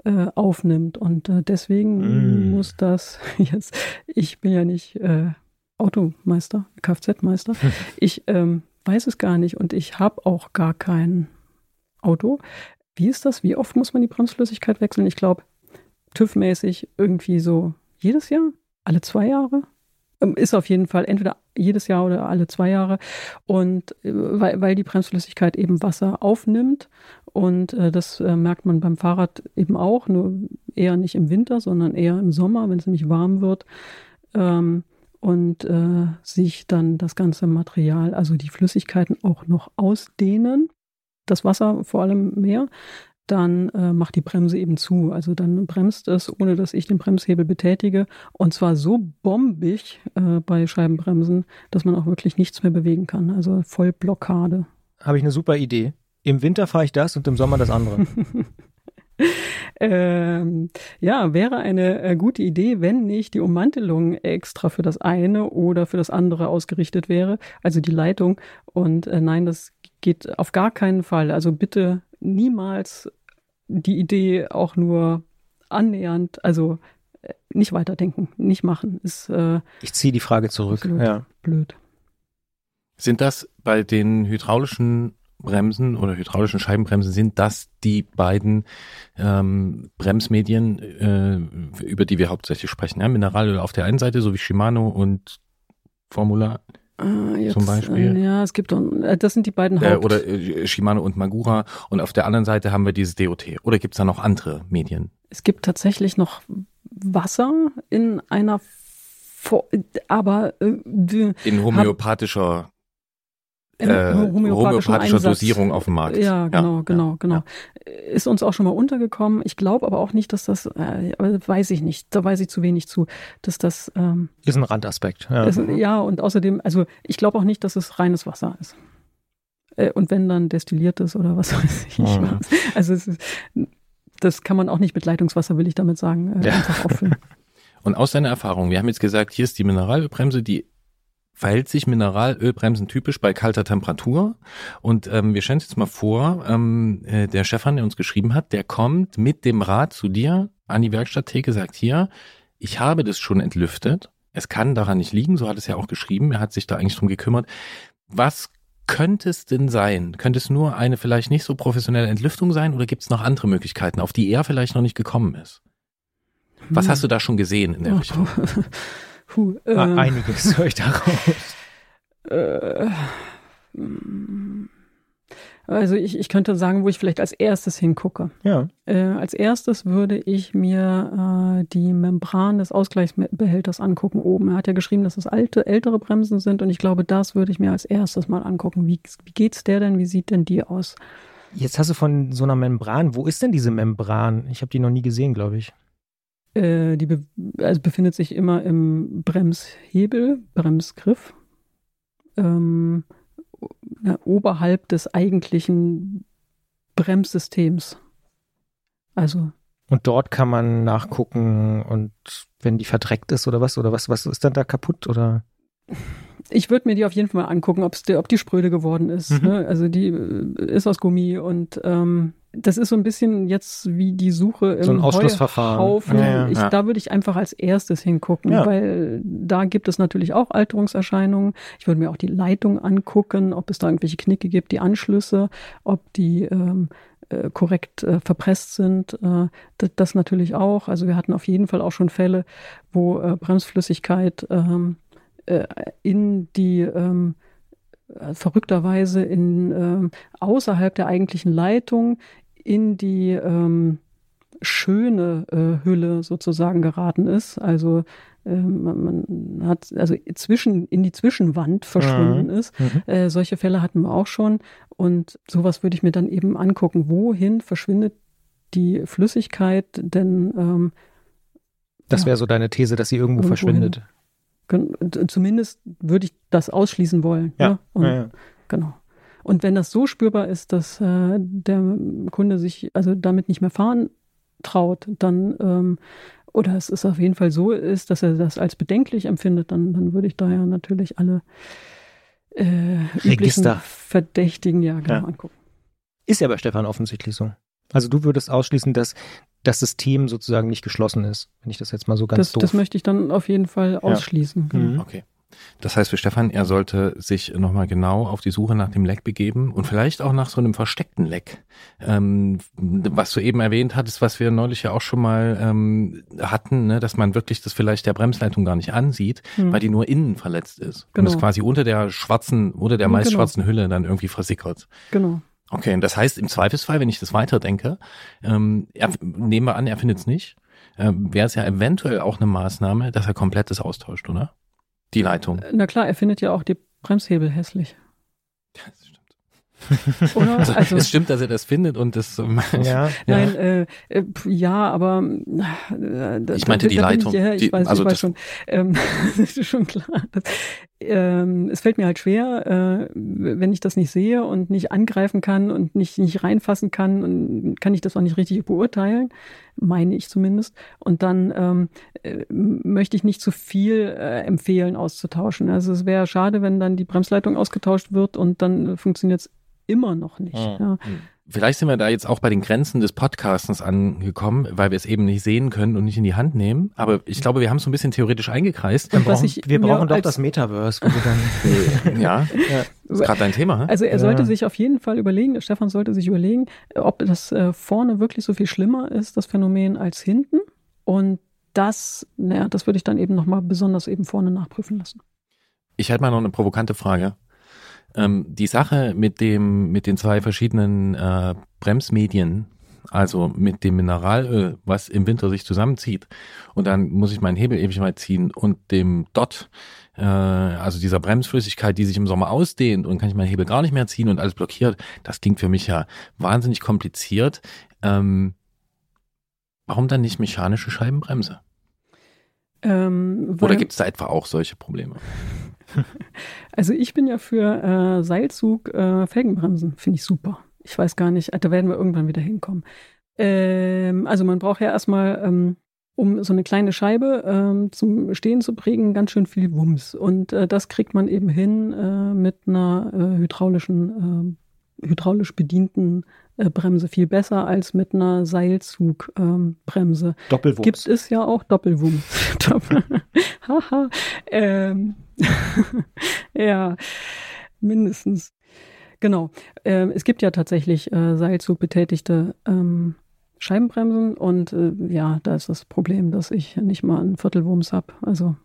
äh, aufnimmt. Und äh, deswegen mm. muss das *laughs* jetzt, ich bin ja nicht äh, Automeister, Kfz-Meister, *laughs* ich ähm, weiß es gar nicht und ich habe auch gar kein Auto. Wie ist das? Wie oft muss man die Bremsflüssigkeit wechseln? Ich glaube, TÜV-mäßig irgendwie so jedes Jahr, alle zwei Jahre. Ähm, ist auf jeden Fall entweder jedes Jahr oder alle zwei Jahre. Und äh, weil, weil die Bremsflüssigkeit eben Wasser aufnimmt. Und äh, das äh, merkt man beim Fahrrad eben auch, nur eher nicht im Winter, sondern eher im Sommer, wenn es nämlich warm wird. Ähm, und äh, sich dann das ganze Material, also die Flüssigkeiten auch noch ausdehnen das Wasser vor allem mehr, dann äh, macht die Bremse eben zu. Also dann bremst es, ohne dass ich den Bremshebel betätige. Und zwar so bombig äh, bei Scheibenbremsen, dass man auch wirklich nichts mehr bewegen kann. Also voll Blockade. Habe ich eine super Idee. Im Winter fahre ich das und im Sommer das andere. *laughs* ähm, ja, wäre eine äh, gute Idee, wenn nicht die Ummantelung extra für das eine oder für das andere ausgerichtet wäre, also die Leitung. Und äh, nein, das geht auf gar keinen Fall. Also bitte niemals die Idee auch nur annähernd, also äh, nicht weiterdenken, nicht machen. Ist, äh, ich ziehe die Frage zurück. Ja. Blöd. Sind das bei den hydraulischen Bremsen oder hydraulischen Scheibenbremsen sind das die beiden ähm, Bremsmedien, äh, über die wir hauptsächlich sprechen. Ja? Mineralöl auf der einen Seite, so wie Shimano und Formula jetzt, Zum Beispiel. äh, Ja, es gibt, äh, das sind die beiden äh, Haupt. oder Shimano und Magura und auf der anderen Seite haben wir dieses DOT. Oder gibt's da noch andere Medien? Es gibt tatsächlich noch Wasser in einer, Fo aber äh, In homöopathischer in äh, homöopathischer Einsatz. Dosierung auf dem Markt. Ja, genau, genau, ja, genau. Ist uns auch schon mal untergekommen. Ich glaube aber auch nicht, dass das, äh, aber weiß ich nicht, da weiß ich zu wenig zu, dass das, ähm, Ist ein Randaspekt. Ja. es, ja, und außerdem, also ich glaube auch nicht, dass es reines Wasser ist. Äh, und wenn dann destilliertes oder was *laughs* weiß ich. Mhm. was. Also es ist, das kann man auch nicht mit Leitungswasser, will ich damit sagen, äh, Ja. einfach auffüllen. *laughs* Und aus deiner Erfahrung, wir haben jetzt gesagt, hier ist die Mineralölbremse, die verhält sich Mineralölbremsen typisch bei kalter Temperatur. Und ähm, wir stellen uns jetzt mal vor, ähm, äh, der Stefan, der uns geschrieben hat, der kommt mit dem Rad zu dir an die Werkstatttheke, sagt hier, ich habe das schon entlüftet. Es kann daran nicht liegen, so hat es ja auch geschrieben. Er hat sich da eigentlich drum gekümmert. Was könnte es denn sein? Könnte es nur eine vielleicht nicht so professionelle Entlüftung sein oder gibt es noch andere Möglichkeiten, auf die er vielleicht noch nicht gekommen ist? Was hast du da schon gesehen in der Richtung? *laughs* Puh, äh, Ah, Einiges höre ich daraus. Äh, also ich, ich könnte sagen, wo ich vielleicht als erstes hingucke. Ja. Äh, als erstes würde ich mir äh, die Membran des Ausgleichsbehälters angucken oben. Er hat ja geschrieben, dass es alte, ältere Bremsen sind und ich glaube, das würde ich mir als erstes mal angucken. Wie, wie geht's der denn? Wie sieht denn die aus? Jetzt hast du von so einer Membran. Wo ist denn diese Membran? Ich habe die noch nie gesehen, glaube ich. Äh, die be also befindet sich immer im Bremshebel, Bremsgriff, ähm, na, oberhalb des eigentlichen Bremssystems. Also Und dort kann man nachgucken und wenn die verdreckt ist oder was oder was was ist dann da kaputt oder ich würde mir die auf jeden Fall mal angucken, ob's die, ob die spröde geworden ist. Mhm. Ne? Also die äh, ist aus Gummi und ähm, das ist so ein bisschen jetzt wie die Suche im So ein Ausschlussverfahren. Heuhaufen. Ja, ja. Ich. Da würde ich einfach als erstes hingucken, Ja. weil da gibt es natürlich auch Alterungserscheinungen. Ich würde mir auch die Leitung angucken, ob es da irgendwelche Knicke gibt, die Anschlüsse, ob die ähm, äh, korrekt äh, verpresst sind. Äh, das, das natürlich auch. Also wir hatten auf jeden Fall auch schon Fälle, wo äh, Bremsflüssigkeit ähm, äh, in die ähm, äh, verrückterweise in ähm, außerhalb der eigentlichen Leitung in die ähm, schöne äh, Hülle sozusagen geraten ist. Also ähm, man, man hat also zwischen in die Zwischenwand verschwunden ist. Mhm. Äh, solche Fälle hatten wir auch schon und sowas würde ich mir dann eben angucken. Wohin verschwindet die Flüssigkeit? Denn ähm, das Ja. wäre so deine These, dass sie irgendwo verschwindet. Zumindest würde ich das ausschließen wollen. Ja. Ne? Ja, ja. Genau. Und wenn das so spürbar ist, dass äh, der Kunde sich also damit nicht mehr fahren traut, dann ähm, oder es ist auf jeden Fall so ist, dass er das als bedenklich empfindet, dann, dann würde ich da ja natürlich alle äh, üblichen Register. Verdächtigen ja genau Ja. angucken. Ist ja bei Stefan offensichtlich so. Also du würdest ausschließen, dass das System sozusagen nicht geschlossen ist, wenn ich das jetzt mal so ganz Das, doof. das möchte ich dann auf jeden Fall ausschließen. Mhm. Okay. Das heißt für Stefan, er sollte sich nochmal genau auf die Suche nach dem Leck begeben und vielleicht auch nach so einem versteckten Leck. Ähm, was du eben erwähnt hattest, was wir neulich ja auch schon mal ähm, hatten, ne, dass man wirklich das vielleicht der Bremsleitung gar nicht ansieht, Mhm. weil die nur innen verletzt ist. Und Genau. es quasi unter der schwarzen, unter der meist genau. schwarzen Hülle dann irgendwie versickert. Genau. Okay, und das heißt im Zweifelsfall, wenn ich das weiterdenke, ähm, er, nehmen wir an, er findet es nicht, ähm, wäre es ja eventuell auch eine Maßnahme, dass er komplett das austauscht, oder? Die Leitung. Na klar, er findet ja auch die Bremshebel hässlich. Das stimmt. *laughs* Oder? Also, Also- es stimmt, dass er das findet und das. ähm, ja, Nein, äh, äh, ja, aber äh, da- Ich meinte da- die Leitung. Ich, ja, ich Die- weiß, also ich weiß das- schon. Ähm, *laughs* das ist schon klar. Das, ähm, es fällt mir halt schwer, äh, wenn ich das nicht sehe und nicht angreifen kann und nicht, nicht reinfassen kann und kann ich das auch nicht richtig beurteilen, meine ich zumindest. Und dann ähm, äh, möchte ich nicht zu viel äh, empfehlen, auszutauschen. Also es wäre schade, wenn dann die Bremsleitung ausgetauscht wird und dann äh, funktioniert es immer noch nicht. Mhm. Ja. Vielleicht sind wir da jetzt auch bei den Grenzen des Podcastens angekommen, weil wir es eben nicht sehen können und nicht in die Hand nehmen. Aber ich glaube, wir haben es so ein bisschen theoretisch eingekreist. Dann brauchen, wir brauchen doch das Metaverse. Dann, *laughs* ja, ja. das ist gerade dein Thema. Also er sollte ja. sich auf jeden Fall überlegen, Stefan sollte sich überlegen, ob das äh, vorne wirklich so viel schlimmer ist, das Phänomen, als hinten. Und das, naja, das würde ich dann eben nochmal besonders eben vorne nachprüfen lassen. Ich hätte mal noch eine provokante Frage. Ähm, die Sache mit dem, mit den zwei verschiedenen äh, Bremsmedien, also mit dem Mineralöl, was im Winter sich zusammenzieht, und dann muss ich meinen Hebel ewig mal ziehen und dem Dot, äh, also dieser Bremsflüssigkeit, die sich im Sommer ausdehnt und kann ich meinen Hebel gar nicht mehr ziehen und alles blockiert, das klingt für mich ja wahnsinnig kompliziert. Ähm, warum dann nicht mechanische Scheibenbremse? Ähm, Oder gibt es da etwa auch solche Probleme? *laughs* Also ich bin ja für äh, Seilzug äh, Felgenbremsen, finde ich super. Ich weiß gar nicht, da werden wir irgendwann wieder hinkommen. Ähm, also man braucht ja erstmal, ähm, um so eine kleine Scheibe ähm, zum Stehen zu prägen, ganz schön viel Wumms. Und äh, das kriegt man eben hin äh, mit einer äh, hydraulischen, äh, hydraulisch bedienten Bremse viel besser als mit einer Seilzugbremse. Ähm, Doppelwumms. Gibt es ja auch Doppelwumms. *laughs* *laughs* Haha. ähm, *laughs* ja, mindestens. Genau. Ähm, es gibt ja tatsächlich äh, Seilzugbetätigte ähm, Scheibenbremsen und äh, ja, da ist das Problem, dass ich nicht mal einen Viertelwumms habe. Also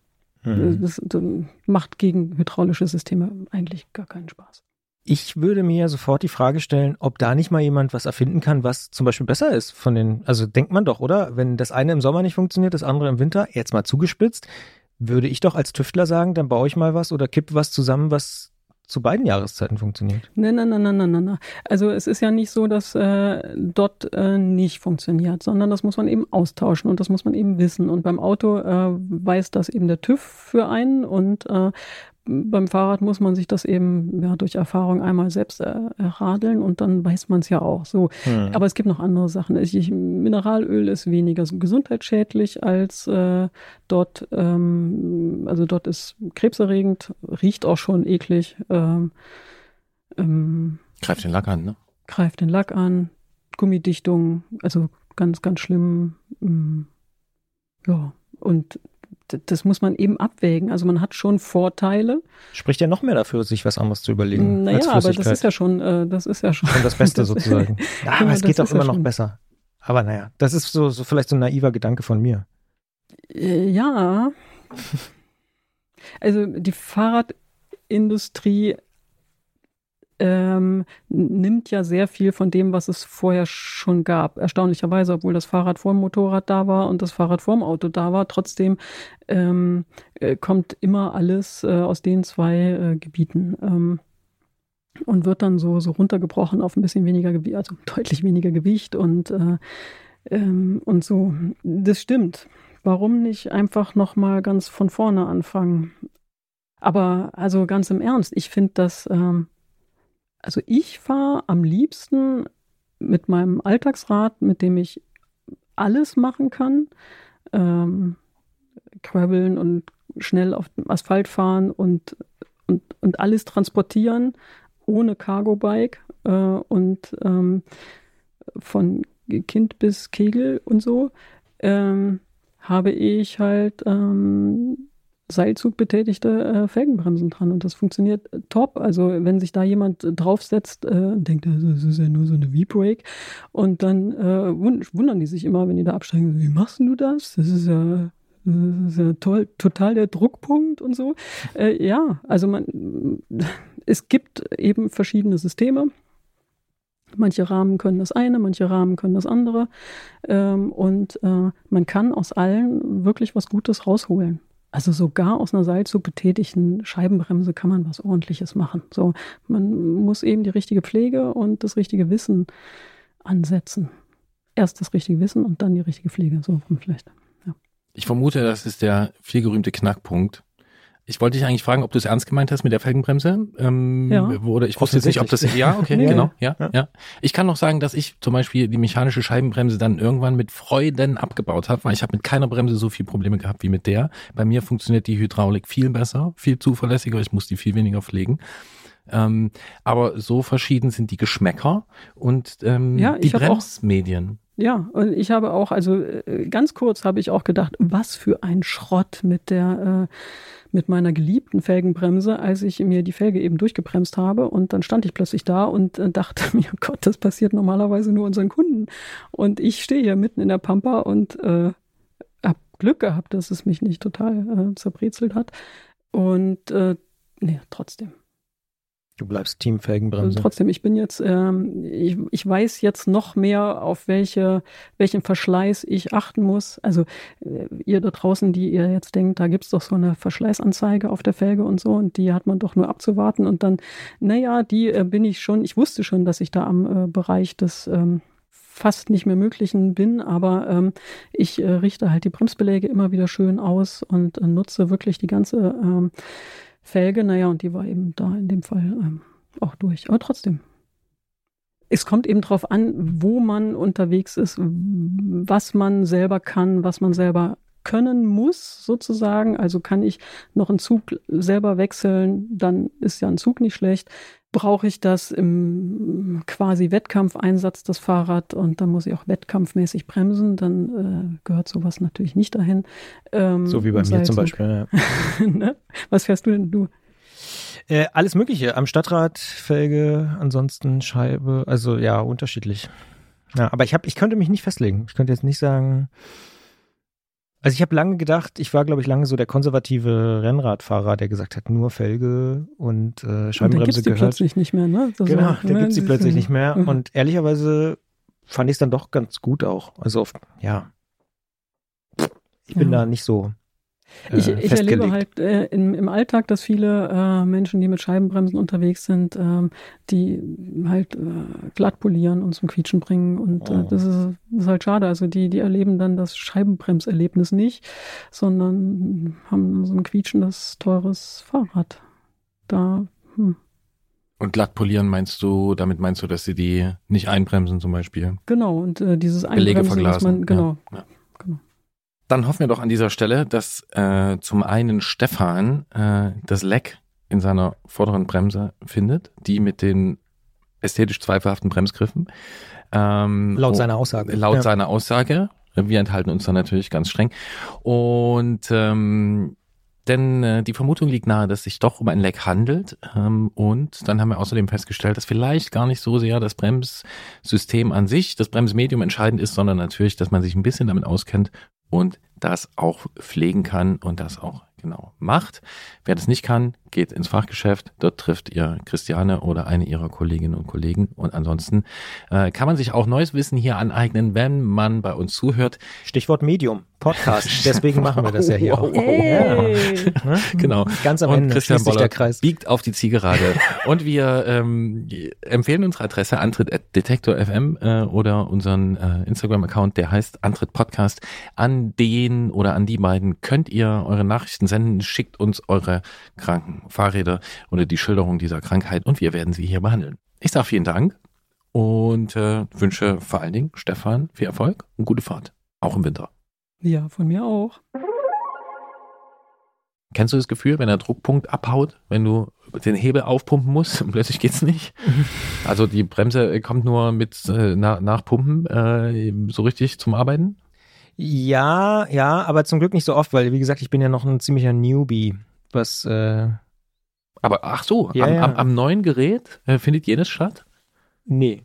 mhm. das, das macht gegen hydraulische Systeme eigentlich gar keinen Spaß. Ich würde mir sofort die Frage stellen, ob da nicht mal jemand was erfinden kann, was zum Beispiel besser ist von den, also denkt man doch, oder? Wenn das eine im Sommer nicht funktioniert, das andere im Winter, jetzt mal zugespitzt, würde ich doch als Tüftler sagen, dann baue ich mal was oder kipp was zusammen, was zu beiden Jahreszeiten funktioniert. Nein, nein, nein, nein, nein, nein. Also es ist ja nicht so, dass äh, dort äh, nicht funktioniert, sondern das muss man eben austauschen und das muss man eben wissen. Und beim Auto äh, weiß das eben der TÜV für einen und äh, beim Fahrrad muss man sich das eben ja, durch Erfahrung einmal selbst äh, erradeln und dann weiß man es ja auch so. Hm. Aber es gibt noch andere Sachen. Ich, Mineralöl ist weniger gesundheitsschädlich als äh, dort, ähm, also dort ist krebserregend, riecht auch schon eklig. Ähm, ähm, greift den Lack an, ne? Greift den Lack an, Gummidichtung, also ganz, ganz schlimm. Ähm, ja, und das muss man eben abwägen. Also man hat schon Vorteile. Spricht ja noch mehr dafür, sich was anderes zu überlegen. Naja, aber das ist ja schon, äh, das ist ja schon. schon das Beste *laughs* das sozusagen. ja, aber es geht doch immer ja noch besser. Aber naja, das ist so, so vielleicht so ein naiver Gedanke von mir. Äh, ja. *laughs* Also die Fahrradindustrie ähm, nimmt ja sehr viel von dem, was es vorher schon gab. Erstaunlicherweise, obwohl das Fahrrad vor dem Motorrad da war und das Fahrrad vor dem Auto da war, trotzdem ähm, äh, kommt immer alles äh, aus den zwei äh, Gebieten. Ähm, und wird dann so, so runtergebrochen auf ein bisschen weniger Gewicht, also *laughs* deutlich weniger Gewicht und, äh, ähm, und so. Das stimmt. Warum nicht einfach nochmal ganz von vorne anfangen? Aber also ganz im Ernst, ich finde das, ähm, also ich fahre am liebsten mit meinem Alltagsrad, mit dem ich alles machen kann. Ähm, krabbeln und schnell auf dem Asphalt fahren und, und, und alles transportieren ohne Cargo-Bike äh, und ähm, von Kind bis Kegel und so ähm, habe ich halt ähm, Seilzug betätigte äh, Felgenbremsen dran und das funktioniert äh, top. Also wenn sich da jemand äh, draufsetzt äh, denkt, das ist ja nur so eine V-Brake und dann äh, wundern die sich immer, wenn die da absteigen, wie machst du das? Das ist ja das ist ja toll, total der Druckpunkt und so. Äh, ja, also man, *laughs* es gibt eben verschiedene Systeme. Manche Rahmen können das eine, manche Rahmen können das andere. Ähm, und äh, man kann aus allen wirklich was Gutes rausholen. Also sogar aus einer Seilzug betätigten Scheibenbremse kann man was ordentliches machen. So, man muss eben die richtige Pflege und das richtige Wissen ansetzen. Erst das richtige Wissen und dann die richtige Pflege, so vielleicht. Ja. Ich vermute, das ist der vielgerühmte Knackpunkt, ich wollte dich eigentlich fragen, ob du es ernst gemeint hast mit der Felgenbremse. Ähm, ja. Oder ich wusste jetzt nicht, ob das. Ja, okay, *laughs* ja, genau. Ja, ja, ja. Ich kann noch sagen, dass ich zum Beispiel die mechanische Scheibenbremse dann irgendwann mit Freuden abgebaut habe, weil ich habe mit keiner Bremse so viel Probleme gehabt wie mit der. Bei mir funktioniert die Hydraulik viel besser, viel zuverlässiger. Ich muss die viel weniger pflegen. Ähm, aber so verschieden sind die Geschmäcker und ähm, Ja, die Bremsmedien. Ja, und ich habe auch, also äh, ganz kurz habe ich auch gedacht, was für ein Schrott mit der, äh, mit meiner geliebten Felgenbremse, als ich mir die Felge eben durchgebremst habe und dann stand ich plötzlich da und äh, dachte *laughs* mir, Gott, das passiert normalerweise nur unseren Kunden. Und ich stehe hier mitten in der Pampa und äh, hab Glück gehabt, dass es mich nicht total äh, zerbrezelt hat. Und äh, nee, trotzdem. Du bleibst Team Also Felgenbremse. trotzdem, ich bin jetzt, ähm, ich, ich weiß jetzt noch mehr, auf welche, welchen Verschleiß ich achten muss. Also äh, ihr da draußen, die ihr jetzt denkt, da gibt's doch so eine Verschleißanzeige auf der Felge und so und die hat man doch nur abzuwarten und dann, naja, die äh, bin ich schon, ich wusste schon, dass ich da am äh, Bereich des ähm, fast nicht mehr Möglichen bin, aber ähm, ich äh, richte halt die Bremsbeläge immer wieder schön aus und äh, nutze wirklich die ganze ähm, Felge. Naja, und die war eben da in dem Fall ähm, auch durch. Aber trotzdem. Es kommt eben drauf an, wo man unterwegs ist, was man selber kann, was man selber können muss, sozusagen. Also kann ich noch einen Zug selber wechseln, dann ist ja ein Zug nicht schlecht. Brauche ich das im quasi Wettkampfeinsatz, das Fahrrad, und dann muss ich auch wettkampfmäßig bremsen, dann äh, gehört sowas natürlich nicht dahin. Ähm, so wie bei mir zum Beispiel. Ja. *laughs* ne? Was fährst du denn, du? Äh, alles Mögliche. Am Stadtrad, Felge, ansonsten Scheibe. Also ja, unterschiedlich. Ja, aber ich habe, ich könnte mich nicht festlegen. Ich könnte jetzt nicht sagen. Also ich habe lange gedacht, ich war, glaube ich, lange so der konservative Rennradfahrer, der gesagt hat, nur Felge und äh, Und dann Scheibenbremse gibt's die gehört. plötzlich nicht mehr, ne? So, Genau, da die diese- plötzlich nicht mehr. Mhm. Und ehrlicherweise fand ich es dann doch ganz gut auch. Also ja. Ich bin Ja. da nicht so. Äh, Ich, ich festgelegt. erlebe halt äh, im, im Alltag, dass viele äh, Menschen, die mit Scheibenbremsen unterwegs sind, ähm, die halt äh, glatt polieren und zum Quietschen bringen. Und Oh. äh, das, ist, das ist halt schade. Also die, die erleben dann das Scheibenbremserlebnis nicht, sondern haben so ein quietschendes, teures Fahrrad. Da, hm, Und glatt polieren meinst du, damit meinst du, dass sie die nicht einbremsen zum Beispiel? genau. Und äh, dieses Einbremsen, verglasen. man, genau. Ja, ja. genau. Dann hoffen wir doch an dieser Stelle, dass äh, zum einen Stefan äh, das Leck in seiner vorderen Bremse findet, die mit den ästhetisch zweifelhaften Bremsgriffen. Ähm, Laut seiner Aussage. Laut Ja. seiner Aussage. Wir enthalten uns da natürlich ganz streng. Und ähm, denn äh, die Vermutung liegt nahe, dass sich doch um ein Leck handelt. Ähm, und dann haben wir außerdem festgestellt, dass vielleicht gar nicht so sehr das Bremssystem an sich, das Bremsmedium entscheidend ist, sondern natürlich, dass man sich ein bisschen damit auskennt und das auch pflegen kann und das auch genau macht. Wer das nicht kann, geht ins Fachgeschäft. Dort trifft ihr Christiane oder eine ihrer Kolleginnen und Kollegen. Und ansonsten äh, kann man sich auch neues Wissen hier aneignen, wenn man bei uns zuhört. Stichwort Medium, Podcast. *laughs* Deswegen machen wir das ja hier auch. Hey. Ne? Genau. Ganz am und Ende Christian schließt sich der Bollert Kreis. biegt auf die Zielgerade. und wir ähm, empfehlen unsere Adresse Antritt at Detektor FM äh, oder unseren äh, Instagram-Account, der heißt Antritt Podcast. An den oder an die beiden könnt ihr eure Nachrichten senden. Schickt uns eure kranken Fahrräder oder die Schilderung dieser Krankheit und wir werden sie hier behandeln. Ich sage vielen Dank und äh, wünsche vor allen Dingen Stefan viel Erfolg und gute Fahrt. Auch im Winter. Ja, von mir auch. Kennst du das Gefühl, wenn der Druckpunkt abhaut, wenn du den Hebel aufpumpen musst und *laughs* plötzlich geht's nicht? Also die Bremse kommt nur mit äh, na, nach Pumpen äh, so richtig zum Arbeiten? Ja, ja, aber zum Glück nicht so oft, weil wie gesagt, ich bin ja noch ein ziemlicher Newbie, was äh, Aber ach so, Ja, am, ja. Am, am neuen Gerät äh, findet jedes statt? nee,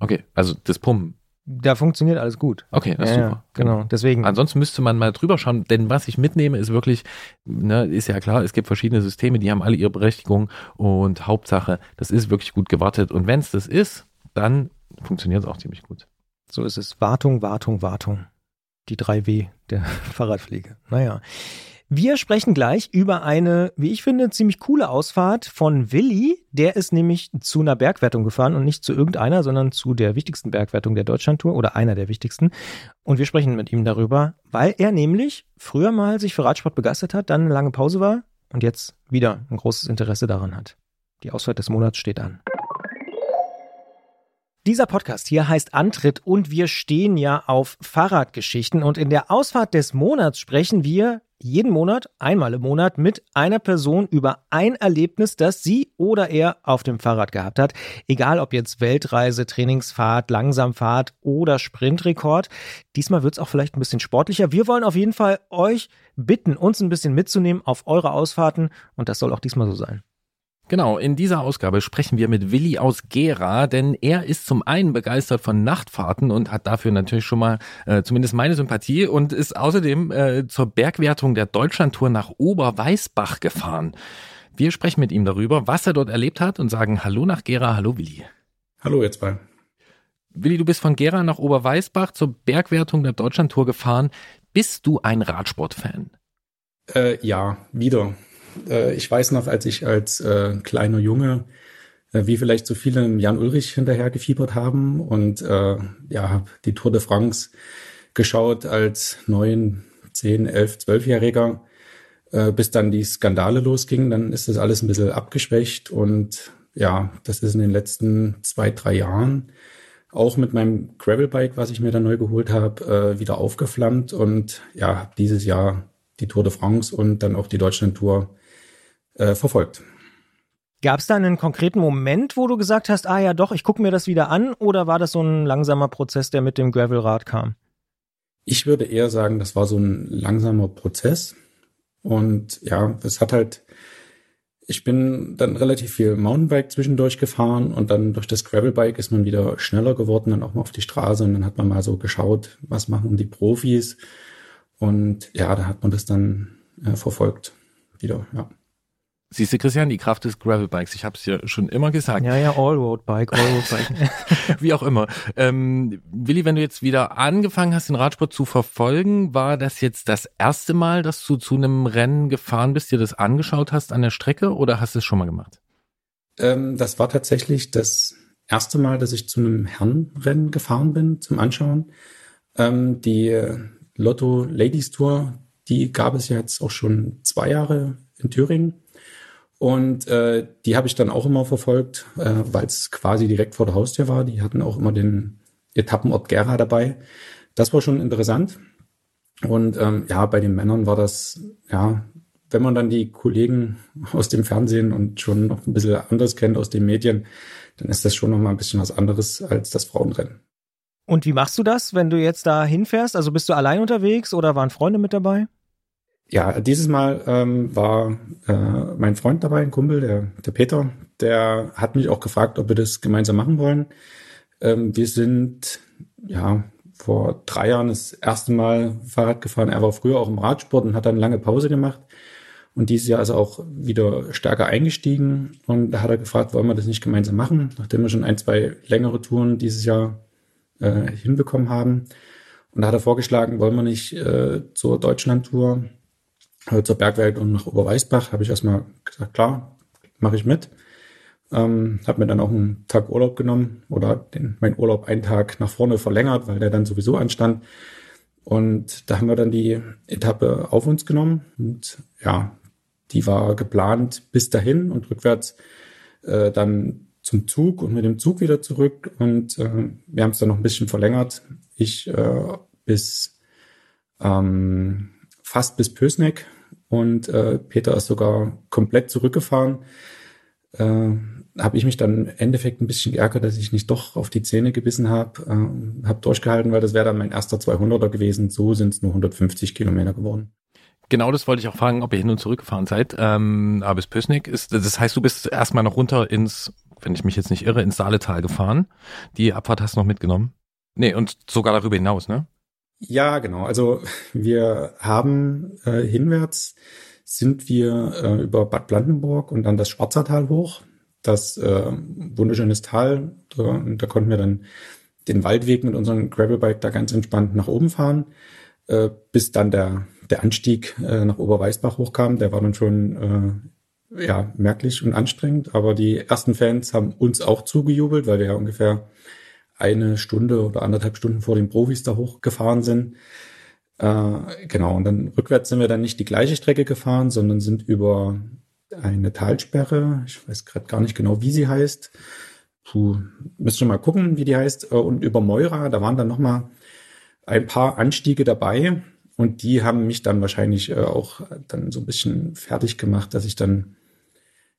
Okay, also das Pumpen. da funktioniert alles gut. Okay, das ist ja, super. ja, genau, deswegen. Ansonsten müsste man mal drüber schauen, denn was ich mitnehme, ist wirklich, ne, ist ja klar, es gibt verschiedene Systeme, die haben alle ihre Berechtigung und Hauptsache, das ist wirklich gut gewartet. Und wenn es das ist, dann funktioniert es auch ziemlich gut. So ist es. Wartung, Wartung, Wartung. Die 3W der *laughs* Fahrradpflege. Naja. Wir sprechen gleich über eine, wie ich finde, ziemlich coole Ausfahrt von Willi. Der ist nämlich zu einer Bergwertung gefahren und nicht zu irgendeiner, sondern zu der wichtigsten Bergwertung der Deutschlandtour oder einer der wichtigsten. Und wir sprechen mit ihm darüber, weil er nämlich früher mal sich für Radsport begeistert hat, dann eine lange Pause war und jetzt wieder ein großes Interesse daran hat. Die Ausfahrt des Monats steht an. Dieser Podcast hier heißt Antritt und wir stehen ja auf Fahrradgeschichten und in der Ausfahrt des Monats sprechen wir jeden Monat, einmal im Monat, mit einer Person über ein Erlebnis, das sie oder er auf dem Fahrrad gehabt hat. Egal ob jetzt Weltreise, Trainingsfahrt, Langsamfahrt oder Sprintrekord. Diesmal wird es auch vielleicht ein bisschen sportlicher. Wir wollen auf jeden Fall euch bitten, uns ein bisschen mitzunehmen auf eure Ausfahrten und das soll auch diesmal so sein. Genau, in dieser Ausgabe sprechen wir mit Willi aus Gera, denn er ist zum einen begeistert von Nachtfahrten und hat dafür natürlich schon mal äh, zumindest meine Sympathie und ist außerdem äh, zur Bergwertung der Deutschlandtour nach Oberweißbach gefahren. Wir sprechen mit ihm darüber, was er dort erlebt hat und sagen Hallo nach Gera, hallo Willi. Hallo jetzt mal. Willi, du bist von Gera nach Oberweißbach zur Bergwertung der Deutschlandtour gefahren. Bist du ein Radsportfan? Äh, ja, wieder. Äh, ich weiß noch, als ich als äh, kleiner Junge, äh, wie vielleicht so viele Jan Ulrich hinterher gefiebert haben und äh, ja, habe die Tour de France geschaut als neun, zehn, elf, zwölfjähriger, äh, bis dann die Skandale losgingen. Dann ist das alles ein bisschen abgeschwächt und ja, das ist in den letzten zwei, drei Jahren auch mit meinem Gravelbike, was ich mir dann neu geholt habe, äh, wieder aufgeflammt und ja, dieses Jahr die Tour de France und dann auch die Deutschland-Tour äh, verfolgt. Gab es da einen konkreten Moment, wo du gesagt hast, ah ja doch, ich gucke mir das wieder an, oder war das so ein langsamer Prozess, der mit dem Gravelrad kam? Ich würde eher sagen, das war so ein langsamer Prozess. Und ja, es hat halt, ich bin dann relativ viel Mountainbike zwischendurch gefahren und dann durch das Gravelbike ist man wieder schneller geworden, dann auch mal auf die Straße und dann hat man mal so geschaut, was machen die Profis. Und ja, da hat man das dann äh, verfolgt wieder, ja. Siehst du, Christian, die Kraft des Gravelbikes. Ich habe es ja schon immer gesagt. Ja, ja, Allroad-Bike, Allroad-Bike. *laughs* *laughs* Wie auch immer. Ähm, Willi, wenn du jetzt wieder angefangen hast, den Radsport zu verfolgen, war das jetzt das erste Mal, dass du zu einem Rennen gefahren bist, dir das angeschaut hast an der Strecke oder hast du es schon mal gemacht? Ähm, das war tatsächlich das erste Mal, dass ich zu einem Herrenrennen gefahren bin zum Anschauen. Ähm, die Lotto Ladies Tour, die gab es ja jetzt auch schon zwei Jahre in Thüringen. Und äh, die habe ich dann auch immer verfolgt, äh, weil es quasi direkt vor der Haustür war. Die hatten auch immer den Etappenort Gera dabei. Das war schon interessant. Und ähm, ja, bei den Männern war das, ja, wenn man dann die Kollegen aus dem Fernsehen und schon noch ein bisschen anders kennt aus den Medien, dann ist das schon noch mal ein bisschen was anderes als das Frauenrennen. Und wie machst du das, wenn du jetzt da hinfährst? Also bist du allein unterwegs oder waren Freunde mit dabei? Ja, dieses Mal ähm, war äh, mein Freund dabei, ein Kumpel, der, der Peter, der hat mich auch gefragt, ob wir das gemeinsam machen wollen. Ähm, wir sind ja vor drei Jahren das erste Mal Fahrrad gefahren. Er war früher auch im Radsport und hat dann lange Pause gemacht. Und dieses Jahr ist er auch wieder stärker eingestiegen. Und da hat er gefragt, wollen wir das nicht gemeinsam machen, nachdem wir schon ein, zwei längere Touren dieses Jahr äh, hinbekommen haben. Und da hat er vorgeschlagen, wollen wir nicht äh, zur Deutschlandtour zur Bergwertung nach Oberweißbach habe ich erstmal gesagt, klar, mache ich mit. Ähm, habe mir dann auch einen Tag Urlaub genommen oder den, mein Urlaub einen Tag nach vorne verlängert, weil der dann sowieso anstand. Und da haben wir dann die Etappe auf uns genommen und ja, die war geplant bis dahin und rückwärts äh, dann zum Zug und mit dem Zug wieder zurück und äh, wir haben es dann noch ein bisschen verlängert. Ich äh, bis ähm, fast bis Pösneck und äh, Peter ist sogar komplett zurückgefahren. Äh, habe ich mich dann im Endeffekt ein bisschen geärgert, dass ich nicht doch auf die Zähne gebissen habe, äh, habe durchgehalten, weil das wäre dann mein erster 200er gewesen. So sind es nur 150 Kilometer geworden. Genau, das wollte ich auch fragen, ob ihr hin und zurück gefahren seid. Ähm, aber bis Pösneck ist, das heißt, du bist erstmal noch runter ins, wenn ich mich jetzt nicht irre, ins Saaletal gefahren. Die Abfahrt hast du noch mitgenommen. Nee, und sogar darüber hinaus, ne? Ja, genau. Also wir haben äh, hinwärts sind wir äh, über Bad Blandenburg und dann das Schwarzertal hoch. Das äh, wunderschönes Tal. Da, da konnten wir dann den Waldweg mit unserem Gravelbike da ganz entspannt nach oben fahren, äh, bis dann der, der Anstieg äh, nach Oberweißbach hochkam. Der war dann schon äh, ja, merklich und anstrengend. Aber die ersten Fans haben uns auch zugejubelt, weil wir ja ungefähr eine Stunde oder anderthalb Stunden vor den Profis da hochgefahren sind. Äh, genau, und dann rückwärts sind wir dann nicht die gleiche Strecke gefahren, sondern sind über eine Talsperre, ich weiß gerade gar nicht genau, wie sie heißt. Puh, müsst ihr mal gucken, wie die heißt. Äh, und über Moira, da waren dann nochmal ein paar Anstiege dabei. und die haben mich dann wahrscheinlich äh, auch dann so ein bisschen fertig gemacht, dass ich dann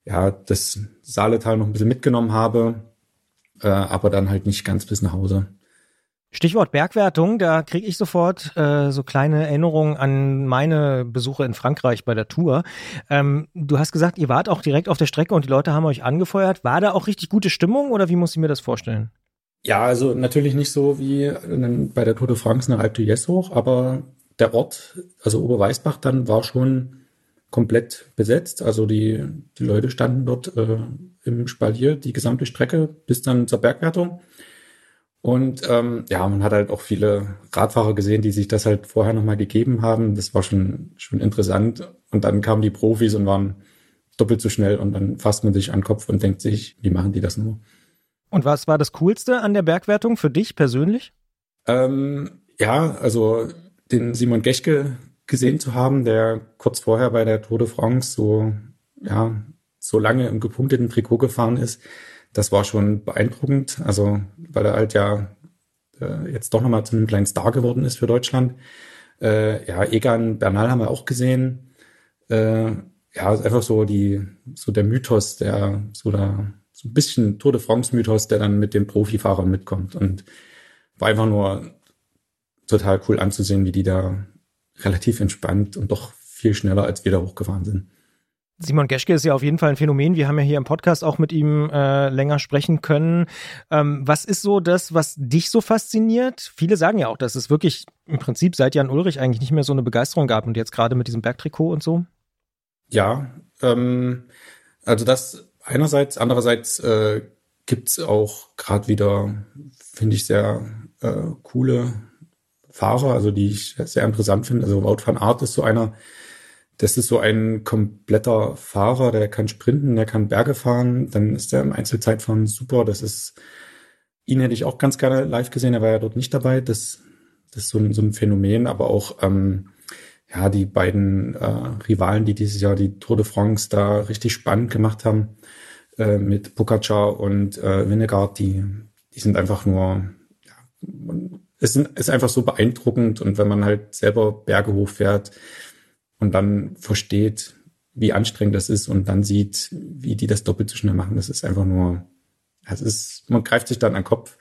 ja das Saaletal noch ein bisschen mitgenommen habe, äh, aber dann halt nicht ganz bis nach Hause. Stichwort Bergwertung, da kriege ich sofort äh, so kleine Erinnerungen an meine Besuche in Frankreich bei der Tour. Ähm, du hast gesagt, ihr wart auch direkt auf der Strecke und die Leute haben euch angefeuert. War da auch richtig gute Stimmung oder wie muss ich mir das vorstellen? Ja, also natürlich nicht so wie bei der Tour de France nach Alpe d'Huez hoch, aber der Ort, also Oberweißbach dann, war schon komplett besetzt. Also die, die Leute standen dort äh, im Spalier die gesamte Strecke bis dann zur Bergwertung. Und ähm, ja, man hat halt auch viele Radfahrer gesehen, die sich das halt vorher nochmal gegeben haben. Das war schon, schon interessant. Und dann kamen die Profis und waren doppelt so schnell und dann fasst man sich an den Kopf und denkt sich, wie machen die das nur? Und was war das Coolste an der Bergwertung für dich persönlich? Ähm, ja, also den Simon Geschke gesehen zu haben, der kurz vorher bei der Tour de France so, ja, so lange im gepunkteten Trikot gefahren ist, das war schon beeindruckend. Also, weil er halt ja äh, jetzt doch nochmal zu einem kleinen Star geworden ist für Deutschland. Äh, ja, Egan Bernal haben wir auch gesehen. Äh, ja, einfach so die, so der Mythos, der, so da, so ein bisschen Tour de France Mythos, der dann mit den Profifahrern mitkommt und war einfach nur total cool anzusehen, wie die da relativ entspannt und doch viel schneller als wir da hochgefahren sind. Simon Geschke ist ja auf jeden Fall ein Phänomen. Wir haben ja hier im Podcast auch mit ihm äh, länger sprechen können. Ähm, was ist so das, was dich so fasziniert? Viele sagen ja auch, dass es wirklich im Prinzip seit Jan Ulrich eigentlich nicht mehr so eine Begeisterung gab und jetzt gerade mit diesem Bergtrikot und so. Ja, ähm, also das einerseits, andererseits äh, gibt auch gerade wieder, finde ich, sehr äh, coole Fahrer, also die ich sehr interessant finde. Also Wout van Aert ist so einer, das ist so ein kompletter Fahrer, der kann sprinten, der kann Berge fahren, dann ist er im Einzelzeitfahren super. Das ist, ihn hätte ich auch ganz gerne live gesehen, er war ja dort nicht dabei. Das, das ist so ein, so ein Phänomen, aber auch ähm, ja die beiden äh, Rivalen, die dieses Jahr die Tour de France da richtig spannend gemacht haben äh, mit Pogacar und äh, Winnegard, die die sind einfach nur ja, es ist einfach so beeindruckend und wenn man halt selber Berge hochfährt, und dann versteht, wie anstrengend das ist und dann sieht, wie die das doppelt so schnell machen. Das ist einfach nur, es ist, man greift sich dann an den Kopf.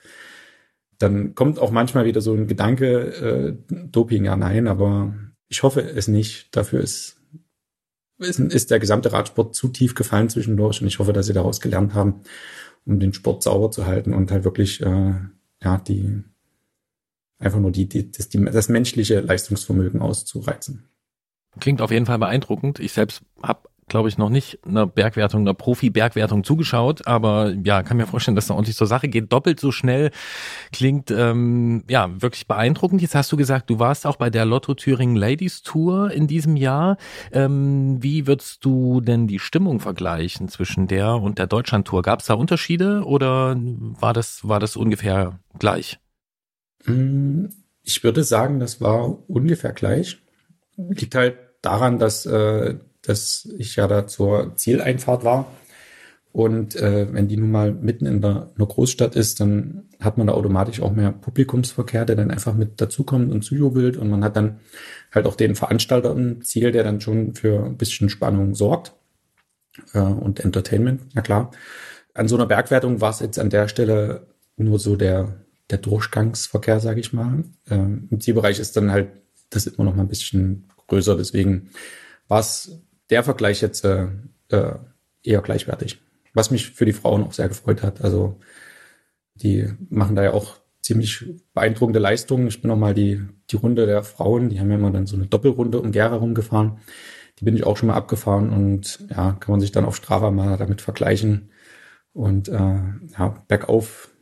Dann kommt auch manchmal wieder so ein Gedanke, äh, Doping, ja, nein, aber ich hoffe es nicht. Dafür ist, ist, ist der gesamte Radsport zu tief gefallen zwischendurch und ich hoffe, dass sie daraus gelernt haben, um den Sport sauber zu halten und halt wirklich, äh, ja, die, einfach nur die, die, das, die, das menschliche Leistungsvermögen auszureizen. Klingt auf jeden Fall beeindruckend. Ich selbst habe, glaube ich, noch nicht einer Bergwertung, einer Profi-Bergwertung zugeschaut, aber ja, kann mir vorstellen, dass da ordentlich zur Sache geht. Doppelt so schnell klingt ähm, ja wirklich beeindruckend. Jetzt hast du gesagt, du warst auch bei der Lotto Thüringen Ladies Tour in diesem Jahr. Ähm, wie würdest du denn die Stimmung vergleichen zwischen der und der Deutschland Tour? Gab es da Unterschiede oder war das war das ungefähr gleich? Ich würde sagen, das war ungefähr gleich. Liegt halt daran, dass, äh, dass ich ja da zur Zieleinfahrt war. Und äh, wenn die nun mal mitten in der, einer Großstadt ist, dann hat man da automatisch auch mehr Publikumsverkehr, der dann einfach mit dazukommt und zujubelt. Und man hat dann halt auch den Veranstalter im Ziel, der dann schon für ein bisschen Spannung sorgt äh, und Entertainment, na klar. An so einer Bergwertung war es jetzt an der Stelle nur so der, der Durchgangsverkehr, sage ich mal. Ähm, Im Zielbereich ist dann halt das immer noch mal ein bisschen größer. Deswegen war es der Vergleich jetzt äh, äh, eher gleichwertig. Was mich für die Frauen auch sehr gefreut hat. Also die machen da ja auch ziemlich beeindruckende Leistungen. Ich bin noch mal die, die Runde der Frauen, die haben ja immer dann so eine Doppelrunde um Gera rumgefahren. Die bin ich auch schon mal abgefahren und ja, kann man sich dann auf Strava mal damit vergleichen. Und äh, ja, bergauf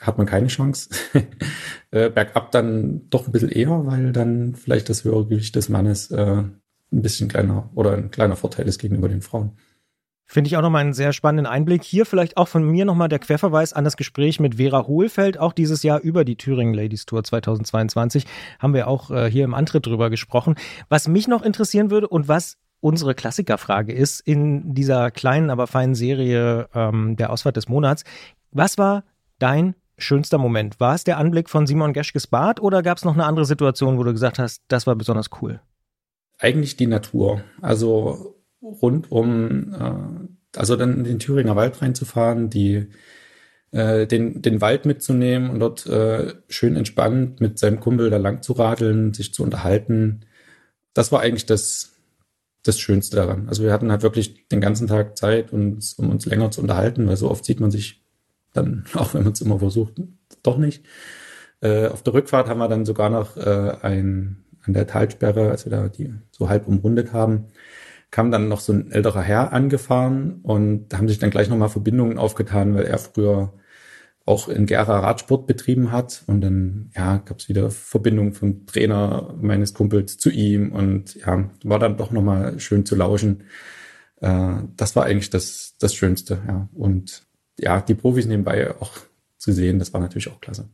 hat man keine Chance. *laughs* äh, bergab dann doch ein bisschen eher, weil dann vielleicht das höhere Gewicht des Mannes äh, ein bisschen kleiner oder ein kleiner Vorteil ist gegenüber den Frauen. Finde ich auch nochmal einen sehr spannenden Einblick. Hier vielleicht auch von mir nochmal der Querverweis an das Gespräch mit Vera Hohlfeld, auch dieses Jahr über die Thüringen Ladies Tour 2022. Haben wir auch äh, hier im Antritt drüber gesprochen. Was mich noch interessieren würde und was unsere Klassikerfrage ist in dieser kleinen, aber feinen Serie ähm, der Ausfahrt des Monats. Was war dein schönster Moment? War es der Anblick von Simon Geschkes Bad oder gab es noch eine andere Situation, wo du gesagt hast, das war besonders cool? Eigentlich die Natur. Also rund um, äh, also dann in den Thüringer Wald reinzufahren, die äh, den, den Wald mitzunehmen und dort äh, schön entspannt mit seinem Kumpel da lang zu radeln, sich zu unterhalten. Das war eigentlich das, das Schönste daran. Also wir hatten halt wirklich den ganzen Tag Zeit, uns, um uns länger zu unterhalten, weil so oft sieht man sich dann, *laughs* auch wenn man es immer versucht, doch nicht. Äh, auf der Rückfahrt haben wir dann sogar noch äh, ein, an der Talsperre, als wir da die so halb umrundet haben, kam dann noch so ein älterer Herr angefahren und haben sich dann gleich nochmal Verbindungen aufgetan, weil er früher auch in Gera Radsport betrieben hat und dann ja gab es wieder Verbindungen vom Trainer meines Kumpels zu ihm und ja war dann doch nochmal schön zu lauschen. Äh, das war eigentlich das das Schönste ja und ja die Profis nebenbei auch zu sehen, das war natürlich auch klasse.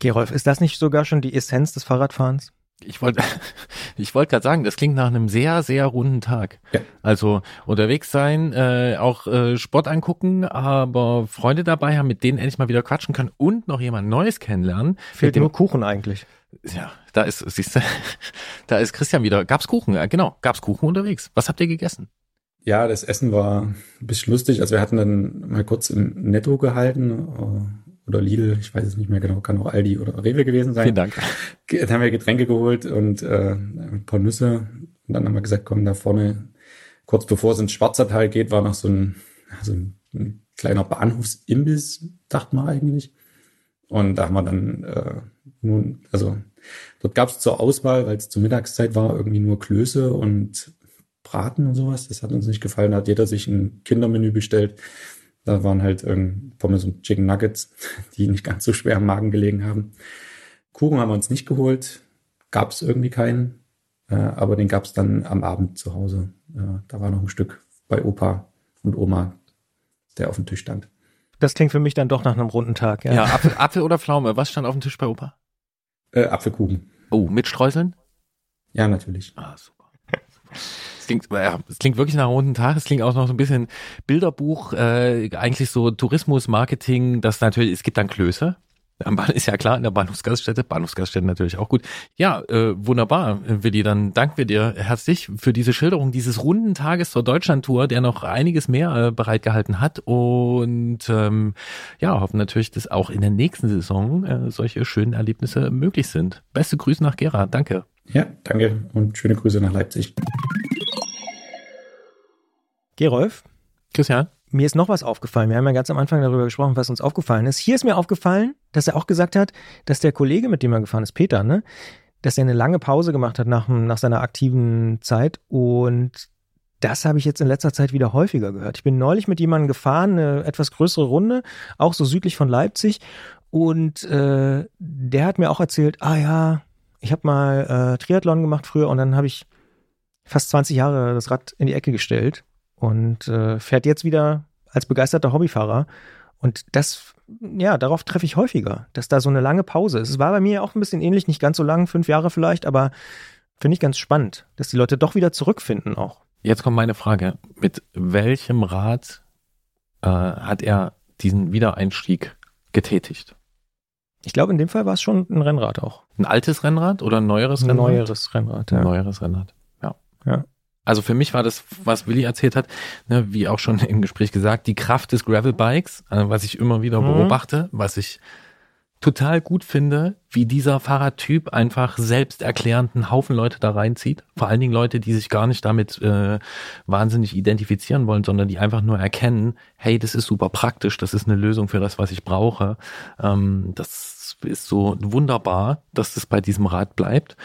Gerolf, ist das nicht sogar schon die Essenz des Fahrradfahrens? Ich wollte *laughs* ich wollte gerade sagen, das klingt nach einem sehr, sehr runden Tag. Ja. Also unterwegs sein, äh, auch äh, Sport angucken, aber Freunde dabei haben, mit denen endlich mal wieder quatschen können und noch jemand Neues kennenlernen. Fehlt nur Kuchen eigentlich. Ja, da ist, siehst du, *laughs* da ist Christian wieder. Gab's Kuchen? Ja, genau, gab's Kuchen unterwegs. Was habt ihr gegessen? Ja, das Essen war ein bisschen lustig. Also wir hatten dann mal kurz im Netto gehalten oder Lidl, ich weiß es nicht mehr genau, kann auch Aldi oder Rewe gewesen sein. Vielen Dank. Dann haben wir Getränke geholt und äh, ein paar Nüsse. Und dann haben wir gesagt, komm, da vorne, kurz bevor es ins Schwarzertal geht, war noch so ein, so ein, ein kleiner Bahnhofsimbiss, dachte man eigentlich. Und da haben wir dann äh, nun, also dort gab es zur Auswahl, weil es zur Mittagszeit war, irgendwie nur Klöße und Braten und sowas. Das hat uns nicht gefallen. Da hat jeder sich ein Kindermenü bestellt. Da waren halt ähm, Pommes und Chicken Nuggets, *laughs* die nicht ganz so schwer im Magen gelegen haben. Kuchen haben wir uns nicht geholt, gab es irgendwie keinen, äh, aber den gab es dann am Abend zu Hause. Äh, da war noch ein Stück bei Opa und Oma, der auf dem Tisch stand. Das klingt für mich dann doch nach einem runden Tag. Ja, ja Apfel, Apfel oder Pflaume? Was stand auf dem Tisch bei Opa? Äh, Apfelkuchen. Oh, mit Streuseln? Ja, natürlich. Ah, super. Es klingt, ja, es klingt wirklich nach einem runden Tag. Es klingt auch noch so ein bisschen Bilderbuch, äh, eigentlich so Tourismus, Marketing, das natürlich, es gibt dann Klöße. Ist ja klar, in der Bahnhofsgaststätte. Bahnhofsgaststätte natürlich auch gut. Ja, äh, wunderbar, Willi. Dann danken wir dir herzlich für diese Schilderung dieses runden Tages zur Deutschlandtour, der noch einiges mehr äh, bereitgehalten hat. Und ähm, ja, hoffen natürlich, dass auch in der nächsten Saison äh, solche schönen Erlebnisse möglich sind. Beste Grüße nach Gera. Danke. Ja, danke und schöne Grüße nach Leipzig. Gerolf? Christian? Mir ist noch was aufgefallen. Wir haben ja ganz am Anfang darüber gesprochen, was uns aufgefallen ist. Hier ist mir aufgefallen, dass er auch gesagt hat, dass der Kollege, mit dem er gefahren ist, Peter, ne, dass er eine lange Pause gemacht hat nach, nach seiner aktiven Zeit. Und das habe ich jetzt in letzter Zeit wieder häufiger gehört. Ich bin neulich mit jemandem gefahren, eine etwas größere Runde, auch so südlich von Leipzig. Und äh, der hat mir auch erzählt, ah ja, ich habe mal äh, Triathlon gemacht früher und dann habe ich fast 20 Jahre das Rad in die Ecke gestellt und äh, fährt jetzt wieder als begeisterter Hobbyfahrer. Und das, ja, darauf treffe ich häufiger, dass da so eine lange Pause ist. Es war bei mir auch ein bisschen ähnlich, nicht ganz so lang, fünf Jahre vielleicht, aber finde ich ganz spannend, dass die Leute doch wieder zurückfinden auch. Jetzt kommt meine Frage. Mit welchem Rad äh, hat er diesen Wiedereinstieg getätigt? Ich glaube, in dem Fall war es schon ein Rennrad auch. Ein altes Rennrad oder ein neueres Rennrad? Ein neueres Rennrad, ja. Ein neueres Rennrad, ja. Ja. Also für mich war das, was Willi erzählt hat, ne, wie auch schon im Gespräch gesagt, die Kraft des Gravelbikes, äh, was ich immer wieder mhm. beobachte, was ich total gut finde, wie dieser Fahrradtyp einfach selbsterklärend einen Haufen Leute da reinzieht. Vor allen Dingen Leute, die sich gar nicht damit äh, wahnsinnig identifizieren wollen, sondern die einfach nur erkennen, hey, das ist super praktisch, das ist eine Lösung für das, was ich brauche. Ähm, das ist so wunderbar, dass das bei diesem Rad bleibt.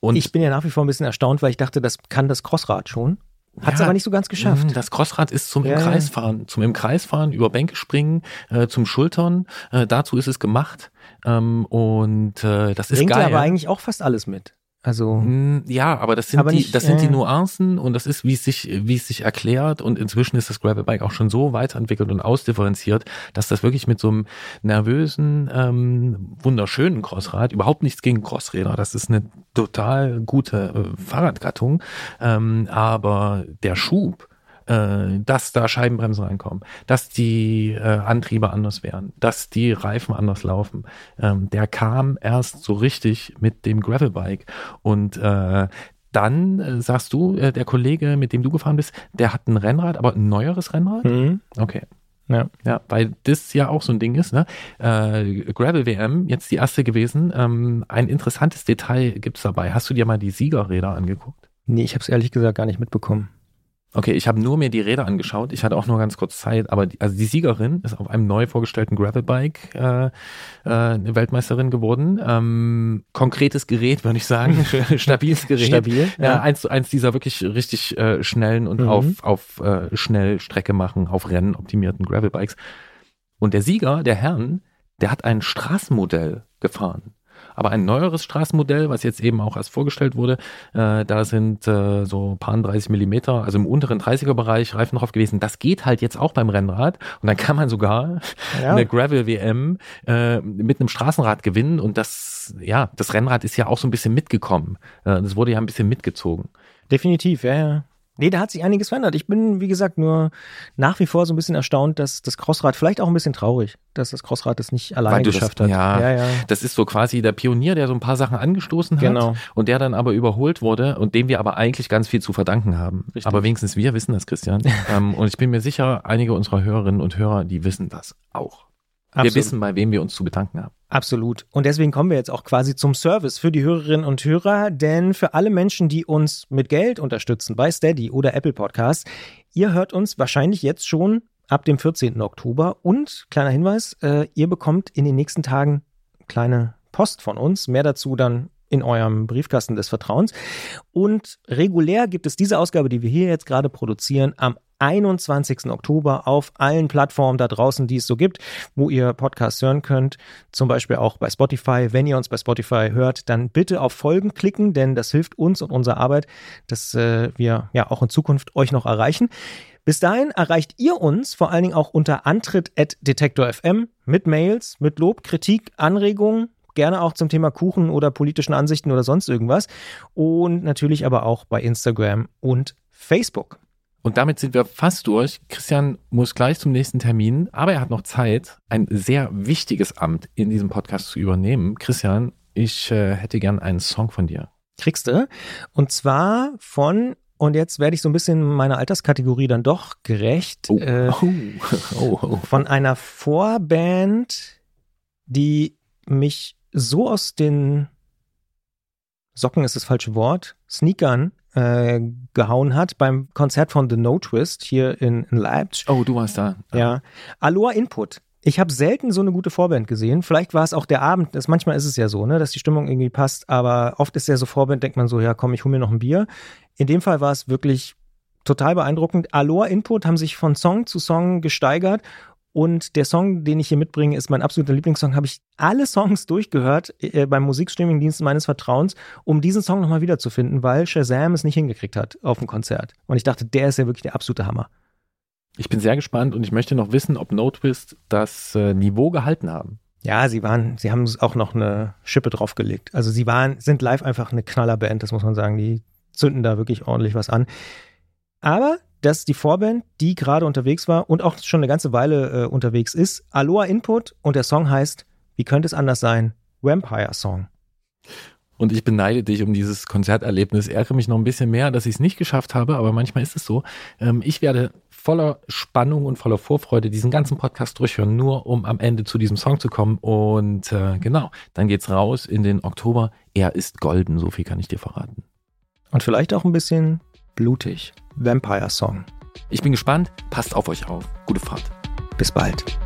Und ich bin ja nach wie vor ein bisschen erstaunt, weil ich dachte, das kann das Crossrad schon. Hat es ja, aber nicht so ganz geschafft. Mhm, das Crossrad ist zum ja. im Kreis fahren, zum im Kreis fahren, über Bänke springen, äh, zum Schultern. Äh, dazu ist es gemacht. Ähm, und äh, das ist Bringt geil. aber eigentlich auch fast alles mit. Also hm, ja, aber das sind aber die, nicht, das sind äh, die Nuancen und das ist, wie es sich, wie es sich erklärt und inzwischen ist das Gravelbike auch schon so weiterentwickelt und ausdifferenziert, dass das wirklich mit so einem nervösen, ähm, wunderschönen Crossrad überhaupt nichts gegen Crossräder. Das ist eine total gute äh, Fahrradgattung, ähm, aber der Schub äh, dass da Scheibenbremsen reinkommen, dass die äh, Antriebe anders wären, dass die Reifen anders laufen. Ähm, der kam erst so richtig mit dem Gravelbike und äh, dann äh, sagst du, äh, der Kollege, mit dem du gefahren bist, der hat ein Rennrad, aber ein neueres Rennrad? Mhm. Okay. Ja. Ja, weil das ja auch so ein Ding ist, ne? Äh, Gravel WM, jetzt die erste gewesen. Ähm, ein interessantes Detail gibt's dabei. Hast du dir mal die Siegerräder angeguckt? Nee, ich habe es ehrlich gesagt gar nicht mitbekommen. Okay, ich habe nur mir die Räder angeschaut. Ich hatte auch nur ganz kurz Zeit, aber die, also die Siegerin ist auf einem neu vorgestellten Gravelbike äh, äh, eine Weltmeisterin geworden. Ähm, konkretes Gerät, würde ich sagen, *laughs* stabiles Gerät. Stabil, Ja, ja. eins zu eins dieser wirklich richtig äh, schnellen und Mhm. auf auf äh, schnell Strecke machen, auf Rennen optimierten Gravelbikes. Und der Sieger, der Herrn, der hat ein Straßenmodell gefahren. Aber ein neueres Straßenmodell, was jetzt eben auch erst vorgestellt wurde, äh, da sind äh, so paar 30 Millimeter, also im unteren 30er-Bereich Reifen drauf gewesen. Das geht halt jetzt auch beim Rennrad. Und dann kann man sogar Ja. eine Gravel-WM äh, mit einem Straßenrad gewinnen. Und das, ja, das Rennrad ist ja auch so ein bisschen mitgekommen. Äh, das wurde ja ein bisschen mitgezogen. Definitiv, ja, ja. Nee, da hat sich einiges verändert. Ich bin, wie gesagt, nur nach wie vor so ein bisschen erstaunt, dass das Crossrad, vielleicht auch ein bisschen traurig, dass das Crossrad es nicht alleine Weil du das- geschafft hat. ja. ja, ja. Das ist so quasi der Pionier, der so ein paar Sachen angestoßen hat Genau. und der dann aber überholt wurde und dem wir aber eigentlich ganz viel zu verdanken haben. Richtig. Aber wenigstens wir wissen das, Christian. *laughs* ähm, und ich bin mir sicher, einige unserer Hörerinnen und Hörer, die wissen das auch. Wir Absolut. wissen, bei wem wir uns zu bedanken haben. Absolut. Und deswegen kommen wir jetzt auch quasi zum Service für die Hörerinnen und Hörer, denn für alle Menschen, die uns mit Geld unterstützen bei Steady oder Apple Podcasts, ihr hört uns wahrscheinlich jetzt schon ab dem 14. Oktober und kleiner Hinweis, äh, ihr bekommt in den nächsten Tagen kleine Post von uns, mehr dazu dann in eurem Briefkasten des Vertrauens. Und regulär gibt es diese Ausgabe, die wir hier jetzt gerade produzieren, am 21. Oktober auf allen Plattformen da draußen, die es so gibt, wo ihr Podcasts hören könnt. Zum Beispiel auch bei Spotify. Wenn ihr uns bei Spotify hört, dann bitte auf Folgen klicken, denn das hilft uns und unserer Arbeit, dass äh, wir ja auch in Zukunft euch noch erreichen. Bis dahin erreicht ihr uns vor allen Dingen auch unter antritt.detektor.fm mit Mails, mit Lob, Kritik, Anregungen, gerne auch zum Thema Kuchen oder politischen Ansichten oder sonst irgendwas. Und natürlich aber auch bei Instagram und Facebook. Und damit sind wir fast durch. Christian muss gleich zum nächsten Termin, aber er hat noch Zeit, ein sehr wichtiges Amt in diesem Podcast zu übernehmen. Christian, ich äh, hätte gern einen Song von dir. kriegst du. Und zwar von, und jetzt werde ich so ein bisschen meiner Alterskategorie dann doch gerecht, äh, *laughs* oh, oh, oh. von einer Vorband, die mich so aus den Socken ist das falsche Wort, Sneakern äh, gehauen hat beim Konzert von The No Twist hier in, in Leipzig. oh, du warst da. Ja. Aloha Input. Ich habe selten so eine gute Vorband gesehen. Vielleicht war es auch der Abend. Das, manchmal ist es ja so, ne, dass die Stimmung irgendwie passt. Aber oft ist ja so Vorband, denkt man so, ja, komm, ich hol mir noch ein Bier. In dem Fall war es wirklich total beeindruckend. Aloha Input haben sich von Song zu Song gesteigert. Und der Song, den ich hier mitbringe, ist mein absoluter Lieblingssong. Habe ich alle Songs durchgehört äh, beim Musikstreaming-Dienst meines Vertrauens, um diesen Song nochmal wiederzufinden, weil Shazam es nicht hingekriegt hat auf dem Konzert. Und ich dachte, der ist ja wirklich der absolute Hammer. Ich bin sehr gespannt und ich möchte noch wissen, ob No Twist das äh, Niveau gehalten haben. Ja, sie waren, sie haben auch noch eine Schippe draufgelegt. Also sie waren, sind live einfach eine Knallerband, das muss man sagen. Die zünden da wirklich ordentlich was an. Aber das ist die Vorband, die gerade unterwegs war und auch schon eine ganze Weile äh, unterwegs ist. Aloha Input und der Song heißt, wie könnte es anders sein? Vampire Song. Und ich beneide dich um dieses Konzerterlebnis. Ärgere mich noch ein bisschen mehr, dass ich es nicht geschafft habe, aber manchmal ist es so. Ähm, ich werde voller Spannung und voller Vorfreude diesen ganzen Podcast durchhören, nur um am Ende zu diesem Song zu kommen. Und äh, genau, dann geht's raus in den Oktober. Er ist golden, so viel kann ich dir verraten. Und vielleicht auch ein bisschen blutig. Vampire Song. Ich bin gespannt. Passt auf euch auf. Gute Fahrt. Bis bald.